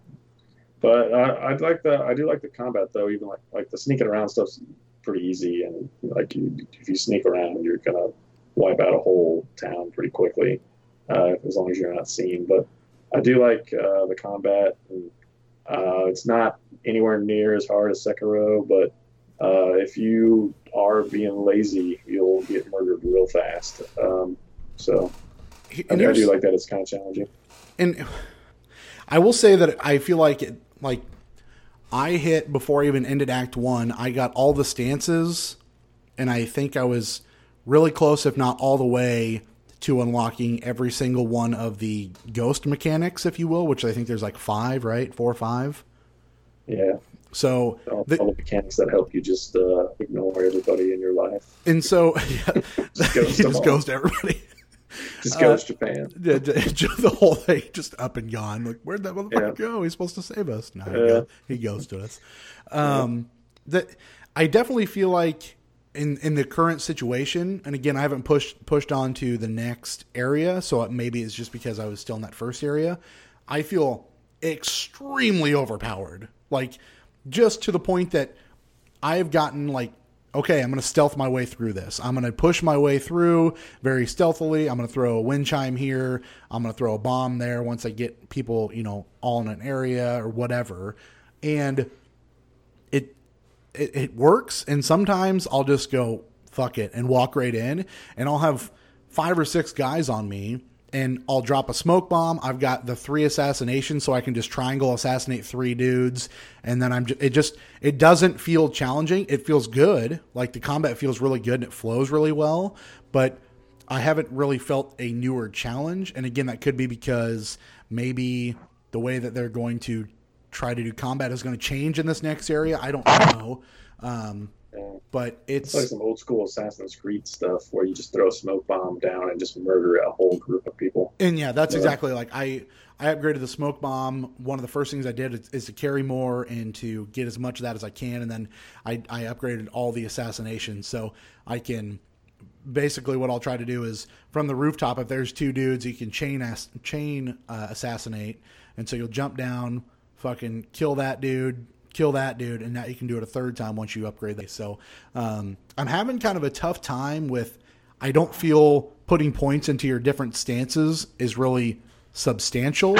but I, I'd like the I do like the combat though. Even like like the sneaking around stuff's pretty easy, and like you, if you sneak around, you're gonna wipe out a whole town pretty quickly, uh, as long as you're not seen. But I do like uh, the combat. And, uh, it's not anywhere near as hard as Sekiro, but uh, if you are being lazy, you'll get murdered real fast. Um, so I, And I do like that. It's kind of challenging. and I will say that I feel like it, like I hit before I even ended Act One. I got all the stances, and I think I was really close, if not all the way, to unlocking every single one of the ghost mechanics, if you will. Which I think there's like five, right? Four or five. Yeah. So all, the- all the mechanics that help you just uh, ignore everybody in your life. and so Just ghost just goes to everybody. Just Uh, goes Japan. Yeah, the whole thing just up and gone. Like, where'd that motherfucker Yeah. go? He's supposed to save us. No, he, Yeah. goes, he goes to us. Um, that I definitely feel like in in the current situation, and again, I haven't pushed pushed on to the next area, so it, maybe it's just because I was still in that first area. I feel extremely overpowered, like just to the point that I've gotten like, okay, I'm going to stealth my way through this. I'm going to push my way through very stealthily. I'm going to throw a wind chime here. I'm going to throw a bomb there once I get people, you know, all in an area or whatever. And it, it, it works. And sometimes I'll just go, fuck it, and walk right in. And I'll have five or six guys on me. And I'll drop a smoke bomb. I've got the three assassinations, so I can just triangle assassinate three dudes, and then I'm. Just, it just it doesn't feel challenging. It feels good. Like the combat feels really good and it flows really well. But I haven't really felt a newer challenge. And again, that could be because maybe the way that they're going to try to do combat is going to change in this next area. I don't know. Um, Yeah. but it's It's like some old school Assassin's Creed stuff where you just throw a smoke bomb down and just murder a whole group of people. And yeah, that's Yeah. exactly like I I upgraded the smoke bomb. One of the first things I did is, is to carry more and to get as much of that as I can, and then I I upgraded all the assassinations so I can. Basically, what I'll try to do is from the rooftop. If there's two dudes, you can chain ass, chain uh, assassinate, and so you'll jump down, fucking kill that dude, kill that dude, and now you can do it a third time once you upgrade that. So um, I'm having kind of a tough time with. I don't feel putting points into your different stances is really substantial.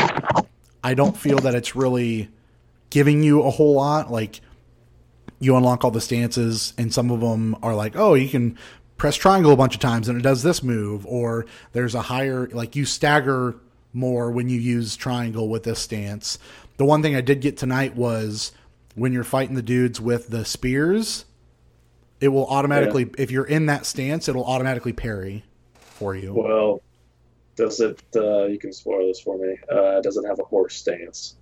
I don't feel that it's really giving you a whole lot. Like you unlock all the stances, and some of them are like, oh, you can press triangle a bunch of times and it does this move, or there's a higher like you stagger more when you use triangle with this stance. The one thing I did get tonight was when you're fighting the dudes with the spears, it will automatically if you're in that stance, it'll automatically parry for you. Well, does it? Uh, you can spoil this for me. Uh, does it have a horse stance?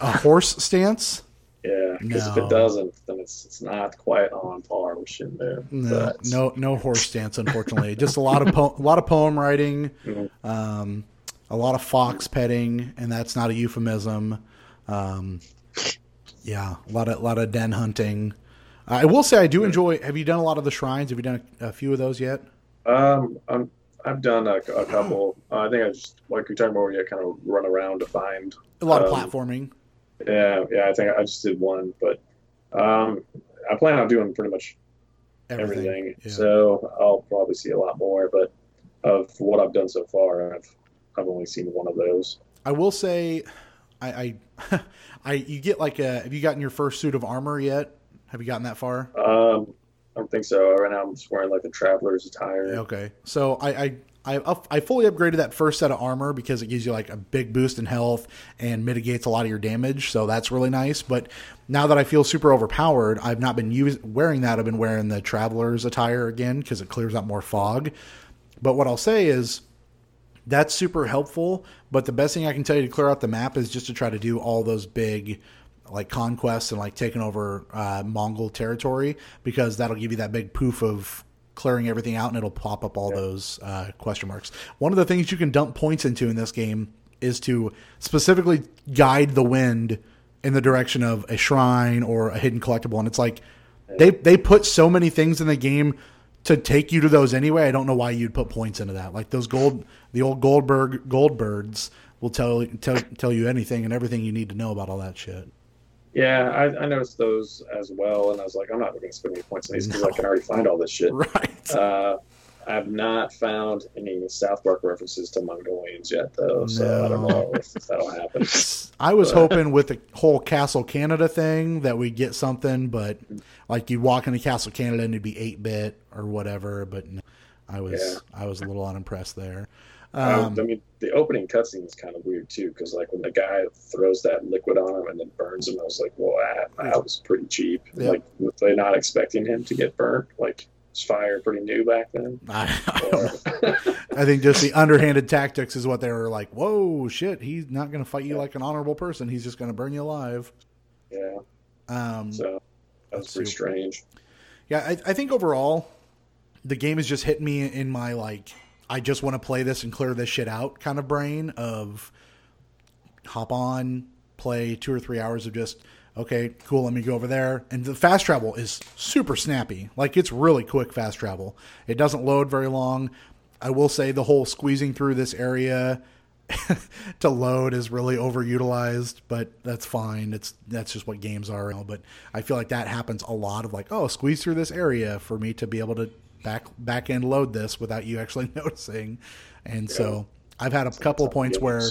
A horse stance? Yeah, because if it doesn't, then it's it's not quite on par with Shenmue. No, But- no, no horse stance. Unfortunately, just a lot of po- a lot of poem writing, Mhm. um, a lot of fox petting, and that's not a euphemism. Um, yeah, a lot of a lot of den hunting. I will say I do enjoy. Have you done a lot of the shrines? Have you done a, a few of those yet? Um, I'm, I've done a, a couple. Uh, I think I just like you're talking about where you kind of run around to find. A lot of Um, platforming. Yeah, yeah. I think I just did one, but um, I plan on doing pretty much Everything. everything. Yeah. So I'll probably see a lot more. But of what I've done so far, I've I've only seen one of those. I will say, I, I, I, you get like a. Have you gotten your first suit of armor yet? Have you gotten that far? Um, I don't think so. Right now, I'm just wearing like the traveler's attire. Okay, so I, I I I fully upgraded that first set of armor because it gives you like a big boost in health and mitigates a lot of your damage. So that's really nice. But now that I feel super overpowered, I've not been use, wearing that. I've been wearing the traveler's attire again because it clears out more fog. But what I'll say is, that's super helpful. But the best thing I can tell you to clear out the map is just to try to do all those big like conquests and like taking over uh, Mongol territory because that'll give you that big poof of clearing everything out and it'll pop up all those uh, question marks. One of the things you can dump points into in this game is to specifically guide the wind in the direction of a shrine or a hidden collectible. And it's like they they put so many things in the game to take you to those anyway. I don't know why you'd put points into that. Like those gold, the old Goldberg Goldbirds will tell tell tell you anything and everything you need to know about all that shit. Yeah, I, I noticed those as well, and I was like, I'm not going to spend any points on these because I can already find all this shit. Right. Uh, I've not found any South Park references to Mongolians yet, though, so I don't know if that'll happen. I was hoping with the whole Castle Canada thing that we'd get something, but like you walk into Castle Canada and it'd be eight bit or whatever. But no, I was Yeah. I was a little unimpressed there. Um, Um, I mean, the opening cutscene is kind of weird too, because like when the guy throws that liquid on him and then burns him, I was like, "Well, that, that was pretty cheap." Yeah. Like, were they not expecting him to get burnt? Like, fire pretty new back then? I, I, don't know. I think just the underhanded tactics is what they were like. Whoa, shit! He's not going to fight you like an honorable person. He's just going to burn you alive. yeah, Um, so that was pretty Super. strange. Yeah, I, I think overall, the game is just hitting me in my like, I just want to play this and clear this shit out kind of brain of hop on, play two or three hours of just, okay, cool, let me go over there. And the fast travel is super snappy. Like, it's really quick fast travel. It doesn't load very long. I will say the whole squeezing through this area to load is really overutilized, but that's fine. It's that's just what games are. But I feel like that happens a lot of like, oh, squeeze through this area for me to be able to back back end load this without you actually noticing. And so I've had a couple of points where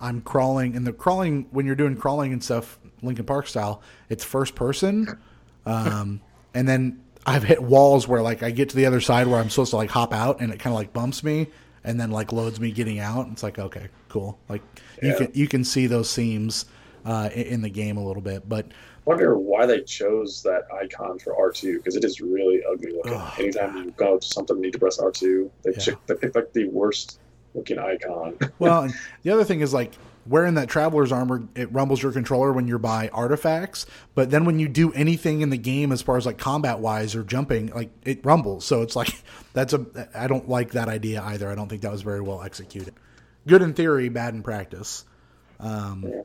I'm crawling and the crawling when you're doing crawling and stuff, Linkin Park style, it's first person. Um, and then I've hit walls where like I get to the other side where I'm supposed to like hop out and it kind of like bumps me and then like loads me getting out. It's like okay, cool. Like you Yeah. can you can see those seams uh, in, the game a little bit, but wonder why they chose that icon for R2 because it is really ugly looking. Oh, Anytime you go to something and need to press R2, they, Yeah. they picked like the worst looking icon. well, the other thing is like wearing that traveler's armor, it rumbles your controller when you're by artifacts, but then when you do anything in the game as far as like combat wise or jumping, like it rumbles. So it's like that's a I don't like that idea either. I don't think that was very well executed. Good in theory, bad in practice. Um, Yeah.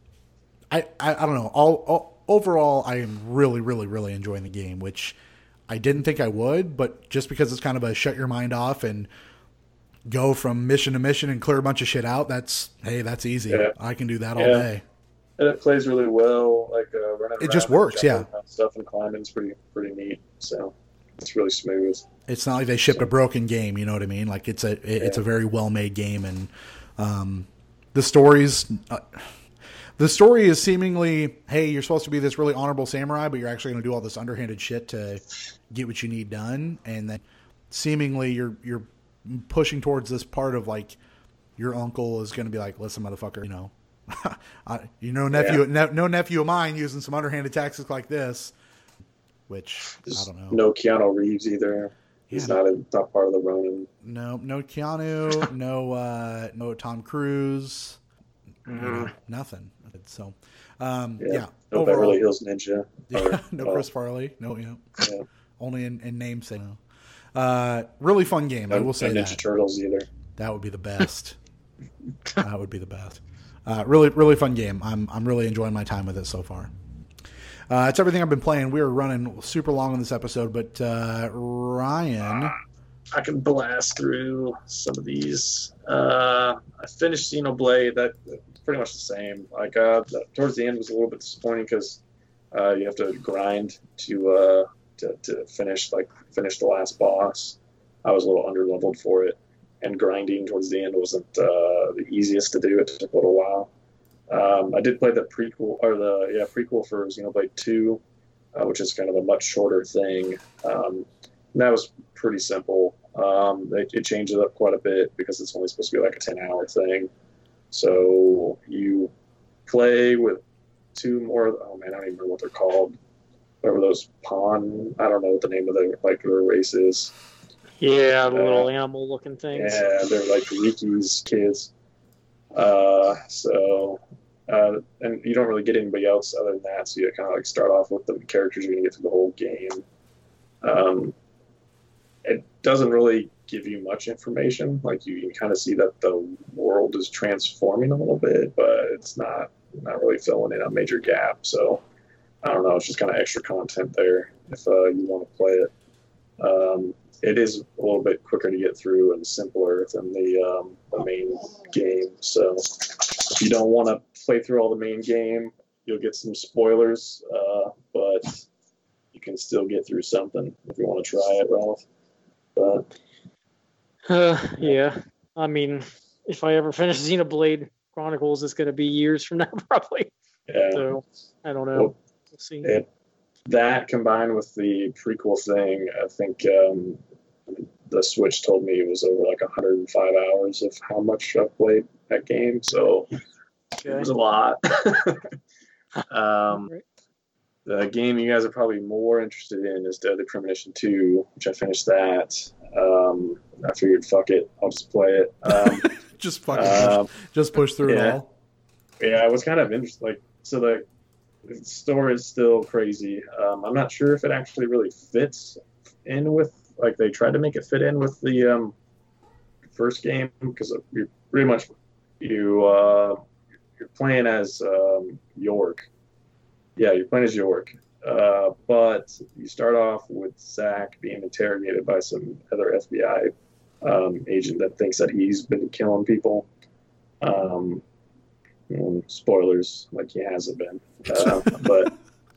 I, I I don't know. All, all overall, I am really really really enjoying the game, which I didn't think I would, but just because it's kind of a shut your mind off and go from mission to mission and clear a bunch of shit out, that's hey, that's easy. Yeah. I can do that all day. and it plays really well. Like uh, running It just works, Yeah. Stuff and climbing is pretty pretty neat. So it's really smooth. It's not like they shipped a broken game. You know what I mean? Like it's a it- it's a very well made game, and um, the stories. Uh, the story is seemingly, hey, you're supposed to be this really honorable samurai, but you're actually going to do all this underhanded shit to get what you need done, and then seemingly you're you're pushing towards this part of like your uncle is going to be like, listen, motherfucker, you know, I, you know, nephew, Yeah. ne- no nephew of mine using some underhanded tactics like this, which I don't know. no Keanu Reeves either. He's Yeah. not a, not part of the Ronin. No, no Keanu, no uh, no Tom Cruise, know, nothing. So, um, yeah, Yeah. No overall, Beverly Hills Ninja. Or, no Chris Farley, no, yeah, yeah. only in, in namesake. Uh, really fun game. I will say no Ninja that Turtles either. that would be the best. that would be the best. Uh, really, really fun game. I'm I'm really enjoying my time with it so far. Uh, it's everything I've been playing. We are running super long on this episode, but uh, Ryan, I can blast through some of these. Uh, I finished Xenoblade. That pretty much the same. Like uh, towards the end was a little bit disappointing because uh, you have to grind to, uh, to to finish like finish the last boss. I was a little under leveled for it, and grinding towards the end wasn't uh, the easiest to do. It took a little while. Um, I did play the prequel or the yeah prequel for Xenoblade Two, uh, which is kind of a much shorter thing. Um, that was pretty simple. Um, it, it changed up quite a bit because it's only supposed to be like a 10 hour thing. So you play with two more, oh man, I don't even remember what they're called. Whatever those pawn, I don't know what the name of the like their race is. Yeah, the little Uh, animal looking things. Yeah, they're like Riki's kids. Uh, so, uh, and you don't really get anybody else other than that. So you kind of like start off with the characters you're gonna get through the whole game. Um, it doesn't really give you much information. Like you can kind of see that the world is transforming a little bit, but it's not not really filling in a major gap. So I don't know. It's just kind of extra content there if uh, you want to play it. Um, it is a little bit quicker to get through and simpler than the, um, the main game. So if you don't want to play through all the main game, you'll get some spoilers, uh, but you can still get through something if you want to try it, Ralph. But Uh, yeah. I mean, if I ever finish Xenoblade Chronicles, it's going to be years from now, probably. yeah, So I don't know. Well, We'll see. it, that combined with the prequel thing, I think um, the Switch told me it was over like 105 hours of how much I played that game. So it was a lot. um, Right. the game you guys are probably more interested in is Deadly Premonition 2, which I finished that. Um, I figured, fuck it, I'll just play it. Um, Just fucking um, push, just push through yeah. it all. yeah, it was kind of interesting. Like, so the, the story is still crazy. Um, I'm not sure if it actually really fits in with, like, they tried to make it fit in with the um, first game because you pretty much you uh, you're playing as um, York. Yeah, you're playing as York. Uh, but you start off with Zach being interrogated by some other FBI um, agent that thinks that he's been killing people. Um, and spoilers, like he hasn't been. Uh, but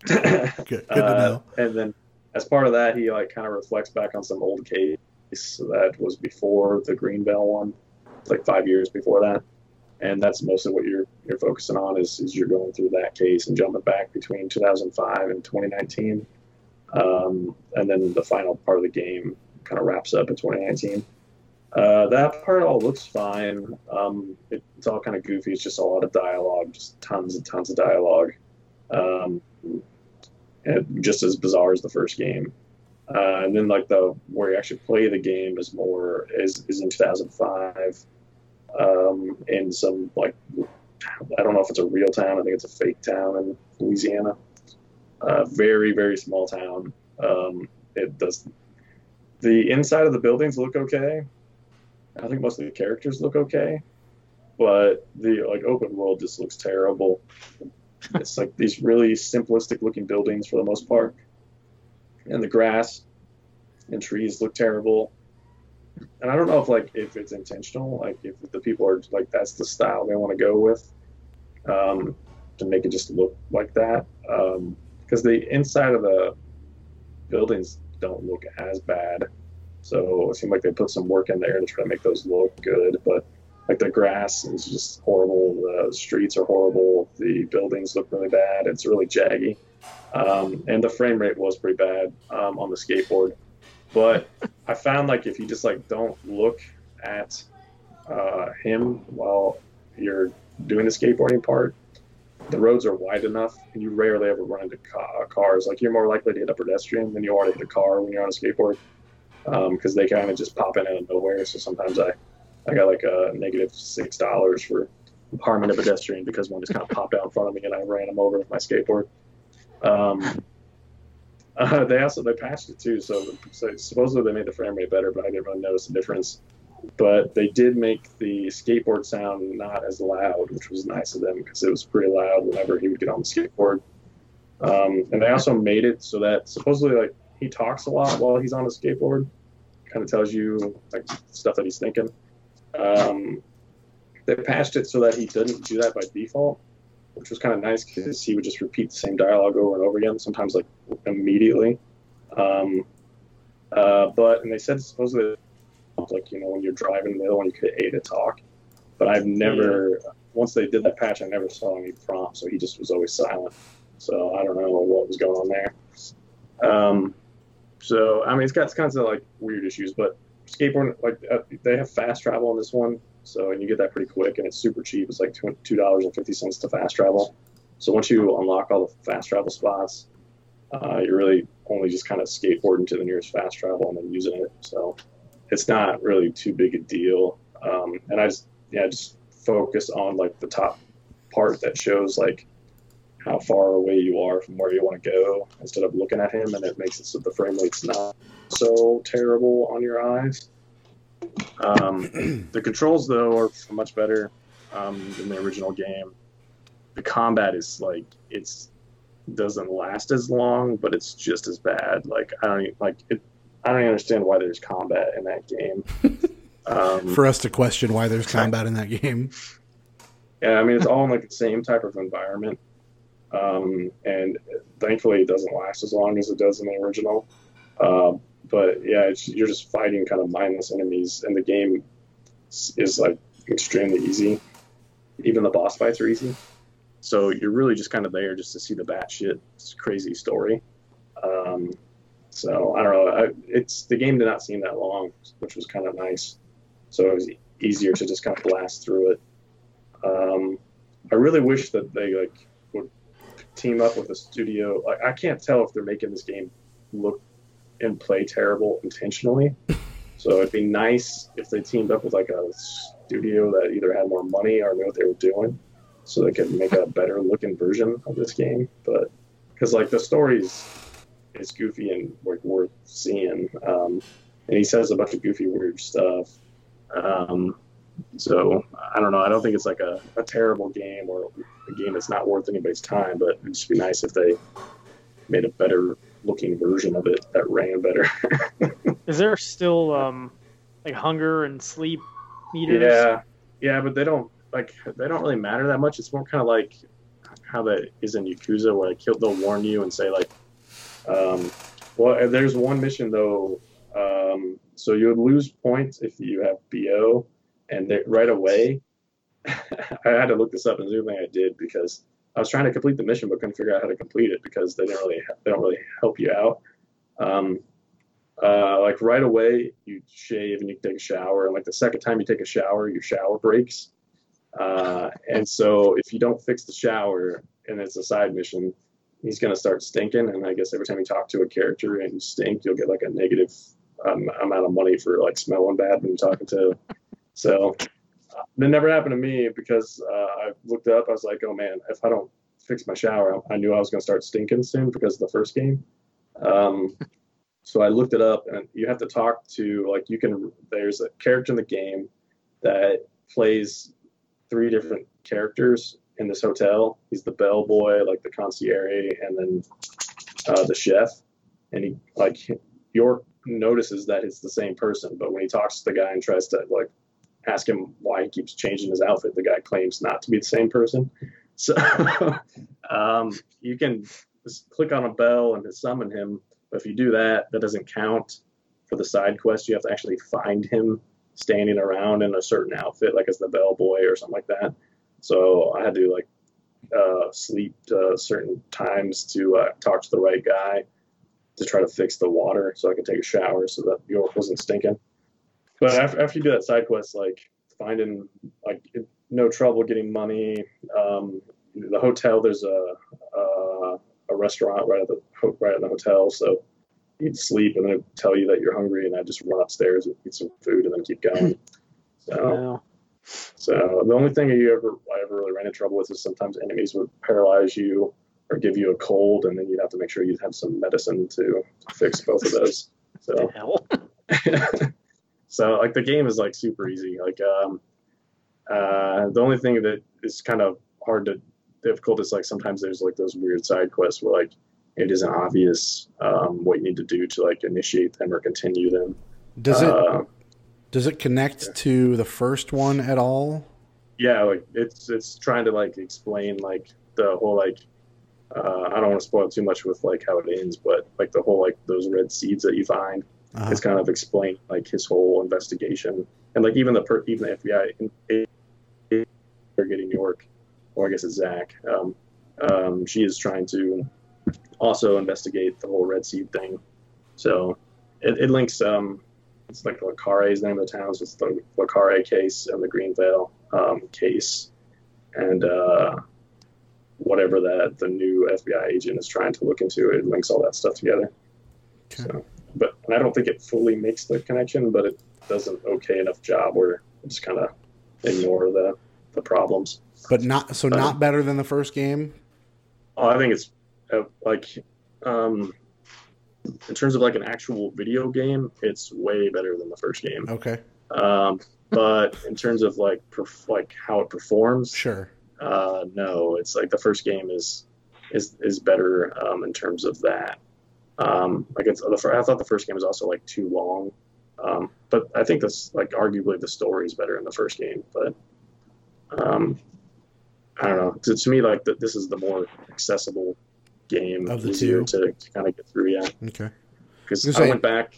Good, good to uh, know. and then as part of that, he like kind of reflects back on some old case that was before the Greenvale one, like five years before that. And that's mostly what you're you're focusing on is, is you're going through that case and jumping back between 2005 and 2019. Um, and then the final part of the game kind of wraps up in 2019. Uh, that part all looks fine. Um, it, it's all kind of goofy. It's just a lot of dialogue, just tons and tons of dialogue. Um, just as bizarre as the first game. Uh, and then like the where you actually play the game is more is is in 2005 um, in some like I don't know if it's a real town. I think it's a fake town in Louisiana. Uh, very very small town. Um, it does the inside of the buildings look okay. I think most of the characters look okay, but the like open world just looks terrible. It's like these really simplistic looking buildings for the most part. And the grass and trees look terrible. And I don't know if like if it's intentional, like if the people are like that's the style they want to go with, um, to make it just look like that. Because the inside of the buildings don't look as bad. So it seemed like they put some work in there to try to make those look good. But like the grass is just horrible. The streets are horrible. The buildings look really bad. It's really jaggy, um, and the frame rate was pretty bad um, on the skateboard. But I found like if you just like don't look at uh, him while you're doing the skateboarding part, the roads are wide enough, and you rarely ever run into ca- cars. Like you're more likely to hit a pedestrian than you are to hit a car when you're on a skateboard, because they kind of just pop in out of nowhere. So sometimes I I got like a negative six dollars for harming a pedestrian because one just kind of popped out in front of me and I ran him over with my skateboard. Um, uh, they also they patched it too, so, so supposedly they made the frame rate better, but I didn't really notice the difference. But they did make the skateboard sound not as loud, which was nice of them because it was pretty loud whenever he would get on the skateboard. Um, and they also made it so that supposedly like he talks a lot while he's on the skateboard, kind of tells you like stuff that he's thinking. Um, they patched it so that he didn't do that by default, which was kind of nice because he would just repeat the same dialogue over and over again, sometimes like immediately. Um, uh, but and they said supposedly like you know when you're driving the other one you could A to talk, but I've never once they did that patch I never saw any prompt, so he just was always silent. So I don't know what was going on there. Um, so I mean it's got kinds of like weird issues, but skateboard like uh, they have fast travel on this one so and you get that pretty quick and it's super cheap. It's like two dollars and fifty cents to fast travel. So once you unlock all the fast travel spots uh, you're really only just kind of skateboarding to the nearest fast travel and then using it. So it's not really too big a deal. Um, and I just yeah just focus on like the top part that shows like how far away you are from where you want to go instead of looking at him, and it makes it so the frame rate's not so terrible on your eyes. Um, the controls though are much better um, than the original game. The combat is like it's doesn't last as long, but it's just as bad. Like I don't even, like it. I don't understand why there's combat in that game. Um, For us to question why there's combat in that game. yeah, I mean it's all in like the same type of environment, um, and thankfully it doesn't last as long as it does in the original. Uh, but yeah, you're just fighting kind of mindless enemies, and the game is, like extremely easy. Even the boss fights are easy. So you're really just kind of there just to see the batshit crazy story. Um, so I don't know. I, it's the game did not seem that long, which was kind of nice. So it was easier to just kind of blast through it. Um, I really wish that they like team up with a studio. Like I can't tell if they're making this game look and play terrible intentionally. So it'd be nice if they teamed up with like a studio that either had more money or knew what they were doing, so they could make a better looking version of this game. But because like the story's is goofy and like worth seeing, um, and he says a bunch of goofy weird stuff. Um, so I don't know. I don't think it's like a, a terrible game or a game that's not worth anybody's time, but it'd just be nice if they made a better looking version of it that ran better. Is there still um like hunger and sleep meters? yeah, yeah, but they don't like they don't really matter that much. It's more kind of like how that is in Yakuza, where like they'll warn you and say like, um, well, there's one mission though. Um, so you would lose points if you have BO, and they, right away, I had to look this up, and the thing I did because I was trying to complete the mission but couldn't figure out how to complete it because they didn't really they don't really help you out. Um, uh, like right away, you shave and you take a shower, and like the second time you take a shower, your shower breaks. Uh, and so if you don't fix the shower and it's a side mission, he's gonna start stinking. And I guess every time you talk to a character and you stink, you'll get like a negative um, amount of money for like smelling bad when you're talking to. So uh, that never happened to me because uh, I looked up. I was like, oh man, if I don't fix my shower, I knew I was gonna start stinking soon because of the first game. Um, so I looked it up, and you have to talk to like you can. There's a character in the game that plays three different characters in this hotel. He's the bellboy, like the concierge, and then uh, the chef. And he like York notices that it's the same person, but when he talks to the guy and tries to like ask him why he keeps changing his outfit, the guy claims not to be the same person. So um, you can just click on a bell and summon him. But if you do that, that doesn't count for the side quest. You have to actually find him standing around in a certain outfit, like as the bellboy or something like that. So I had to like uh, sleep uh, certain times to uh, talk to the right guy to try to fix the water so I could take a shower so that York wasn't stinking. But after, after you do that side quest, like finding like no trouble getting money. Um, the hotel there's a, a a restaurant right at the right at the hotel, so you'd sleep and then it'd tell you that you're hungry, and I'd just run upstairs and eat some food and then keep going. So, so the only thing you ever I ever really ran into trouble with is sometimes enemies would paralyze you or give you a cold, and then you'd have to make sure you have some medicine to, to fix both of those. So Hell. so like the game is like super easy. Like um, uh, the only thing that is kind of hard to difficult is like sometimes there's like those weird side quests where like it isn't obvious um, what you need to do to like initiate them or continue them. Does it Uh, does it connect to the first one at all? yeah, like it's it's trying to like explain like the whole like uh, I don't want to spoil too much with like how it ends, but like the whole like those red seeds that you find. Uh-huh. it's kind of explained like his whole investigation. And like even the per- even the FBI in- they're getting York or I guess it's Zach um, um, she is trying to also investigate the whole Red Seed thing. So it, it links um, it's like Le Carré's name of the town so it's the Le Carré case and the Greenvale um, case. And uh, whatever that the new FBI agent is trying to look into it links all that stuff together. Okay. so and I don't think it fully makes the connection, but it does an okay enough job where just kind of ignore the the problems. But not so not better than the first game. Oh, I think it's uh, like um, in terms of like an actual video game, it's way better than the first game. Okay, Um, but in terms of like perf- like how it performs, sure. uh, no, it's like the first game is is is better um, in terms of that. Um, it's the I thought the first game was also like too long, um, but I think this like arguably the story is better in the first game. But um, I don't know. To, to me, like the, this is the more accessible game, Of the two. to, to kind of get through. Yeah, Okay. because I saying- went back.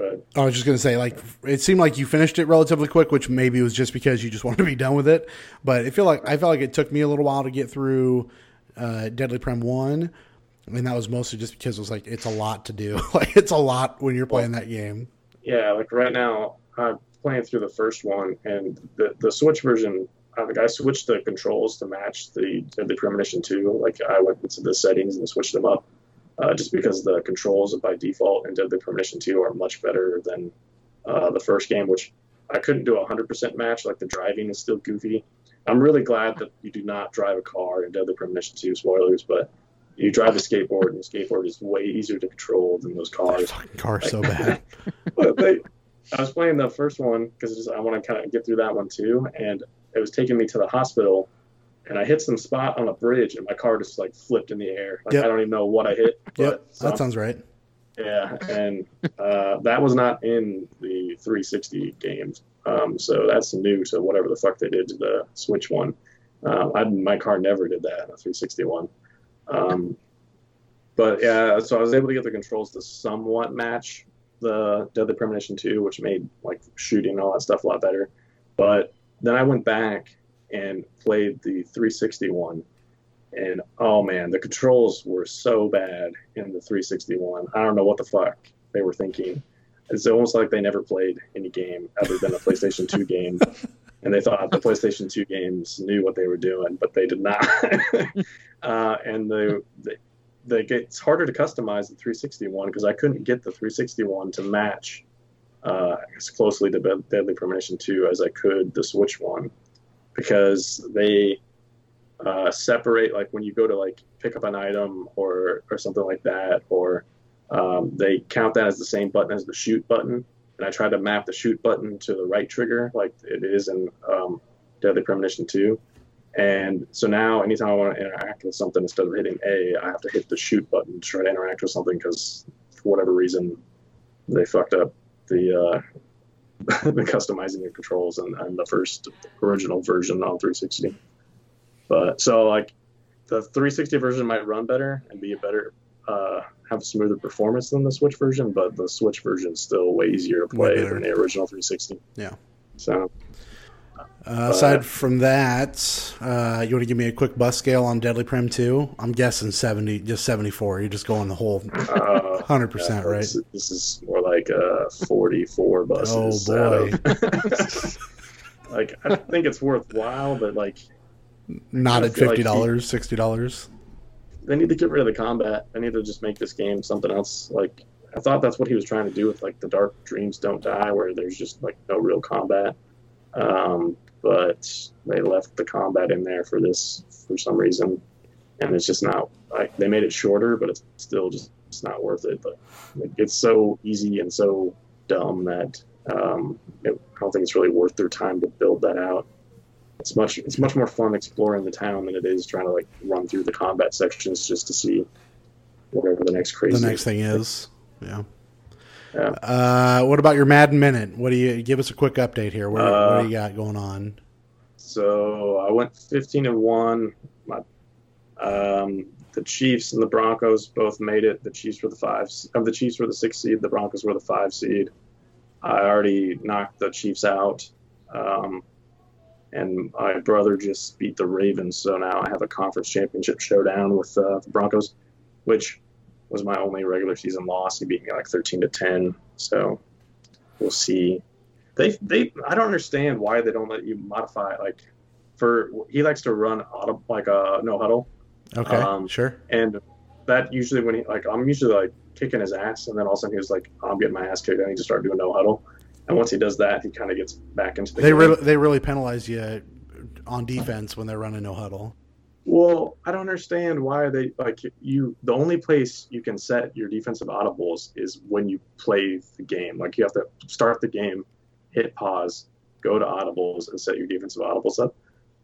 oh. I was just gonna say, like, it seemed like you finished it relatively quick, which maybe was just because you just wanted to be done with it. But I feel like I felt like it took me a little while to get through uh, Deadly Prem One, and that was mostly just because it was like it's a lot to do. like, it's a lot when you're playing that game. Yeah, like right now, I'm playing through the first one, and the the Switch version. I think I switched the controls to match the Deadly Premonition 2. Like I went into the settings and switched them up, uh, just because the controls by default in Deadly Premonition 2 are much better than uh, the first game, which I couldn't do a 100% match. Like the driving is still goofy. I'm really glad that you do not drive a car in Deadly Premonition 2. Spoilers, but you drive a skateboard, and the skateboard is way easier to control than those That cars. fucking car's so bad. But I was playing the first one because I want to kind of get through that one too, and it was taking me to the hospital, and I hit some spot on a bridge, and my car just like flipped in the air. Like Yep. I don't even know what I hit. But yep, so- that sounds right. yeah, and uh, that was not in the 360 games, um, so that's new to whatever the fuck they did to the Switch one. Um, I, my car never did that in a 360 one. Um, but yeah, so I was able to get the controls to somewhat match the Deadly Premonition 2, which made like shooting and all that stuff a lot better. But then I went back and played the 360 one, and oh man, the controls were so bad in the 361. I don't know what the fuck they were thinking. It's almost like they never played any game other than a PlayStation 2 game. And they thought the PlayStation 2 games knew what they were doing, but they did not. uh, and the, the, the, it's harder to customize the 361 because I couldn't get the 361 to match uh, as closely to Dead- Deadly Premonition 2 as I could the Switch one because they uh, separate like when you go to like pick up an item or or something like that or um, they count that as the same button as the shoot button and i tried to map the shoot button to the right trigger like it is in um, deadly premonition 2 and so now anytime i want to interact with something instead of hitting a i have to hit the shoot button to try to interact with something because for whatever reason they fucked up the uh, the customizing the controls and, and the first original version on 360 but so like the 360 version might run better and be a better uh, have smoother performance than the Switch version, but the Switch version is still way easier to play than the original 360. Yeah. So Uh, aside from that, uh, you want to give me a quick bus scale on Deadly Prem 2? I'm guessing 70, just 74. You're just going the whole uh, 100%, yeah, right? This, this is more like uh, 44 buses. Oh, boy. like I think it's worthwhile, but like Not at feel like $50, $60. They need to get rid of the combat. They need to just make this game something else. Like I thought that's what he was trying to do with like the Dark Dreams Don't Die, where there's just like no real combat. Um, but they left the combat in there for this for some reason, and it's just not like they made it shorter, but it's still just it's not worth it. But like, it's so easy and so dumb that um, it, I don't think it's really worth their time to build that out it's much it's much more fun exploring the town than it is trying to like run through the combat sections just to see whatever the next crazy The next thing is. Yeah. Yeah. Uh, what about your Madden Minute? What do you give us a quick update here? What, what Uh, do you got going on? So I went 15 and one. My um, the Chiefs and the Broncos both made it. The Chiefs were the five. Of the Chiefs were the six seed. The Broncos were the five seed. I already knocked the Chiefs out, um, and my brother just beat the Ravens. So now I have a conference championship showdown with uh, the Broncos, which was my only regular season loss. He beat me like 13 to 10. So we'll see. They they I don't understand why they don't let you modify like for he likes to run auto like a no huddle Okay, um, sure. and that usually when he like I'm usually like kicking his ass and then all of a sudden he was like I'm getting my ass kicked I need to start doing no huddle And once he does that, he kind of gets back into the They game. really they really penalize you on defense when they're running no huddle. Well, I don't understand why they like you. The only place you can set your defensive audibles is when you play the game. Like you have to start the game, hit pause, go to audibles, and set your defensive audibles up.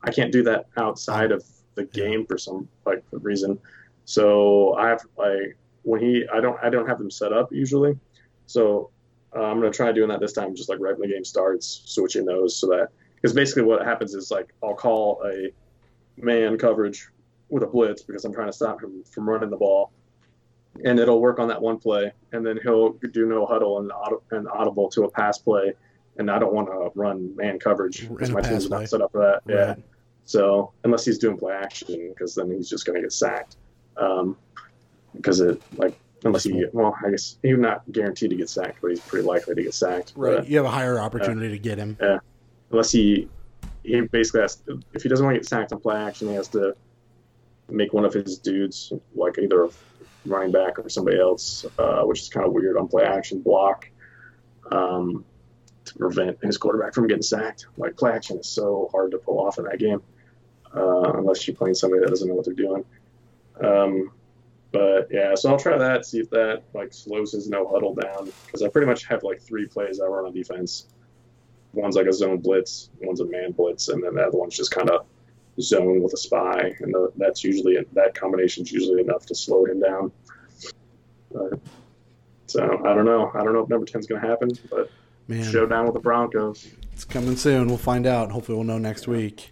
I can't do that outside of the game for some like reason. So I have like when he I don't I don't have them set up usually. So uh, I'm gonna try doing that this time, just like right when the game starts, switching those so that because basically what happens is like I'll call a man coverage with a blitz because I'm trying to stop him from running the ball, and it'll work on that one play, and then he'll do no huddle and, aud- and audible to a pass play, and I don't want to run man coverage because my team's play. not set up for that. Yeah. So unless he's doing play action, because then he's just going to get sacked. Um, because it like unless he well, I guess he's not guaranteed to get sacked, but he's pretty likely to get sacked. Right. But You have a higher opportunity to get him. Yeah. Unless he he basically has to, if he doesn't want to get sacked on play action, he has to make one of his dudes like either a running back or somebody else, uh, which is kind of weird on play action block um, to prevent his quarterback from getting sacked. Like play action is so hard to pull off in that game uh, unless you're playing somebody that doesn't know what they're doing. Um, but yeah, so I'll try that, see if that like slows his no huddle down because I pretty much have like three plays I run on defense one's like a zone blitz, one's a man blitz, and then the other one's just kind of zone with a spy, and the, that's usually that combination's usually enough to slow him down. So I don't know. I don't know if number ten's going to happen, but Man, showdown with the Broncos. it's coming soon. We'll find out. Hopefully, we'll know next week.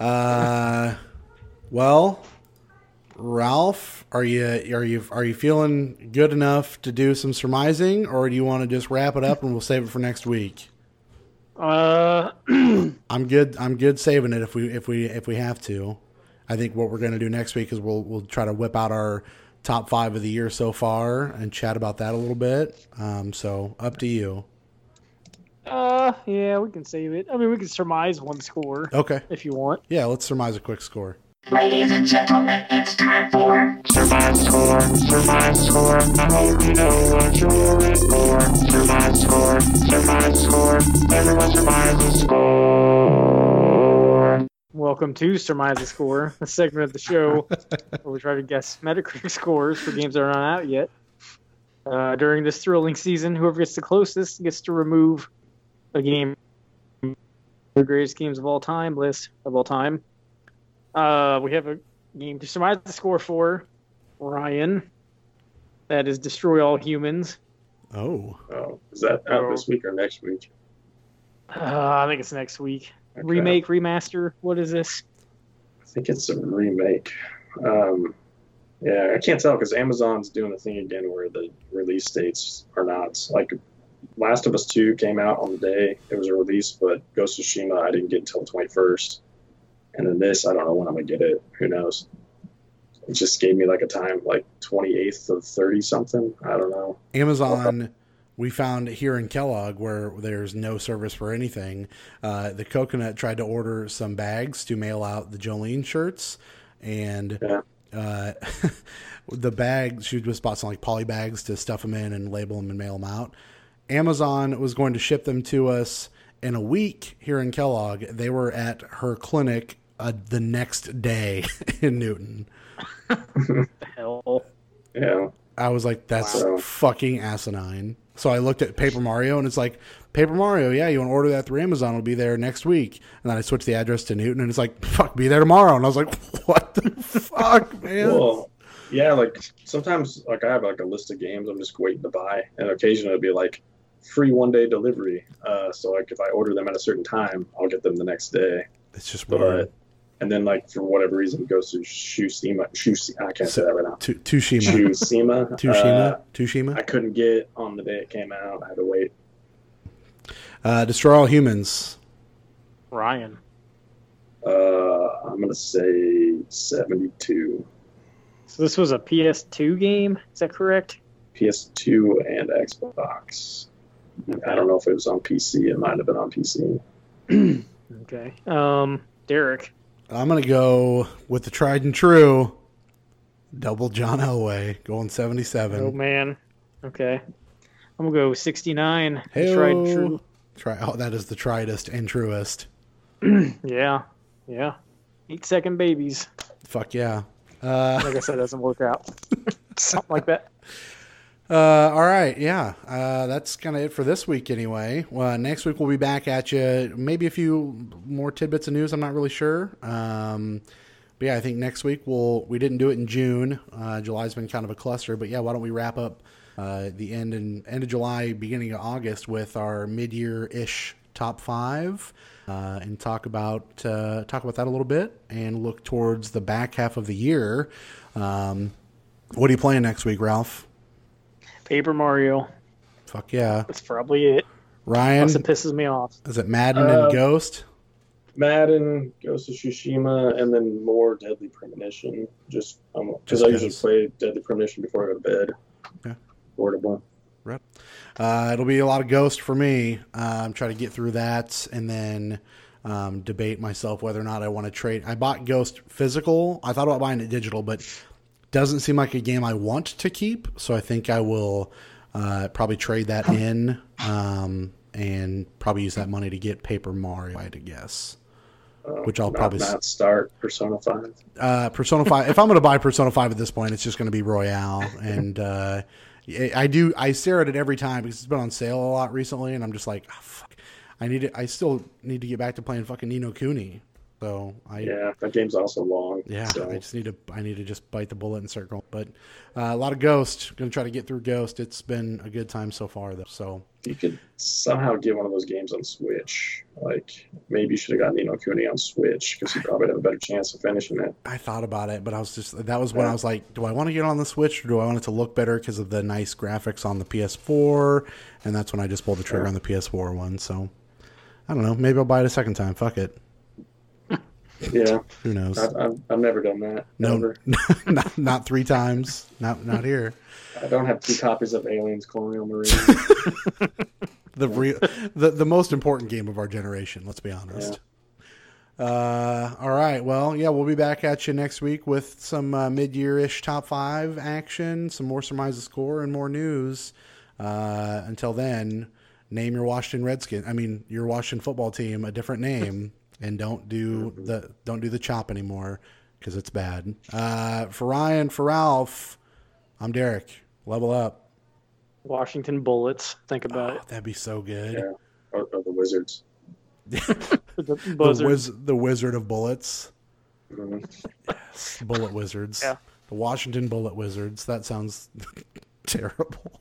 Uh, well, Ralph, are you are you are you feeling good enough to do some surmising, or do you want to just wrap it up and we'll save it for next week? Uh, I'm good. I'm good saving it if we if we if we have to. I think what we're going to do next week is we'll we'll try to whip out our top five of the year so far and chat about that a little bit. Um, so up to you. uh, yeah, we can save it. I mean, we can surmise one score Okay. if you want. Yeah, let's surmise a quick score. Ladies and gentlemen, it's time for Survive score, survive score. I hope you know what you're in for. Survive score, survive score. Everyone survives the score. Welcome to Surmise the Score, a segment of the show where we try to guess Metacritic scores for games that are not out yet. Uh, during this thrilling season, whoever gets the closest gets to remove a game the greatest games of all time list of all time. Uh, we have a game to surmise the score for Ryan. That is Destroy All Humans. Oh, Oh, is that out this week or next week? Uh, I think it's next week. Okay. Remake, remaster. What is this? I think it's a remake. Um, yeah, I can't tell because Amazon's doing a thing again where the release dates are not like Last of Us Two came out on the day it was a release, but Ghost of Tsushima I didn't get until the twenty first, and then this I don't know when I'm gonna get it. Who knows? It just gave me like a time like twenty eighth of thirty something. I don't know. Amazon. We found here in Kellogg where there's no service for anything. Uh, the coconut tried to order some bags to mail out the Jolene shirts, and Yeah. uh, the bags she just bought some like poly bags to stuff them in and label them and mail them out. Amazon was going to ship them to us in a week here in Kellogg. They were at her clinic uh, the next day in Newton. Hell. Yeah, I was like, that's Wow. fucking asinine. So I looked at Paper Mario and it's like, Paper Mario, yeah, you want to order that through Amazon? It'll be there next week. And then I switched the address to Newton and it's like, fuck, be there tomorrow. And I was like, what the fuck, man? Well, yeah, like sometimes like I have like a list of games I'm just waiting to buy, and occasionally it'll be like free one day delivery. Uh, so like if I order them at a certain time, I'll get them the next day. It's just weird. But and then like for whatever reason it goes to Shushima. Shush, I can't say that right now. Tu- Tushima. Shushima. Tushima. Uh, Tushima. I couldn't get on the day it came out. I had to wait. Uh, Destroy All Humans. Ryan. Uh, I'm gonna say 72. So this was a PS2 game, is that correct? PS2 and Xbox. I don't know if it was on PC. It might have been on PC. Okay. Um, Derrick. I'm going to go with the tried and true double John Elway going 77. Oh man. Okay. I'm gonna go 69. Hey, Tried and true. Try. Oh, that is the triedest and truest. Yeah, yeah. Eight second babies. Fuck yeah. Uh, Like I said, doesn't work out. Something like that. Uh, all right, yeah, uh, that's kind of it for this week, anyway. Well, next week we'll be back at you. Maybe a few more tidbits of news. I'm not really sure. Um, but yeah, I think next week we'll. We didn't do it in June. Uh, July's been kind of a cluster, but yeah, why don't we wrap up uh, the end and end of July, beginning of August with our mid-year ish top five, uh, and talk about uh, talk about that a little bit, and look towards the back half of the year. Um, what are you playing next week, Ralph? Paper Mario. Fuck yeah. That's probably it. Ryan, Unless it pisses me off. is it Madden Uh, and Ghost? Madden, Ghost of Tsushima, and then more Deadly Premonition. Just because Just I usually play Deadly Premonition before I go to bed. Okay. Portable. Uh, it'll be a lot of Ghost for me. Um, try to get through that and then um, debate myself whether or not I want to trade. I bought Ghost physical. I thought about buying it digital, but doesn't seem like a game I want to keep. So I think I will uh, probably trade that in um, and probably use that money to get Paper Mario. I'd guess. Uh, Which I'll not, probably not start Persona Five. uh, Persona Five. if I'm going to buy Persona Five at this point, it's just going to be Royal, and uh, I do. I stare at it every time because it's been on sale a lot recently, and I'm just like, oh, fuck. I need to. I still need to get back to playing fucking Ni no Kuni. So I Yeah, that game's also long. yeah, so I just need to. I need to just bite the bullet and circle. But uh, a lot of Ghost. Going to try to get through Ghost. It's been a good time so far, though. So you could somehow get one of those games on Switch. Like maybe you should have gotten Ni no Kuni on Switch because you probably have a better chance of finishing it. I thought about it, but I was just that was when Yeah. I was like, do I want to get on the Switch or do I want it to look better because of the nice graphics on the PS4? And that's when I just pulled the trigger on the PS4 one. So I don't know. Maybe I'll buy it a second time. Fuck it. Yeah, Who knows? I've, I've, I've never done that. No, not, not three times. Not not here. I don't have two copies of Aliens Colonial Marine. The real, the the most important game of our generation. Let's be honest. Uh, all right. Well, yeah, we'll be back at you next week with some uh, mid-year-ish top five action, some more surmise the score, and more news. Uh, until then, name your Washington Redskin. I mean, your Washington football team a different name, and don't do the don't do the chop anymore because it's bad. Uh, for Ryan, for Ralph, I'm Derrick. Level up. Washington Bullets. Think about Oh, that'd be so good. yeah, or, or the Wizards. The The, wiz- the Wizard of Bullets. Mhm. Bullet Wizards. Yeah. The Washington Bullet Wizards. That sounds terrible.